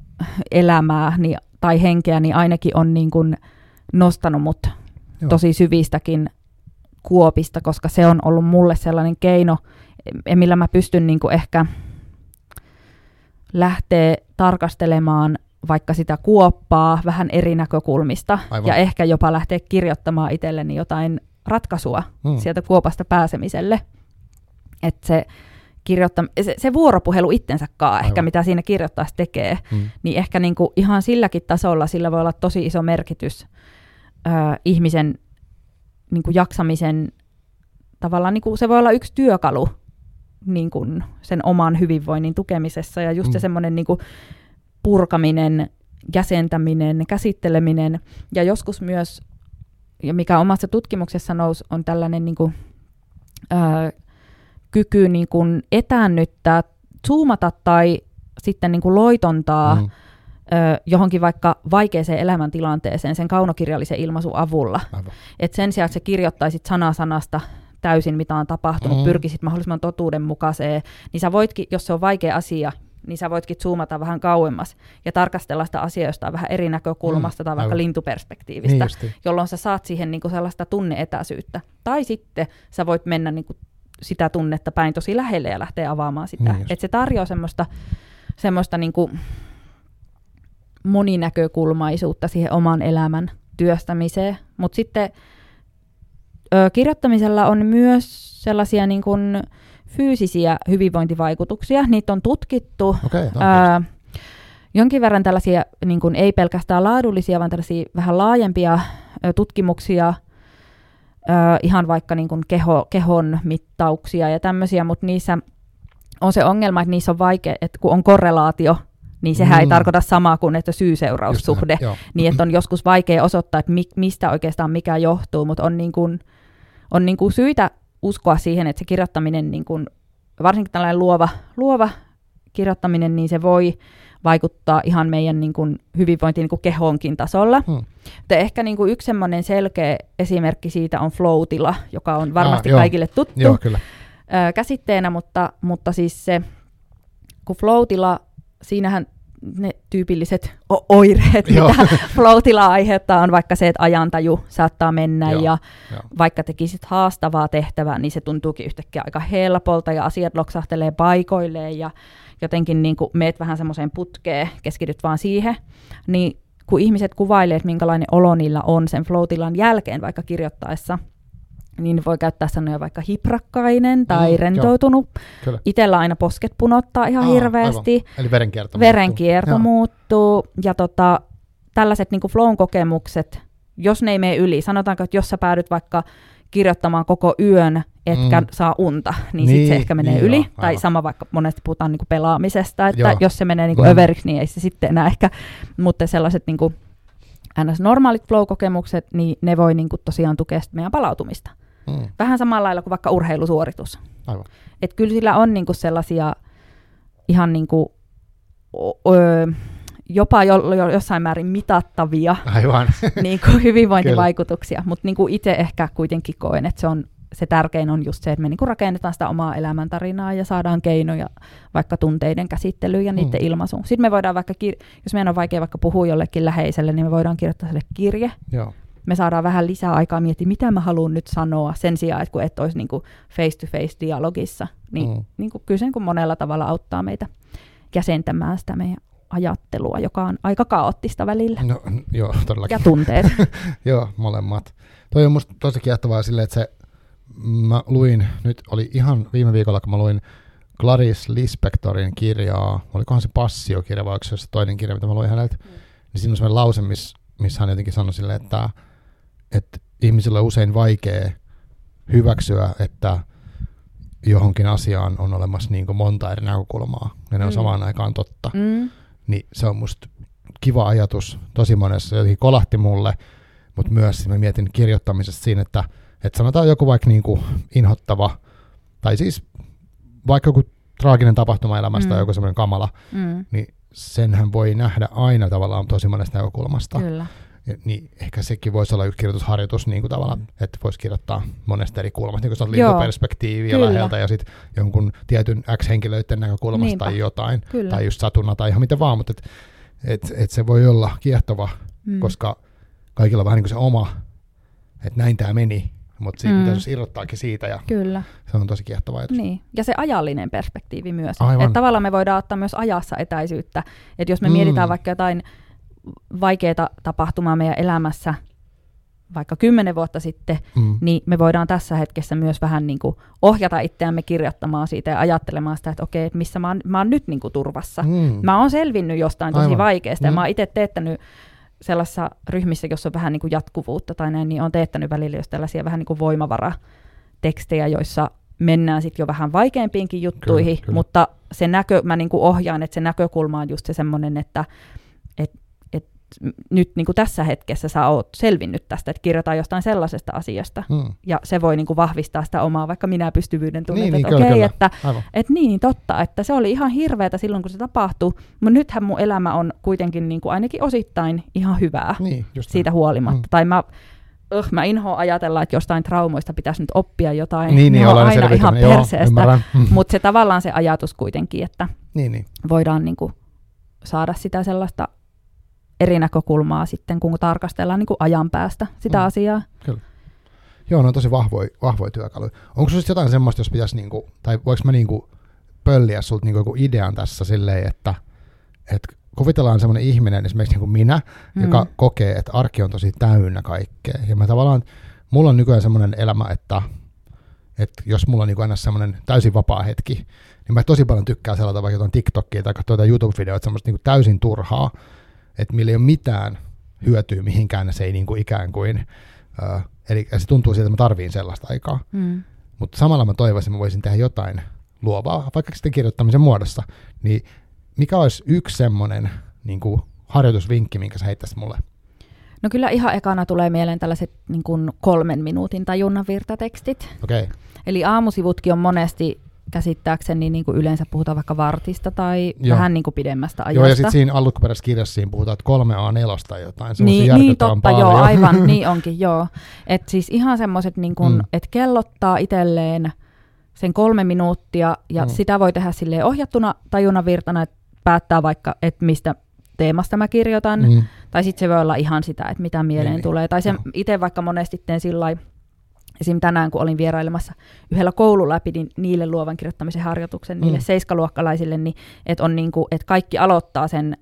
elämää niin, tai henkeä, niin ainakin on niin kuin nostanut mut Joo. tosi syvistäkin kuopista, koska se on ollut mulle sellainen keino, eh, millä mä pystyn niin kuin ehkä lähteä tarkastelemaan vaikka sitä kuoppaa vähän eri näkökulmista Aivan. ja ehkä jopa lähteä kirjoittamaan itselleni jotain ratkaisua Mm. sieltä kuopasta pääsemiselle. Että se, kirjoittam- se, se vuoropuhelu itsensä kanssa, ehkä mitä siinä kirjoittaessa tekee, Mm. niin ehkä niin kuin ihan silläkin tasolla sillä voi olla tosi iso merkitys ö, ihmisen niin kuin jaksamisen, tavallaan niin kuin se voi olla yksi työkalu niin kuin sen oman hyvinvoinnin tukemisessa ja just Mm. se semmoinen niin kuin purkaminen, jäsentäminen, käsitteleminen ja joskus myös, ja mikä omassa tutkimuksessa nousi, on tällainen niin kuin, ö, kyky niin kuin etäännyttää, zoomata tai sitten niin kuin loitontaa Mm. Johonkin vaikka vaikeeseen elämäntilanteeseen sen kaunokirjallisen ilmaisun avulla. Aivan. Et sen sijaan, että sä kirjoittaisit sana sanasta täysin, mitä on tapahtunut, Mm. pyrkisit mahdollisimman totuudenmukaiseen, niin sä voitkin, jos se on vaikea asia, niin sä voitkin zoomata vähän kauemmas ja tarkastella sitä asioista vähän eri näkökulmasta Mm, tai vaikka aivan. lintuperspektiivistä, Niin justi. jolloin sä saat siihen niinku sellaista tunneetäisyyttä. Tai sitten sä voit mennä niinku sitä tunnetta päin tosi lähelle ja lähteä avaamaan sitä. Niin just. Et se tarjoaa semmoista, semmoista niinku moninäkökulmaisuutta siihen oman elämän työstämiseen. Mutta sitten ö, kirjoittamisella on myös sellaisia niin kuin fyysisiä hyvinvointivaikutuksia. Niitä on tutkittu. Okay, Ää, jonkin verran tällaisia, niin kuin ei pelkästään laadullisia, vaan tällaisia vähän laajempia ö, tutkimuksia, ö, ihan vaikka niin kuin keho, kehon mittauksia ja tämmöisiä, mutta niissä on se ongelma, että niissä on vaikea, että kun on korrelaatio, niin sehän mm. ei tarkoita samaa kuin että syy-seuraussuhde. Joo. Niin, että on joskus vaikea osoittaa, että mi, mistä oikeastaan mikä johtuu, mutta on, niin kuin, on niin kuin syytä uskoa siihen, että se kirjoittaminen, niin kuin, varsinkin tällainen luova, luova kirjoittaminen, niin se voi vaikuttaa ihan meidän niin kuin, hyvinvointiin niin kuin kehonkin tasolla. Hmm. Mutta ehkä niin kuin yksi semmoinen selkeä esimerkki siitä on flow-tila, joka on varmasti Ah, joo. kaikille tuttu Joo, kyllä. ö, käsitteenä, mutta, mutta siis se, kun flow-tila, siinähän ne tyypilliset o- oireet, Joo. mitä flow-tila aiheuttaa, on vaikka se, että ajantaju saattaa mennä Joo, ja joo. vaikka tekisit haastavaa tehtävää, niin se tuntuukin yhtäkkiä aika helpolta ja asiat loksahtelee paikoilleen ja jotenkin niin kuin meet vähän semmoiseen putkeen, keskityt vaan siihen, niin kun ihmiset kuvailee, että minkälainen olo niillä on sen flow-tilan jälkeen vaikka kirjoittaessa, niin voi käyttää sanoja vaikka hiprakkainen tai Mm, joo. rentoutunut. Itellä aina posket punottaa ihan Aa, hirveästi, aivan. Eli verenkierto verenkierto muuttuu. muuttuu ja tota, tällaiset niin flown kokemukset, jos ne ei mene yli, sanotaanko, että jos sä päädyt vaikka kirjoittamaan koko yön, etkä Mm. saa unta, niin, Niin, sit se ehkä menee niin yli. joo, tai aivan. sama vaikka monesti puhutaan niin pelaamisesta, että Joo. jos se menee niin Mm. överiksi, niin ei se sitten enää ehkä, mutta sellaiset niin kuin, ns. normaalit flow-kokemukset, niin ne voi niin kuin tosiaan tukea meidän palautumista. Mm, Vähän samalla lailla kuin vaikka urheilusuoritus. aivan. Et kyllä sillä on niinku sellaisia ihan niinku ö, jopa jo, jo, jossain määrin mitattavia Aivan. niin kuin hyvinvointivaikutuksia, mutta niin itse ehkä kuitenkin koen, että se on se tärkein on just se, että me niinku rakennetaan sitä omaa elämäntarinaa ja saadaan keinoja vaikka tunteiden käsittelyyn ja niiden mm. ilmaisuun. Sitten me voidaan vaikka, kir- jos meidän on vaikea vaikka puhua jollekin läheiselle, niin me voidaan kirjoittaa sille kirje. Joo. Me saadaan vähän lisää aikaa miettiä, mitä mä haluan nyt sanoa sen sijaan, että kun et olisi niinku face-to-face dialogissa. Niin, mm. niin kuin, kyllä se niin monella tavalla auttaa meitä jäsentämään sitä meidän ajattelua, joka on aika kaoottista välillä. No, joo, todellakin. Ja tunteet. joo, molemmat. Toi on musta tosi kiehtovaa silleen, että se mä luin, nyt oli ihan viime viikolla, kun mä luin Clarice Lispectorin kirjaa, olikohan se Passio-kirja vai onko se toinen kirja, mitä mä luin häneltä, mm. niin siinä on sellainen lause, missä, missä hän jotenkin sanoi silleen, että, että ihmisillä on usein vaikea hyväksyä, että johonkin asiaan on olemassa niin kuin monta eri näkökulmaa, ja ne mm. on samaan aikaan totta. Mm. Niin se on musta kiva ajatus tosi monessa, jotenkin kolahti mulle, mutta myös mä mietin kirjoittamisesta siinä, että että sanotaan joku vaikka niin kuin inhottava, tai siis vaikka joku traaginen tapahtuma elämästä mm. tai joku semmoinen kamala, mm. niin senhän voi nähdä aina tavallaan tosi monesta näkökulmasta. Kyllä. Niin ehkä sekin voisi olla yksi kirjoitusharjoitus niin kuin tavallaan, että voisi kirjoittaa monesta eri kulmasta, niin kuin lintuperspektiiviä läheltä ja sitten jonkun tietyn X-henkilöiden näkökulmasta Niinpä. tai jotain, Kyllä. tai just satuna tai ihan mitä vaan, mutta et, et, et se voi olla kiehtova, mm. koska kaikilla on vähän niin kuin se oma, että näin tämä meni, mutta siitä mm. pitäisi irrottaakin siitä ja Kyllä. se on tosi kiehtova ajatus. Niin. Ja se ajallinen perspektiivi myös. Että tavallaan me voidaan ottaa myös ajassa etäisyyttä. Että jos me mm. mietitään vaikka jotain vaikeaa tapahtumaa meidän elämässä, vaikka kymmenen vuotta sitten, mm. niin me voidaan tässä hetkessä myös vähän niin kuin ohjata itseämme kirjoittamaan siitä ja ajattelemaan sitä, että okei, että missä mä oon, mä oon nyt niin kuin turvassa. Mm. Mä oon selvinnyt jostain tosi Aivan. vaikeasta mm. ja mä oon itse teettänyt sellaisessa ryhmissä, jossa on vähän niin kuin jatkuvuutta tai näin, niin on teettänyt välillä just tällaisia vähän niin kuin voimavaratekstejä, joissa mennään sitten jo vähän vaikeampiinkin juttuihin, kyllä, kyllä. mutta se näkö, mä niin kuin ohjaan, että se näkökulma on just se semmoinen, että nyt niin kuin tässä hetkessä sä oot selvinnyt tästä, että kirjoitaan jostain sellaisesta asiasta. Hmm. Ja se voi niin kuin vahvistaa sitä omaa vaikka minä pystyvyyden tunnetta, niin, että niin, okei, okay, että, että niin, totta, että se oli ihan hirveätä silloin, kun se tapahtui, mutta nythän mun elämä on kuitenkin niin kuin ainakin osittain ihan hyvää niin, siitä huolimatta. Hmm. Tai mä uh, mä inhoan ajatella, että jostain traumoista pitäisi nyt oppia jotain. Niin, niin on aina ihan perseestä. Mutta se tavallaan se ajatus kuitenkin, että niin, niin. voidaan niin kuin saada sitä sellaista eri näkökulmaa sitten, kun tarkastellaan niin kuin ajan päästä sitä mm. asiaa. Kyllä. Joo, ne on tosi vahvoja, vahvoja työkaluja. Onko sinulla jotain semmoista, jos pitäisi, niinku, tai voiko mä niinku pölliä sinulta niinku joku idean tässä silleen, että et kuvitellaan semmoinen ihminen, esimerkiksi niin kuin minä, mm. joka kokee, että arki on tosi täynnä kaikkea. Ja mä tavallaan, mulla on nykyään semmoinen elämä, että, että jos mulla on niin aina semmoinen täysin vapaa hetki, niin mä tosi paljon tykkään sellaista vaikka jotain TikTokia tai tuota YouTube-videoita, semmoista niin täysin turhaa, että millä ei ole mitään hyötyä mihinkään, se ei niin kuin ikään kuin, uh, eli se tuntuu siltä, että mä tarviin sellaista aikaa. Mm. Mutta samalla mä toivoisin, että mä voisin tehdä jotain luovaa, vaikka sitten kirjoittamisen muodossa. Niin mikä olisi yksi semmoinen niin kuin harjoitusvinkki, minkä sä heittäisit mulle? No kyllä ihan ekana tulee mieleen tällaiset niin kuin kolmen minuutin tajunnan virtatekstit. Okay. Eli aamusivutkin on monesti käsittääkseni niin kuin yleensä puhutaan vaikka vartista tai Joo. vähän niin kuin pidemmästä ajasta. Joo, ja sitten siinä alkuperäisessä kirjassa siinä puhutaan, että kolme A4 tai jotain. Se niin, niin totta, paljon. joo, aivan, niin onkin, joo. Että siis ihan semmoiset, niin kuin, mm. että kellottaa itselleen sen kolme minuuttia, ja mm. sitä voi tehdä sille ohjattuna tajunavirtana, että päättää vaikka, että mistä teemasta mä kirjoitan, mm. tai sitten se voi olla ihan sitä, että mitä mieleen niin, niin. tulee. Tai se itse vaikka monesti teen sillä Esim. tänään, kun olin vierailemassa yhdellä koululla, pidin niille luovan kirjoittamisen harjoituksen, niille mm. seiskaluokkalaisille, niin että on niin kuin, että kaikki aloittaa sen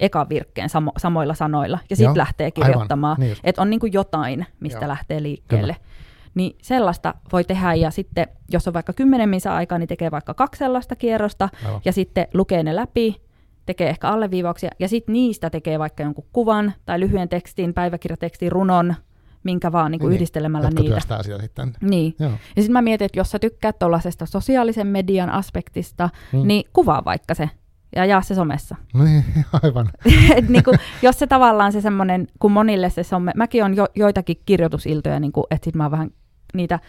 ekan virkkeen samo, samoilla sanoilla ja sitten lähtee kirjoittamaan. Niin että on niin kuin jotain, mistä Joo. lähtee liikkeelle. Kyllä. Niin sellaista voi tehdä ja sitten, jos on vaikka kymmenen minsa aikaa, niin tekee vaikka kaksi sellaista kierrosta Aivan. ja sitten lukee ne läpi, tekee ehkä alleviivauksia ja sitten niistä tekee vaikka jonkun kuvan tai lyhyen tekstin, päiväkirjatekstin, runon, minkä vaan niin kuin niin, yhdistelemällä niitä. sitä sitten. Niin. Joo. Ja sitten mä mietin, että jos sä tykkäät tuollaisesta sosiaalisen median aspektista, hmm. niin kuvaa vaikka se ja jaa se somessa. Niin, aivan. Et niin kuin, jos se tavallaan se semmoinen, kun monille se some, mäkin on jo, joitakin kirjoitusiltoja, niin kuin, että sit mä vähän niitä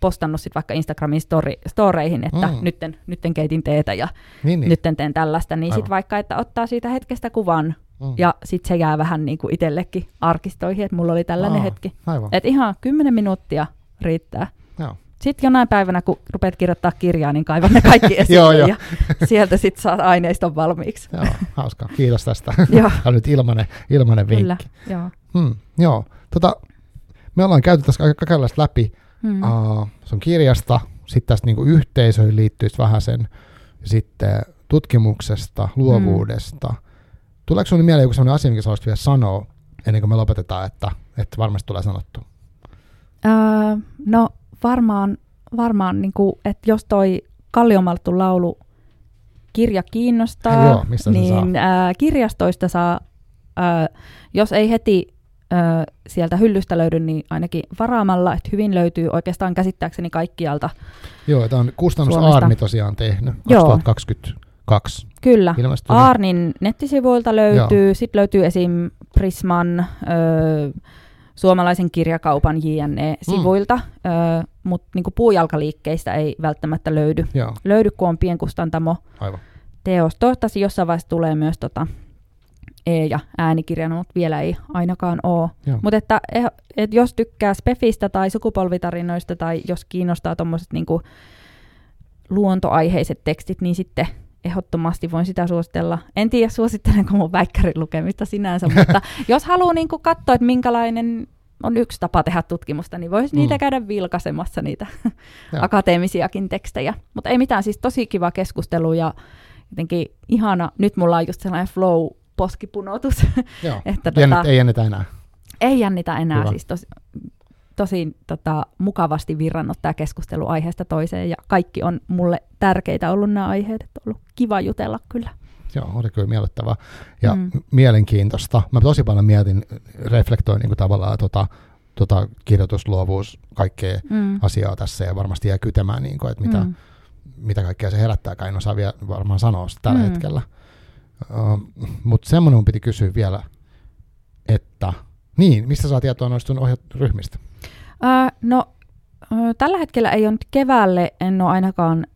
postannut sit vaikka Instagramin story, storeihin, että Mm. mm. nytten, nytten keitin teetä ja Niin, niin. nytten teen tällaista, niin sitten vaikka, että ottaa siitä hetkestä kuvan Mm. ja sitten se jää vähän niin kuin itsellekin arkistoihin, että mulla oli tällainen Aa, hetki. Että ihan 10 minuuttia riittää. joo. Sitten jonain päivänä, kun rupeat kirjoittaa kirjaa, niin kaivan ne kaikki esille Joo, joo. ja sieltä sitten saat aineiston valmiiksi. Joo, hauskaa. Kiitos tästä. Tämä on nyt ilmanen, ilmanen vinkki. kyllä. Joo. Hmm, joo, tota, me ollaan käyty tässä kaikenlaista läpi Mm. uh, sun kirjasta, sitten tästä niinku yhteisöihin liittyisi vähän sen, sitten tutkimuksesta, luovuudesta. Mm. Tuleeko sinulle mieleen joku sellainen asia, minkä haluaisit vielä sanoa, ennen kuin me lopetetaan, että, että varmasti tulee sanottu? Öö, no varmaan, varmaan niin kuin, että jos toi Kalliomaltu laulu kirja kiinnostaa, Joo, mistä niin saa? Ää, kirjastoista saa, ää, jos ei heti ää, sieltä hyllystä löydy, niin ainakin varaamalla, että hyvin löytyy oikeastaan käsittääkseni kaikkialta Joo, tämä on kustannus Aarni tosiaan tehnyt 2020 Kaksi. Kyllä. ilmestyy. Aarnin niin. nettisivuilta löytyy, sitten löytyy esim. Prisman, ö, suomalaisen kirjakaupan JNE-sivuilta, mm. mutta niinku puujalkaliikkeistä ei välttämättä löydy, Joo. löydy kun on pienkustantamo Aivan. teos. Toivottavasti jossain vaiheessa tulee myös tota e- ja äänikirjana, no, mutta vielä ei ainakaan ole. Mutta että, eh, et jos tykkää Spefistä tai sukupolvitarinoista tai jos kiinnostaa tuommoiset niinku luontoaiheiset tekstit, niin sitten – ehdottomasti voin sitä suositella. En tiedä, suosittelenko mun väikkärin lukemista sinänsä, mutta jos haluaa niinku katsoa, että minkälainen on yksi tapa tehdä tutkimusta, niin voisi Mm. niitä käydä vilkaisemassa, niitä akateemisiakin tekstejä. Mutta ei mitään, siis tosi kiva keskustelu ja jotenkin ihana. Nyt mulla on just sellainen flow-poskipunotus, Joo. että Jännet, tota, ei jännitä enää. ei jännitä enää. Hyvä. Siis tosi, tosi tota, mukavasti virrannut tämä keskustelu aiheesta toiseen ja kaikki on mulle tärkeitä ollut nämä aiheet. Että on ollut kiva jutella kyllä. Joo, oli kyllä miellyttävää ja mm. Mielenkiintoista. Mä tosi paljon mietin, reflektoin niin kuin tavallaan tota, tota kirjoitusluovuus, kaikkea Mm. asiaa tässä ja varmasti jää kytemään, niin kuin, että mitä, mm. Mitä kaikkea se herättääkään, en osaa vielä varmaan sanoa sitä tällä mm. Hetkellä. Uh, Mutta semmoinen piti kysyä vielä, että niin, mistä saa tietoa noista sun ohjaryhmistä? Ää, no, tällä hetkellä ei ole nyt keväälle, en ole ainakaan,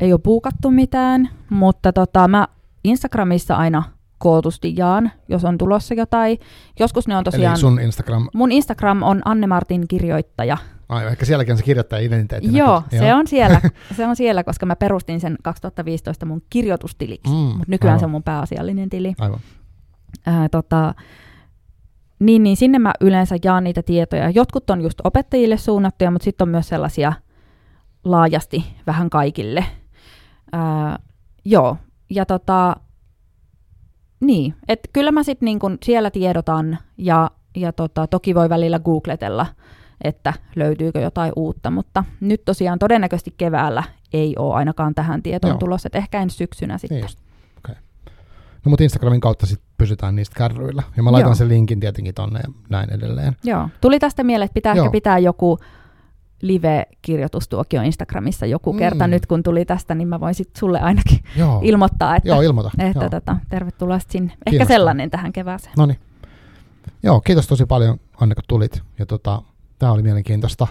ei ole puukattu mitään, mutta tota, mä Instagramissa aina kootusti jaan, jos on tulossa jotain. Joskus ne on tosiaan... Eli sun Instagram, Mun Instagram on Anne Martin kirjoittaja. ai, ehkä sielläkin on se kirjoittaja identiteetti. Joo, näkyy. se on siellä, se on siellä, koska mä perustin sen 2015 mun kirjoitustiliksi, Mm, mutta nykyään se aivan. on mun pääasiallinen tili. Aivan. Ää, tota, niin, niin sinne mä yleensä jaan niitä tietoja. Jotkut on just opettajille suunnattuja, mutta sitten on myös sellaisia laajasti vähän kaikille. Ää, joo, ja tota, niin, että kyllä mä sitten niinku siellä tiedotan ja, ja tota, toki voi välillä googletella, että löytyykö jotain uutta, mutta nyt tosiaan todennäköisesti keväällä ei ole ainakaan tähän tietoon Joo. tulossa, että ehkä ensi syksynä sitten. Niin just. Okay. No mutta Instagramin kautta sitten pysytään niistä kärryillä. Ja mä laitan Joo. sen linkin tietenkin tonne ja näin edelleen. Joo, tuli tästä mieleen, että pitää Joo. ehkä pitää joku live-kirjoitustuokio Instagramissa joku Mm. kerta nyt, kun tuli tästä, niin mä voin sitten sulle ainakin Joo, ilmoittaa, että, Joo ilmoita. että Joo. tota, tervetuloa sinne. Ehkä Kiinnostaa. sellainen tähän kevääseen. No niin. Joo, kiitos tosi paljon Anne, kun tulit. Ja tota, tämä oli mielenkiintoista.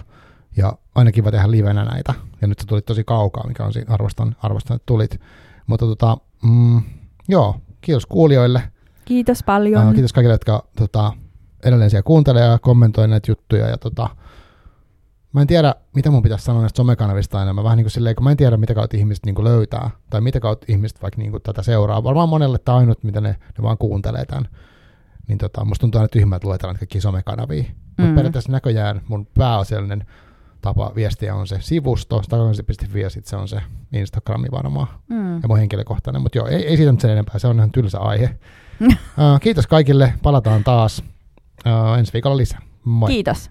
Ja aina kiva tehdä livenä näitä. Ja nyt sä tulit tosi kaukaa, mikä on siinä, arvostan, arvostan että tulit. Mutta tota, mm, joo, kiitos kuulijoille. Kiitos paljon. Ää, kiitos kaikille, jotka tota, edelleen siellä kuuntelee ja kommentoi näitä juttuja. Ja tota, mä en tiedä, mitä mun pitäisi sanoa näistä somekanavista aina. Mä vähän niin kuin silleen, kun mä en tiedä, mitä kautta ihmiset niin kuin löytää, tai mitä kautta ihmiset vaikka niin kuin tätä seuraa. Varmaan monelle tämä ainut, mitä ne, ne vaan kuuntelee tämän. Niin tota, musta tuntuu aina tyhmää, että luetaan näitä kaikkia somekanavia. Mutta Mm. periaatteessa näköjään mun pääasiallinen tapa viestiä on se sivusto, stakansi.fi ja sitten se on se Instagrami varmaan Mm. ja mun henkilökohtainen. Mutta joo, ei, ei siitä nyt sen enempää, se on ihan tylsä aihe. uh, kiitos kaikille, palataan taas uh, ensi viikolla lisää. Moi. Kiitos.